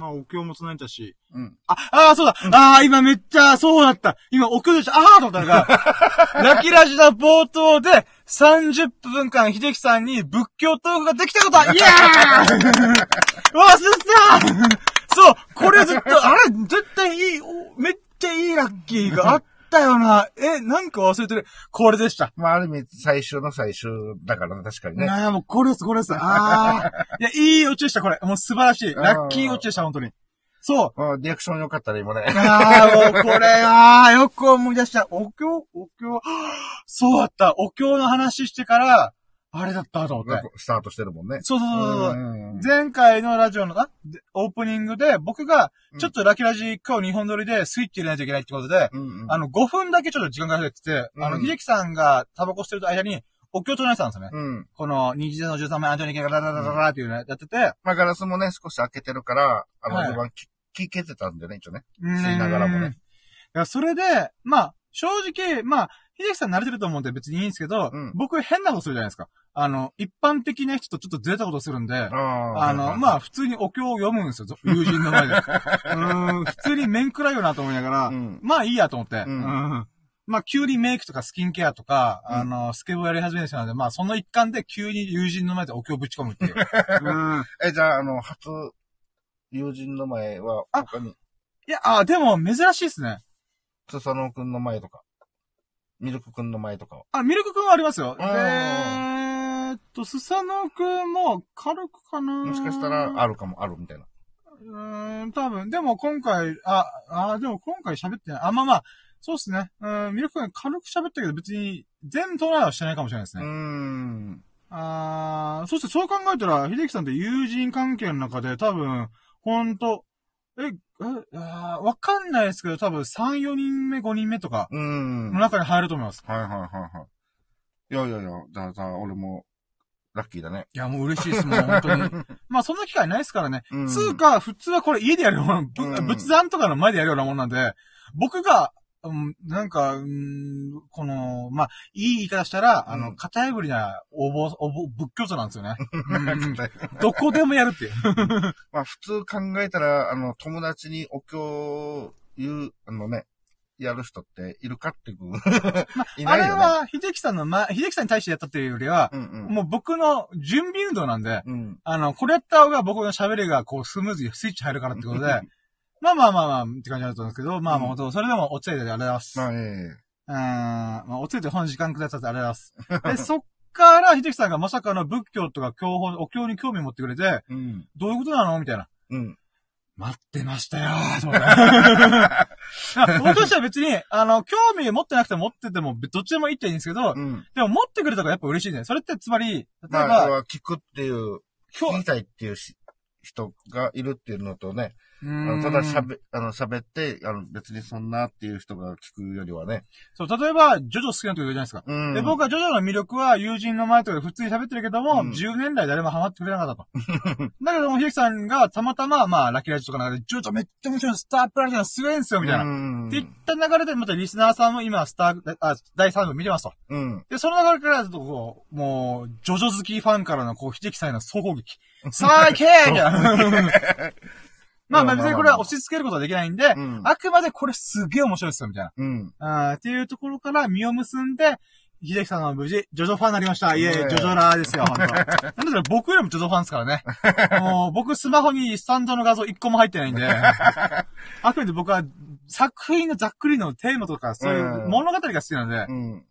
まあお経も繋いだし。うん。あ、ああ、そうだ。ああ、今めっちゃ、そうだった。今お経でしたああと思ったのが、ラキラジの冒頭で30分間秀樹さんに仏教トークができたこと。イエーイ忘れてたそうこれずっと、あれ絶対いい、おめっちゃいいラッキーがあったよな。え、なんか忘れてる。これでした。まあ、ある意味、最終の最終だからね、確かにね。ああ、もうこれです、これです。ああ。いや、いいオチでした、これ。もう素晴らしい。ラッキーオチでした、本当に。そう。まあ、リアクション良かったね、今ね。ああ、もうこれ、ああ、よく思い出した。お経お経そうだった。お経の話してから、あれだったと思って。スタートしてるもんね。そうそうそうそう。ん前回のラジオの、あでオープニングで、僕が、ちょっとラキラジ今日2本撮りでスイッチ入れないといけないってことで、うんうんあの、5分だけちょっと時間がかかってて、あの、うん秀樹さんがタバコしてる間に、お経唱えてたんですよね。うん。この、虹の13枚アントニーケがラララララっていうのやってて、まあ、ガラスもね、少し開けてるから、あの、はい序盤き聞けてたんだよね、一応ね。うん吸いながらもね。いや、それで、まあ、正直、まあ、秀樹さん慣れてると思うんで別にいいんですけど、うん僕変なことするじゃないですか。あの、一般的な人とちょっとずれたことするんで、ああ。あの、まあ、普通にお経を読むんですよ、ぞ友人の前で。うーん、普通に面食らいよなと思いながら、うんまあいいやと思って。ううんん。まあ、急にメイクとかスキンケアとか、うんあの、スケボーやり始める人なんで、まあ、その一環で急に友人の前でお経をぶち込むっていう。うん。え、じゃあ、あの、初、友人の前は、あ他に、いや、あ、でも、珍しいですね。スサノオくんの前とか、ミルクくんの前とかは。あ、ミルクくんはありますよ。えーっと、スサノオくんも軽くかなもしかしたら、あるかも、あるみたいな。うーん、多分。でも今回、あ、あ、でも今回喋ってない。あ、まあまあ、そうっすね。うん、ミルクくん軽く喋ったけど別に全トライはしてないかもしれないですうーね。ん。あー、そしてそう考えたら、秀樹さんって友人関係の中で多分、ほんと、え、え、あーわかんないですけど、多分3、4人目、5人目とかうーん。の中に入ると思います。はいはいはいはい。いやいやいや、じゃあさ、俺も、ラッキーだね。いや、もう嬉しいです、もう本当に。まあ、そんな機会ないですからね。うんつうか、普通はこれ家でやるような、ぶうん仏壇とかの前でやるようなもんなんで、僕が、うん、なんか、うん、この、まあ、いい言い方したら、あの、うん型破りな、おぼ、おぼ、仏教徒なんですよね。うんどこでもやるっていう。まあ普通考えたら、あの、友達にお経を言う、あのね、やる人っているかっていう。いあれないよね。は、秀樹さんの、ま、秀樹さんに対してやったっていうよりは、うんうん。もう僕の準備運動なんで、うん。あの、これやった方が僕の喋りがこうスムーズにスイッチ入るからってことで、まあまあまあまあ、って感じだったんですけど、まあまあ、うん本当それでもおついでありがとうございます。まあ、えうん、まあ、おついて本時間くださってありがとうございます。で、そっから、秀樹さんがまさかの仏教とか教法、お経に興味持ってくれて、えうん。どういうことなのみたいな。うん。待ってましたよーと思って。僕としては別に、あの、興味持ってなくても持ってても、どっちでもいいっていいんですけど、うん。でも持ってくれたからやっぱ嬉しいね。それってつまり、例えまあ、ば、それは聞くっていう、聞きたいっていうし人がいるっていうのとね、うあのただ喋、あの、喋って、あの、別にそんなっていう人が聞くよりはね。そう、例えば、ジョジョ好きな人いるじゃないですか。うん。で、僕はジョジョの魅力は友人の前とかで普通に喋ってるけども、うん10年来誰もハマってくれなかったと。だけども、秀樹さんがたまたま、まあ、ラッキーラジとかの中で、ジョジョめっちゃ面白いスタープラチナすごいんすよ、みたいな。うんって言った流れで、またリスナーさんも今、スター、あ、第3部見てますと。うん。で、その流れから、ちょっとこう、もう、ジョジョ好きファンからの、こう、秀樹さんへの総攻撃。さあ、行けーみたいな。まあまあ別にこれは押し付けることはできないんで、うんあくまでこれすげえ面白いですよ、みたいな。うん。あーっていうところから実を結んで、秀樹さんは無事、ジョジョファンになりました。いえ、ねえジョジョラーですよ、本当なんだったら僕よりもジョジョファンですからね。もう、僕スマホにスタンドの画像一個も入ってないんで、あくまで僕は作品のざっくりのテーマとか、そういう物語が好きなんで、うん。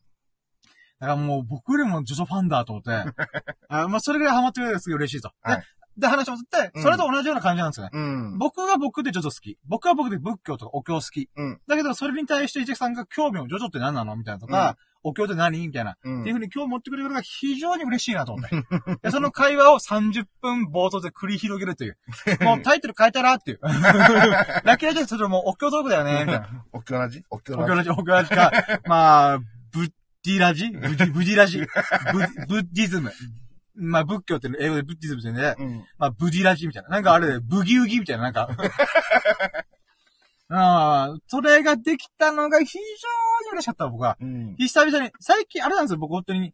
だからもう僕よりもジョジョファンだと思って、あまあそれぐらいハマってくれるのがすごい嬉しいと。はいで、で話をすって、うんそれと同じような感じなんですよね。うん。僕は僕でジョジョ好き。僕は僕で仏教とかお経好き。うんだけど、それに対して、イチさんが興味を、ジョジョって何なのみたいなとか、お経って何みたいな。うんっていうふうに興味持ってくれるのが非常に嬉しいなと思って。でその会話を30分冒頭で繰り広げるという。もうタイトル変えたらっていう。ラッキーラジオそれもうお経トークだよねみたいな。お経ラジ？お経ラジ？お経ラジ、お経ラジか、まあ、ブッディラジ？ブディ、ブディラジ？ブブッディズム。まあ、仏教って英語でブッディズムって言うんで、うん。まあ、ブディラジみたいな。なんかあれで、ブギウギみたいな、なんか。ああ、それができたのが非常に嬉しかった、僕は。うん。久々に、最近、あれなんですよ、僕本当に。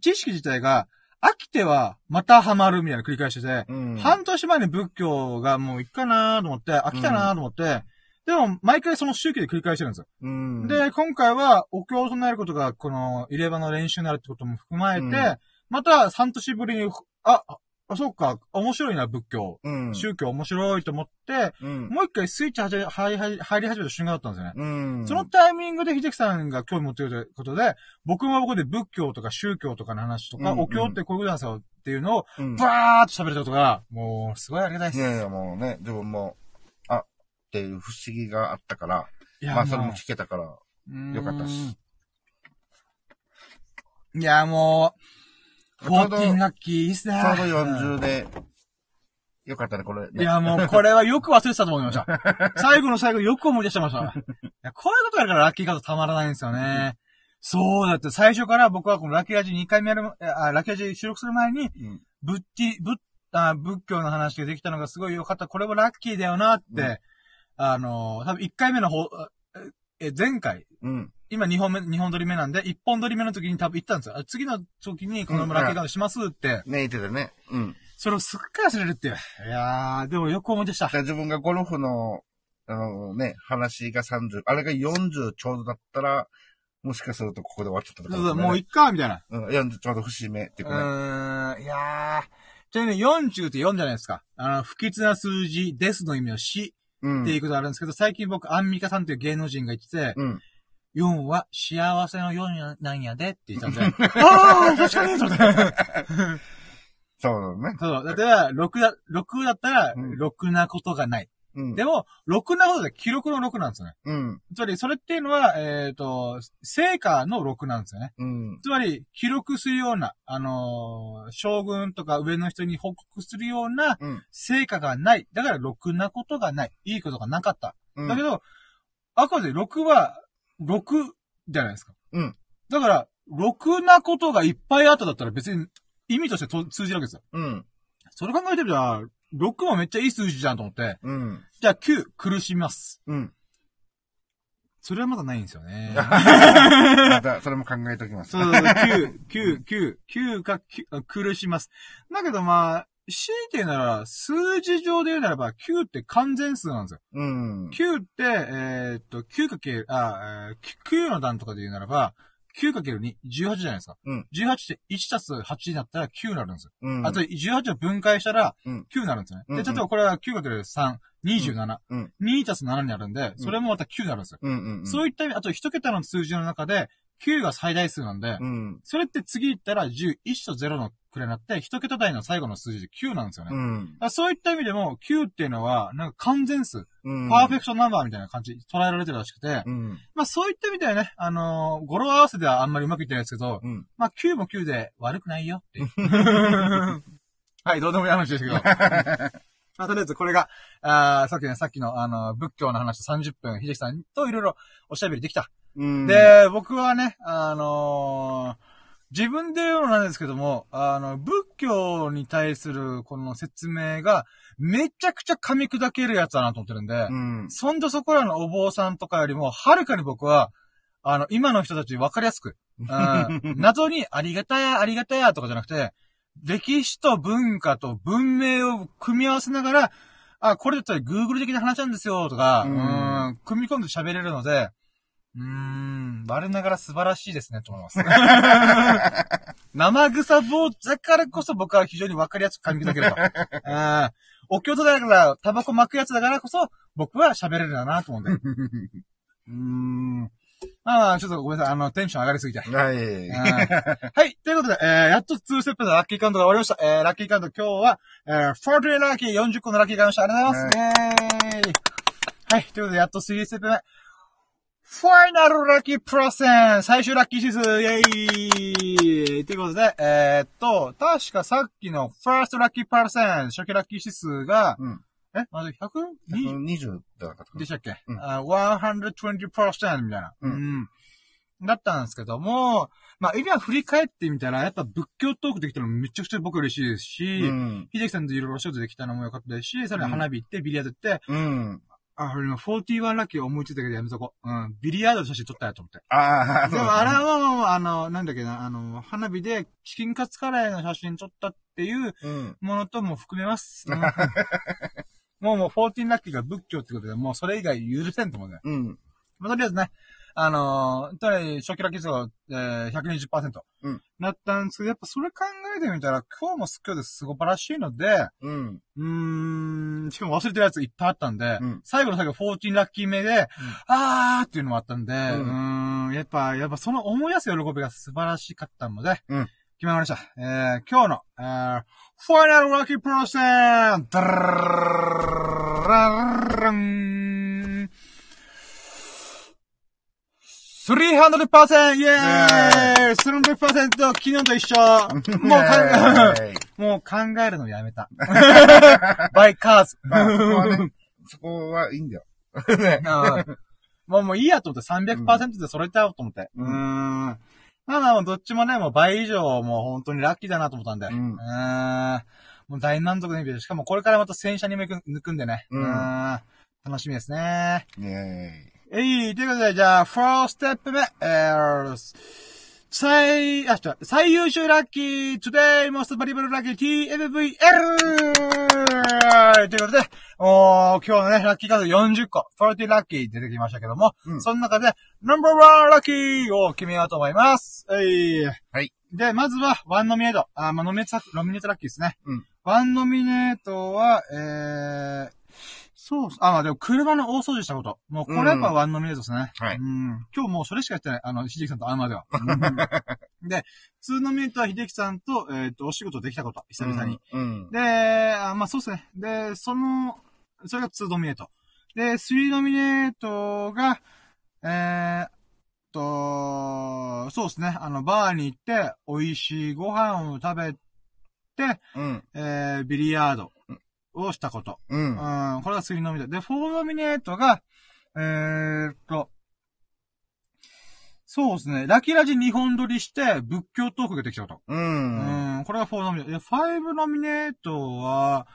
知識自体が、飽きては、またハマるみたいな繰り返してて、うん。半年前に仏教がもういっかなと思って、飽きたなと思って、でも、毎回その周期で繰り返してるんですよ。うん。で、今回は、お経を唱えることが、この、入れ歯の練習になるってことも含まれて、うんまた、半年ぶりに、あ、あ、あそうか、面白いな、仏教。うん。宗教面白いと思って、うん。もう一回スイッチ入り入り入り始めた瞬間だったんですよね。うん。そのタイミングで秀樹さんが興味持ってるということで、僕も僕で仏教とか宗教とかの話とか、うんうんお経ってこういうことなんですよっていうのを、うん、バーっと喋れたことが、もう、すごいありがたいです。いやいや、もうね、自分も、あ、っていう不思議があったから、いやまあ、それもも聞けたから、うよかったし。いや、もう、14ラッキーいいっすね。ちょうど40で、よかったね、これ、ね。いや、もう、これはよく忘れてたと思いました。最後の最後、よく思い出してました。いやこういうことやるからラッキーカードたまらないんですよね。そうだって、最初から僕はこのラッキーラジ2回目やる、あラッキーラジ収録する前に、うん。仏ティ、仏、あ仏教の話ができたのがすごい良かった。これもラッキーだよなって、うんあの、多分1回目の方、え、前回、うん。今2本目、2本撮り目なんで、1本撮り目の時に多分言ったんですよ。あ次の時にこのラッキーカードしますって、ね、言ってたね。うん。それをすっかり忘れるっていう。いやー、でもよく思い出した。で自分がゴルフの、あのね、話が30、あれが40ちょうどだったら、もしかするとここで終わっちゃったそうそう、かもしれないねもういっか、みたいな。うん、40ちょうど節目っていううかね。ーん、いやー。ちなみに40って4じゃないですか。あの、不吉な数字、ですの意味の死うん。っていうことがあるんですけど、最近僕、アンミカさんっていう芸能人が言ってて、うん。4は幸せの4なんやでって言ったんで、ああ確かにと思って。そ うだね。そう、だって、6だ、6だったら、うんろくなことがない。うん。でも、ろくなことで記録の6なんですよね。うん。つまり、それっていうのは、えっ、と、成果の6なんですよね。うん。つまり、記録するような、あのー将軍とか上の人に報告するようなうん。成果がない。だから、ろくなことがない。いいことがなかった。うん。だけど、あくまで6は、6じゃないですか。うん。だから、ろくなことがいっぱいあっただったら別に意味としてと通じるわけですよ。うん。それ考えてみたら、6もめっちゃいい数字じゃんと思って、うん。じゃあ9、苦しみます。うん。それはまだないんですよね。また、それも考えておきます。そうそうそう、9、9、9、9か9あ苦します。だけどまあ、強いて言うなら、数字上で言うならば、9って完全数なんですよ。うん。9って、えーっと、9かけ、あ、えー9の段とかで言うならば、9×2、18じゃないですか。うん18って1たす8になったら9になるんですよ。うん。あと、18を分解したらうん、9になるんですよね。うんうんで、例えばこれは 9×3、27。うん2たす7になるんで、それもまた9になるんですよ。うんうんうん。そういった意味、あと1桁の数字の中で、9が最大数なんで、うん。それって次言ったら10、1と0のくらいになって、1桁台の最後の数字で9なんですよね。うん。らそういった意味でも、9っていうのは、なんか完全数、うん。パーフェクトナンバーみたいな感じ、捉えられてるらしくて、うん。まあそういった意味ではね、あのー語呂合わせではあんまりうまくいってないですけど、うん。まあ9も9で悪くないよっていう。はい、どうでもいい話ですけど。まあとりあえずこれが、あーさっきね、さっきのあの、仏教の話と30分、秀樹さんといろいろおしゃべりできた。うん。で、僕はね、あのー自分で言うのなんですけども、あの、仏教に対するこの説明が、めちゃくちゃ噛み砕けるやつだなと思ってるんで、うん。そんじょそこらのお坊さんとかよりも、はるかに僕は、あの、今の人たち分かりやすく、うん謎にありがたや、ありがたやとかじゃなくて、歴史と文化と文明を組み合わせながら、あ、これだったら Google 的な話なんですよ、とか、ううんん、組み込んで喋れるので、うーん、我ながら素晴らしいですね、と思います。生臭坊だからこそ僕は非常に分かりやすく噛み砕けると。うんお経とだから、タバコ巻くやつだからこそ、僕は喋れるんだなと思うんで。うーん。まあ、ちょっとごめんなさい。あの、テンション上がりすぎて。はい。うんはい。ということで、えー、やっと2ステップのラッキーカウントが終わりました。えー、ラッキーカウント今日は、えー、40ラッキー、40個のラッキーカウントありがとうございます。イェーイはい。ということで、やっと3ステップ目。ファイナルラッキープラセン最終ラッキー指数イェーイということで、えー、っと、確かさっきのファーストラッキープラセン初期ラッキー指数が、うん。えまず 100? 20だったかな？でしたっけ、うんあ ?120% みたいな。うんだったんですけども、まあ、今振り返ってみたら、やっぱ仏教トークできたのめちゃくちゃ僕嬉しいですし、うん。秀樹さんといろいろお仕事できたのも良かったですし、さらに花火行って、ビリヤード行って、うん。あ、俺の41ラッキー思いついたけどやめとこう。うん。ビリヤードの写真撮ったやと思って。ああ、でも、あれはもう、あの、なんだっけな、あの、花火でチキンカツカレーの写真撮ったっていううん。ものとも含めます。うんもうもう14ラッキーが仏教ってことで、もうそれ以外許せんと思うね。うん。まあ、とりあえずね、あのー、とり初期ラッキー数が、えー、120%。うん。なったんですけど、やっぱそれ考えてみたら、今日も今日ですごばらしいので、うん。うーん、しかも忘れてるやついっぱいあったんで、うん最後の最後14ラッキー目で、あーっていうのもあったんで、うーんん、やっぱ、やっぱその思い出す喜びが素晴らしかったので、うん決まりました。えー、今日の、えー、ファイナルラッキープロセンダララン !300%! イェーイ !300% 昨日と一緒もうかん、もう考えるのやめた。バイカーズ。まあ、そこはね、そこはいいんだよ。ね。うんもうもういいやと思って300%で揃えちゃおうと思って。ううんーん。まあまあ、どっちもね、もう倍以上もう本当にラッキーだなと思ったんで。うんうーん。もう大満足の日々で、しかもこれからまた戦車に抜くんでね。うんん楽しみですね。イェーイ。えい、ということで、じゃあ、フォーステップ目、えー、最、あ、違う、最優秀ラッキー、today most valuable lucky TFVL! ということで、おー今日のね、ラッキーカード40個、40ラッキー出てきましたけども、うんその中で、ナンバーワンラッキーを決めようと思います。えい。はい。で、まずは、ワンノミネート。あ、まあ、ノミネート、ノミネートラッキーですね。うん。ワンノミネートは、えー、そうあ、まあでも車の大掃除したこと。もうこれやっぱワンノミネートですね。はいうん。今日もうそれしかやってない。あの、秀樹さんとアーマーでは。で、ツーノミネートは秀樹さんと、えっ、と、お仕事できたこと。久々に。うん。で、あまあそうですね。で、その、それが2ノミネート。で、3ノミネートが、えーっと、そうですね。あの、バーに行って、美味しいご飯を食べて、うん。えー、ビリヤードをしたこと。う。うんん、これが3ノミネート。で、4ノミネートが、えーっと、そうですね。ラキラジ2本撮りして、仏教トークができたこと。うん。うん、これが4ノミネート。で、5ノミネートは、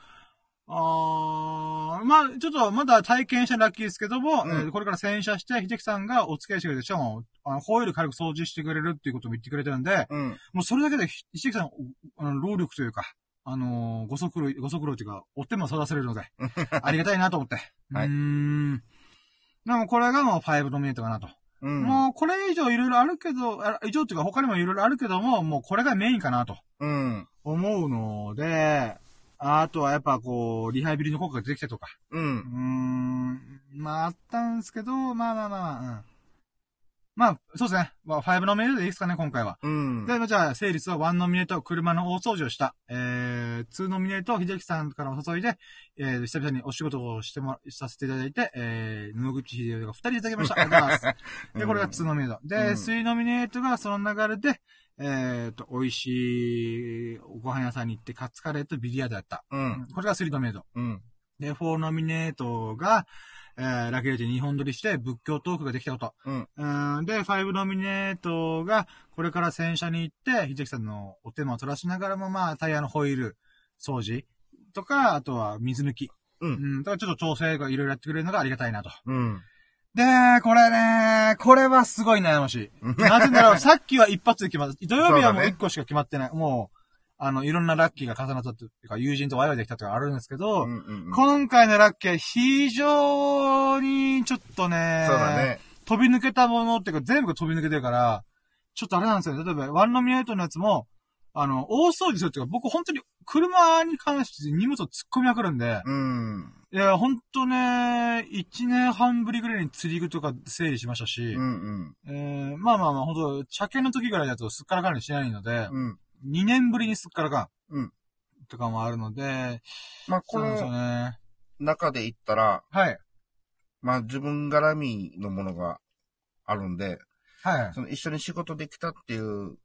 あー、まあちょっとまだ体験したラッキーですけども、うんえーこれから洗車して、秀樹さんがお付き合いしてくれて、しかも、あの、ホイール軽く掃除してくれるっていうことも言ってくれてるんで、うん。もうそれだけで、ひ秀樹さん、の、労力というか、あのーご足労、ご足労というか、お手も育てれるので、ありがたいなと思って。はいうーん。でもこれがもう5ノミネートかなと。うん。もう、これ以上いろいろあるけど、あ以上っていうか他にもいろいろあるけども、もうこれがメインかなとうん。思うので、あとはやっぱこう、リハビリの効果が出てきたとか。う。うんーん、まああったんですけど、まあまあまあまあ、うん。まあ、そうですね。まあ、5ノミネートでいいですかね、今回は。うん。で、じゃあ、成立は1ノミネート、車の大掃除をした。えー、2ノミネート、秀樹さんからお誘いで、えー、久々にお仕事をしても、させていただいて、えー、野口秀夫が2人いただきました。ありがとうございます。で、これが2ノミネート。で、うん3ノミネートがその流れで、えーと、美味しいご飯屋さんに行って、カツカレーとビリヤードやった。うん。これが3ノミネート。うん。で、4ノミネートが、えー、ラケレージ日本撮りして仏教トークができたこと。うん。うんで、5ノミネートが、これから洗車に行って、秀樹さんのお手間を取らしながらも、まあ、タイヤのホイール掃除とか、あとは水抜き。うんうん。だからちょっと調整がいろいろやってくれるのがありがたいなと。うん。で、これね、これはすごい悩ましい。なぜなら、さっきは一発で決まった。土曜日はもう一個しか決まってない。もう、あの、いろんなラッキーが重なったっていうか、友人とワイワイできたとかあるんですけど、うんうんうん今回のラッキーは非常にちょっとね、そうだね。飛び抜けたものっていうか全部が飛び抜けてるから、ちょっとあれなんですよね。例えば、ワンノミネートのやつも、あの、大掃除するっていうか、僕本当に車に関して荷物を突っ込みまくるんで、うん。いや、本当ね、1年半ぶりぐらいに釣り具とか整理しましたし、うんうん。えー、まあまあまあ、本当車検の時ぐらいだとすっからかんにしないので、うん。2年ぶりにすっからかん。うん。とかもあるので、まあ、こそうなんですよのね。中で言ったら、はい。まあ、自分絡みのものがあるんで、はい。その一緒に仕事できたっていう、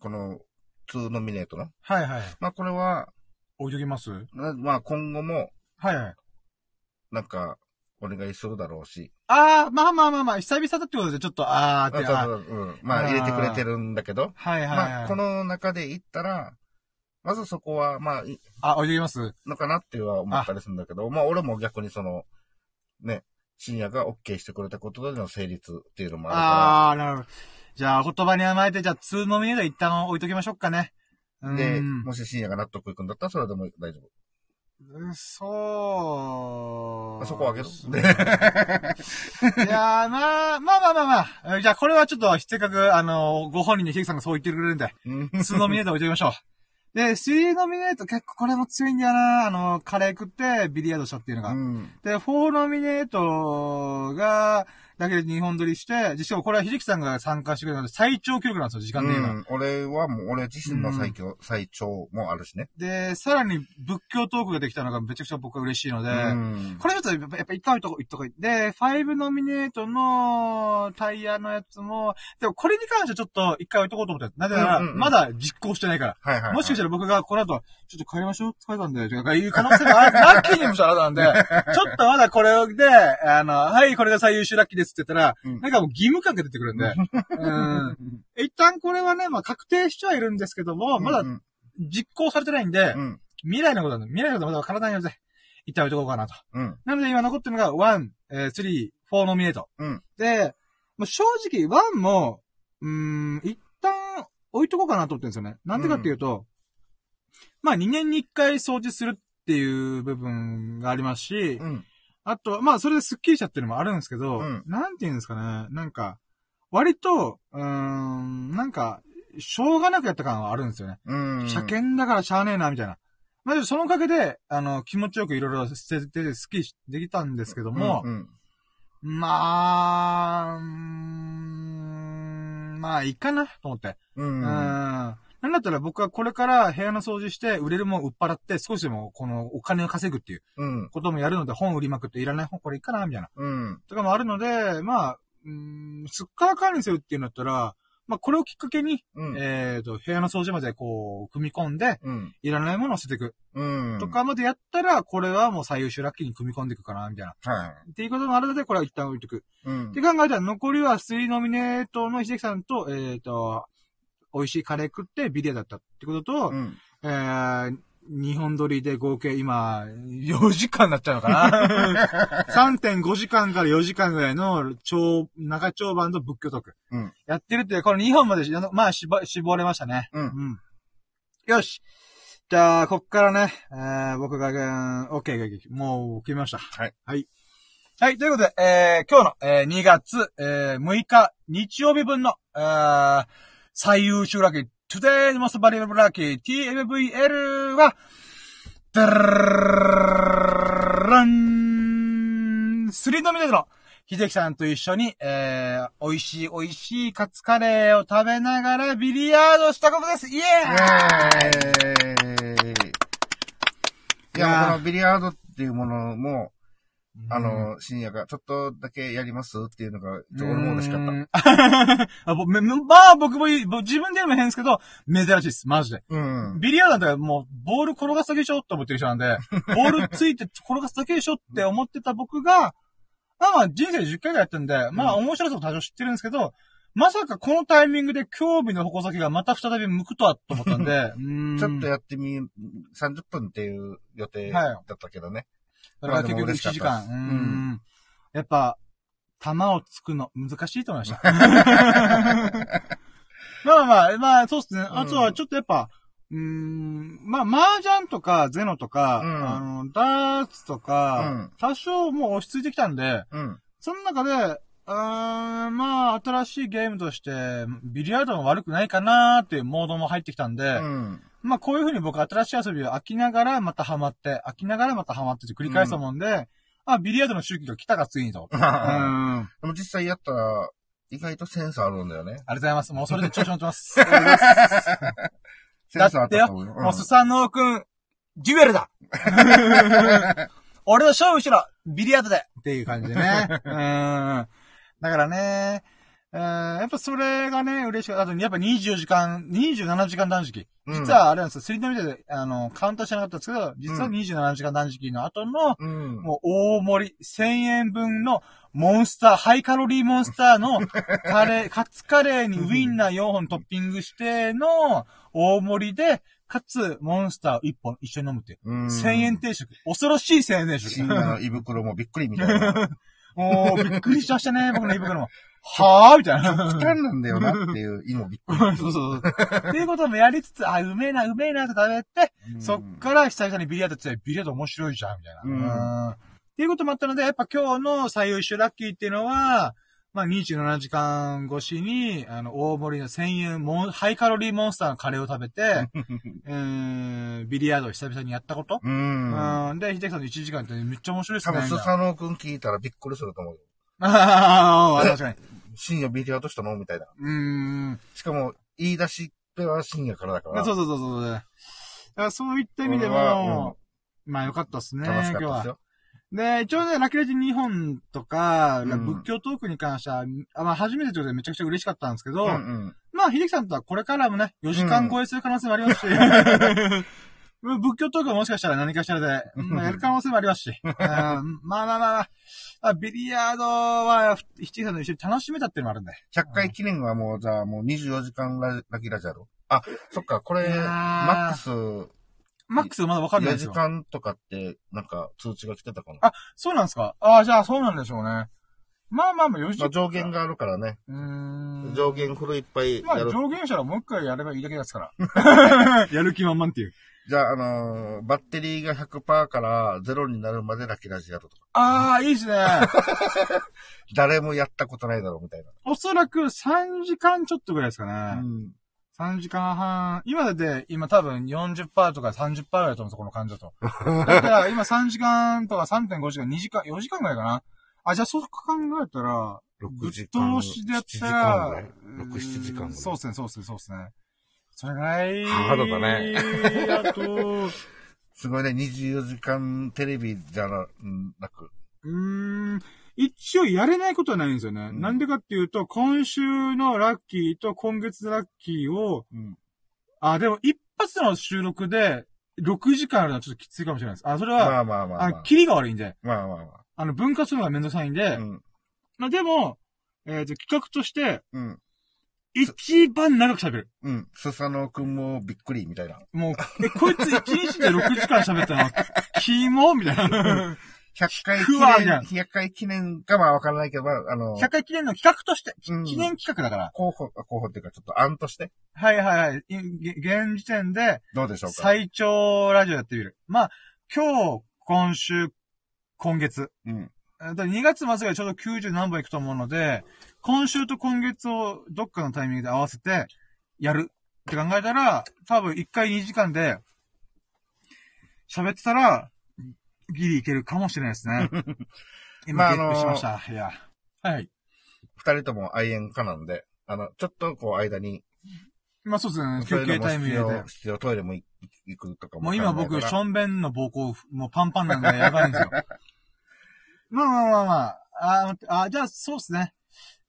この、2ノミネートの。はいはい。まあ、これは、置いときます？なまあ、今後も、はいはい。なんか、お願いするだろうし。あー、まあまあまあまあ、久々だってことでちょっと、あーって、ああそうそううん。まあ、入れてくれてるんだけど、はいはいはい。まあ、この中で言ったら、まずそこは、まあ、あ、置いときますのかなっては思ったりするんだけど、まあ、俺も逆にその、ね、深夜が OK してくれたことでの成立っていうのもあるかあー、なるほど。じゃあ、お言葉に甘えて、じゃあ、2ノミネート一旦置いときましょうかね。で、んもし深夜が納得いくんだったらそれでも大丈夫。うんそう。あそこをあげるいやー、まあ、まあまあまあまあ。えじゃあ、これはちょっと、せっかく、あの、ご本人にひぐさんがそう言ってくれるんで、うん。2ノミネート置いときましょう。で、3ノミネート結構これも強いんだよな。あの、カレー食ってビリヤードしたっていうのが。うん。で、4ノミネートが、だけで2本撮りして、しかもこれは秀樹さんが参加してくれたので最長記録なんですよ、時間的には。うん、俺はもう、俺自身の最強、最長もあるしね。で、さらに仏教トークができたのがめちゃくちゃ僕は嬉しいので、うん。これちょっとやっぱやっぱ一回置いとこう、一とこい。で、5ノミネートのタイヤのやつも、でもこれに関してはちょっと一回置いとこうと思って。なぜなら、うんうんうんまだ実行してないから。はいはい、はい。もしかしたら僕がこの後、ちょっと帰りましょう？疲れたんで、とかいう可能性がある。ラッキーにもしたらなんで、ちょっとまだこれで、あの、はい、これが最優秀ラッキーですって言ったら、うんなんかもう義務感が出てくるんで、うん。一旦これはね、まあ確定してはいるんですけども、まだうん実行されてないんで、うん。未来のことなんで、未来のことまだわからないので、一旦置いとこうかなと。うん。なので今残ってるのが1、えー、3、4ノミネート。うん。で、もう正直1も、うーん、一旦置いとこうかなと思ってるんですよね。なんでかっていうと、まあ2年に1回掃除するっていう部分がありますし、うん。あと、まあそれでスッキリしちゃってるのもあるんですけど、うんなんて言うんですかね。なんか、割と、うーん、なんか、しょうがなくやった感はあるんですよね。うん。車検だからしゃあねえな、みたいな。まあ、そのおかげで、あの、気持ちよくいろいろ捨てて、スッキリできたんですけども、うん。まあ、うーんまあ、いいかな、と思って。う。うん。うん。なんだったら僕はこれから部屋の掃除して、売れるもん売っ払って、少しでもこのお金を稼ぐっていううん。こともやるので、本売りまくっていらない本これいいかな、みたいな。うん。とかもあるので、まあ、うーん、すっからかんにするっていうんだったら、まあ、これをきっかけに、うん。えっ、と、部屋の掃除までこう、組み込んで、うん。いらないものを捨てていく。うん。とかまでやったら、これはもう最優秀ラッキーに組み込んでいくかな、みたいな。はい。っていうこともあるので、これは一旦置いとく。うんって。考えたら、残りは3ノミネートの秀樹さんと、えっ、と、美味しいカレー食ってビリヤだったってことと、うん。えー、2本撮りで合計今、4時間になっちゃうのかな ?3.5 時間から4時間ぐらいの超、長丁場の仏教トーク。うんやってるって、この2本までし、まあ、絞、絞れましたね。うんうん。よし。じゃあ、こっからね、えー、僕が、うんオッケー、オッケー、もう決めました。はい。はい。はい、ということで、えー、今日の、えー、2月、えー、6日、日曜日分の、えー、最優秀ラッキー、Today's Most Valuable Lucky TMVL は、ダラン。スリードミネの秀樹さんと一緒に、えー、美味しい美味しいカツカレーを食べながらビリヤードしたことです。イエーイ！いや、このビリヤードっていうものも、あの、深夜がちょっとだけやります？っていうのが、ちょ俺も嬉しかった。た。あぼめめまあ、僕もいい、ぼ自分でも変ですけど、珍しいです。マジで。うん。ビリヤードなんてもう、ボール転がすだけでしょって思ってる人なんで、ボールついて転がすだけでしょって思ってた僕が、まあまあ人生10回ぐらいやってるんで、まあ面白さも多少知ってるんですけど、まさかこのタイミングで興味の矛先がまた再び向くとはと思ったんで、ちょっとやってみ、30分っていう予定はいだったけどね。だから結局1まあでも嬉しかっ時間。うーん。やっぱ、弾をつくの難しいと思いました。まあまあ、まあ、そうっすね。あとはちょっとやっぱ、うーん、まあ、麻雀とかゼノとか、うんあの、ダーツとか、うん多少もう落ち着いてきたんで、うん。その中で、うーん、まあ、新しいゲームとして、ビリヤードも悪くないかなーっていうモードも入ってきたんで、うん。まあ、こういう風に僕新しい遊びを飽きながらまたハマって、飽きながらまたハマってって繰り返すと思うんで、あ、ビリヤードの周期が来たかついにと。うん。あでも実際やったら、意外とセンスあるんだよね。りがとうございます。もうそれで調子乗ってます。センスあったと思うよ。もうスサノオくん、デュエルだ 俺の勝負しろビリヤードでっていう感じでね。うん。だからね、えーやっぱそれがね、嬉しかった。あと、やっぱ24時間、27時間断食。うん実はあれなんですよ、スリードミで、あの、カウントしてなかったんですけど、実は27時間断食の後の、うん。もう大盛り、1000円分のモンスター、ハイカロリーモンスターの カレー、カツカレーにウインナー4本トッピングしての大盛りで、かつ、モンスター1本一緒に飲むっていう。うん。1000円定食。恐ろしい1000円定食。深夜の胃袋もびっくりみたいな。もう、びっくりしましたね、僕の胃袋も。はぁみたいな。負担なんだよなっていう胃もびっくり。そうそうそう。っていうこともやりつつ、あ、うめえな、うめえなって食べて、そっから久々にビリヤードって、ビリヤード面白いじゃん、みたいな。うんうんっていうこともあったので、やっぱ今日の最優秀ラッキーっていうのは、まあ27時間越しに、あの、大盛りの1000円モン、ハイカロリーモンスターのカレーを食べて、うーん、ビリヤードを久々にやったこと。うん。うん。で、秀樹さんの1時間ってめっちゃ面白いですね。多分、スみたいサノオくん聞いたらびっくりすると思うよ。なああ、確かに。深夜ビリヤードしたの？みたいな。うーん。しかも、言い出しっぺは深夜からだから。そうそうそうそう。だからそういった意味でこれはも、まあよかったっすね、楽しかったです。よ。で、一応ね、ラッキーレジ日本とか、うん仏教トークに関しては、あまあ初めてということでめちゃくちゃ嬉しかったんですけど、うんうん。まあ、秀樹さんとはこれからもね、4時間超えする可能性もありますし、仏教トークはもしかしたら何かしらで、まあ、やる可能性もありますし、うんまあまあまあまあ、あビリヤードは、秀樹さんと一緒に楽しめたっていうのもあるんで。100回記念はもう、じゃあもう24時間ララキラジャロ。あ、そっか、これ、マックスマックスまだわかんない4時ですよ。間とかって、なんか通知が来てたかな。あそうなんですか？ああ、じゃあそうなんでしょうね。まあまあまあ、4時まあ、上限があるからね。うーん。上限フルいっぱいまあ、やる。上限者はもう一回やればいいだけですから。やる気満々っていう。じゃあ、あのーバッテリーが100%からゼロになるまでラキラジやるとか。ああ、いいですね。誰もやったことないだろうみたいな。おそらく3時間ちょっとぐらいですかうね。ん。3時間半。今で、今多分40%とか30%ぐらいだと思うんですよ、この感じだと。だから今3時間とか3.5時間、2時間、4時間ぐらいかな。あ、じゃあそう考えたら、6時間。ぶっ通しでやった7時間らぐらい、6、7時間ぐらい？そうですね、そうですね、そうですね。それぐらい。ハードだねあと、すごいね、24時間テレビじゃななく。うーん。一応やれないことはないんですよね。うんなんでかっていうと、今週のラッキーと今月のラッキーを、うん。あ、でも一発の収録で6時間あるのはちょっときついかもしれないです。あ、それは、まあまあまあ、あ、まあ。キリが悪いんで、まあまあまあの、分割するのがめんどくさいんで、あ。うん。まあでも、えっ、と、企画として、うん。一番長く喋る。うん。スサノオくんもびっくりみたいな。もう、え、こいつ一日で6時間喋ったの？キモみたいな。100回記念、100回記念かまあわからないけど、まあ、あの、100回記念の企画として、うん記念企画だから。候補、あ候補っていうかちょっと案として、はいはいはい。いげ現時点で、どうでしょうか？最長ラジオやってみる。まあ、今日、今週、今月、うん。だから2月末がちょうど90何本いくと思うので、今週と今月をどっかのタイミングで合わせて、やるって考えたら、多分1回2時間で、喋ってたら、ギリいけるかもしれないですね。今、ゲットしました。いや。はい。二人とも愛煙家なんで、あの、ちょっとこう間に、まあそうですね。休憩タイム入れて必要、。トイレも行行くとかももう今僕、ションベンの膀胱、もうパンパンなんでやばいんですよ。まあまあまあまあ。あ、あじゃあそうですね。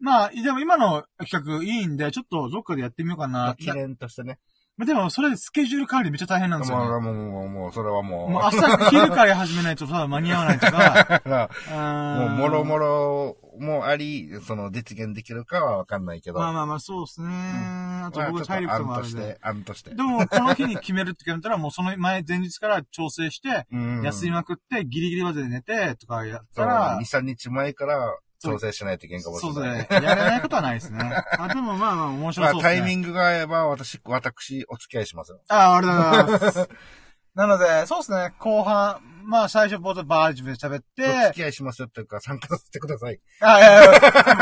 まあ、でも今の企画いいんで、ちょっとどっかでやってみようかな。記念としてね。まあでも、それでスケジュール管理めっちゃ大変なんですよ、ね。もう、もう、もう、もう、それはもう、もう朝、昼から始めないと多分間に合わないとか、もう、もろもろ。ろもあり、その、実現できるかはわかんないけど。まあまあまあ、そうですね。あとまあ僕体力もあるんで。案として、案として。でも、この日に決めるって決めたら、もうその前、前日から調整して、うん休みまくって、ギリギリまで寝て、とかやったら2、、3日前から調整しないといけんかもしそうれない。ですね。やれないことはないですね。あ、でもまあまあ面白まあ、そうですね。タイミングが合えば、私、私、お付き合いしますよ。ああ、ありがとうございます。なので、そうですね、後半、まあ最初冒頭バージで喋っお付て、き合いしますよっていうか、参加させてください。あ、いやいや、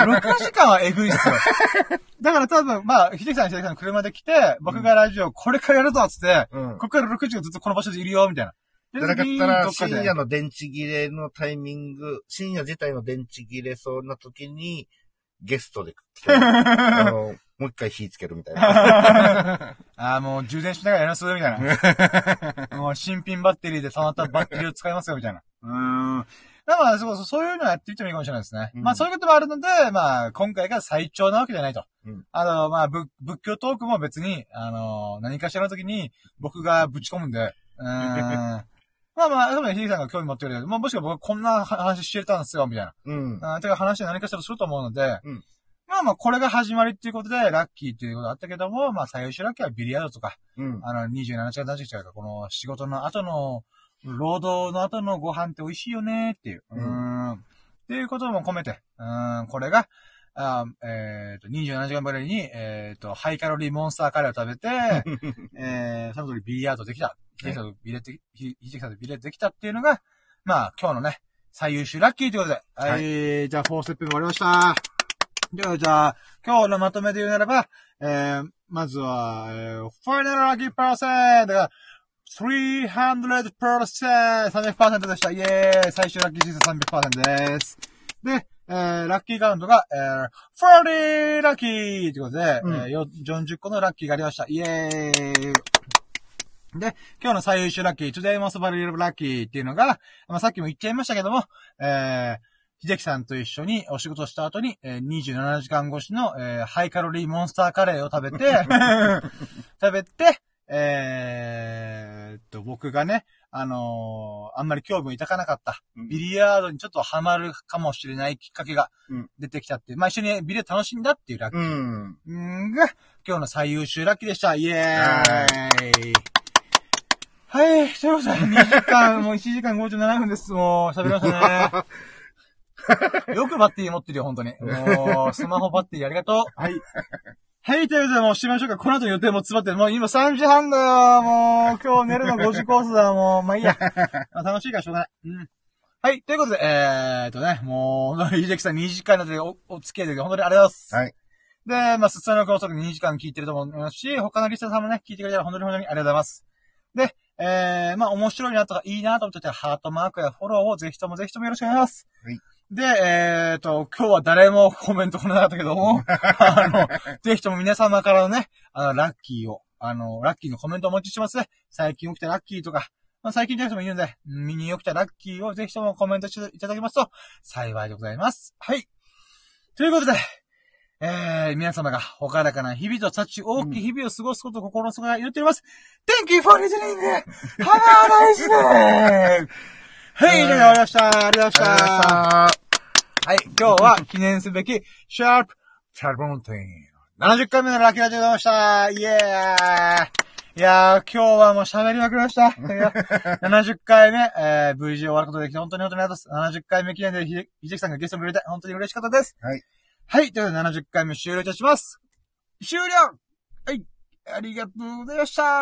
6時間はえぐいっすよ。だから多分、まあ、秀樹さん、秀樹さんの車で来て、僕がラジオこれからやるぞっつって、うん。ここから6時間ずっとこの場所でいるよ、みたいな。じゃなかったどら、深夜の電池切れのタイミング、深夜自体の電池切れそうな時に、ゲストで来て、あの、もう一回火つけるみたいな。ああ、もう充電しながらやりますみたいな。もう新品バッテリーで溜まったバッテリーを使いますよ、みたいな。うーん。だから、そうそう、いうのやってみてもいいかもしれないですね。うんまあ、そういうこともあるので、まあ、今回が最長なわけじゃないと。うんあの、まあ、ぶ仏教トークも別に、あの、何かしらの時に僕がぶち込むんで、うーん。まあまあ、多分、ひでさんが興味持ってるけど、まあ、もしくは僕はこんな話してたんですよ、みたいな。うん。あてか話で何かしらすると思うので、うんまあまあ、これが始まりっていうことで、ラッキーっていうことだったけども、まあ、最終ラッキーはビリヤードとか、うん。あの、27時間何時間か、この仕事の後の、労働の後のご飯って美味しいよねっていう。ううん。っていうことも込めて、うーん、これが、あえっ、と、27時間ぶりに、えっ、と、ハイカロリーモンスターカレーを食べて、えー、その時ビリヤードできた。ヒデさんとビレで、ひひでさんとビレできたっていうのが、まあ、今日のね、最優秀ラッキーということで。はい、じゃあ、4ステップ目終わりました。では、じゃあ、今日のまとめで言うならば、えー、まずは、えー、ファイナルラッキーパーセントが、300%、300%でした。イェーイ最終ラッキーシーズン300%です。で、えー、ラッキーカウントが、えー、40ラッキーということで、うんえーよ40個のラッキーがありました。イェーイで、今日の最優秀ラッキー、Today Most Valuable Lucky っていうのが、まあ、さっきも言っちゃいましたけども、えー、秀樹さんと一緒にお仕事した後に、えー、27時間越しの、えー、ハイカロリーモンスターカレーを食べて、食べて、えーっと、僕がね、あのーあんまり興味を抱かなかった、うんビリヤードにちょっとハマるかもしれないきっかけがうん出てきたっていう、まあ一緒にビリヤード楽しんだっていうラッキーうん。んが、今日の最優秀ラッキーでした。イエーイはい、ということで、2時間、もう1時間57分です。もう、喋りましたね。よくバッテリー持ってるよ、本当に。もう、スマホバッテリーありがとう。はい。はい、ということで、もう、しましょうか。この後予定も詰まってる。もう今3時半だよ。もう、今日寝るの5時コースだ。もう、まあいいや。まあ楽しいからしょうがない。うん。はい、ということで、えーっとね、もう、秀樹さん2時間でお、お付き合いで本当にありがとうございます。はい。で、まあ、そのおそらく2時間聞いてると思いますし、他のリスナーさんもね、聞いてくれたら本当に本当にありがとうございます。で、えー、まあ、面白いなとかいいなと思ってたら、ハートマークやフォローをぜひともぜひともよろしくお願いします。はい。で、えーと、今日は誰もコメント来なかったけども、あの、ぜひとも皆様からのね、あの、ラッキーを、あの、ラッキーのコメントをお待ちしてますね。最近起きたラッキーとか、まあ、最近じゃなくてもいいので、身に起きたラッキーをぜひともコメントしていただけますと、幸いでございます。はい。ということで、えー、皆様が、ほからかな日々と幸大きい日々を過ごすことを心の底から祈っております。Thank you for listening! Have a nice day! はい、では終わりました。ありがとうございまありがとうございまし。したた。はい、今日は記念すべき、シャープ70 70回目のラッキーラジオでございました。イエーイいやー、今日はもう喋りまくりました。いや 70回目、えー、無事終わることができて本当に本当にありがとうございます。70回目記念でひで、ひじきさんがゲストにくれて本当に嬉しかったです。はい。はい、ということで70回目終了いたします。終了はい、ありがとうございました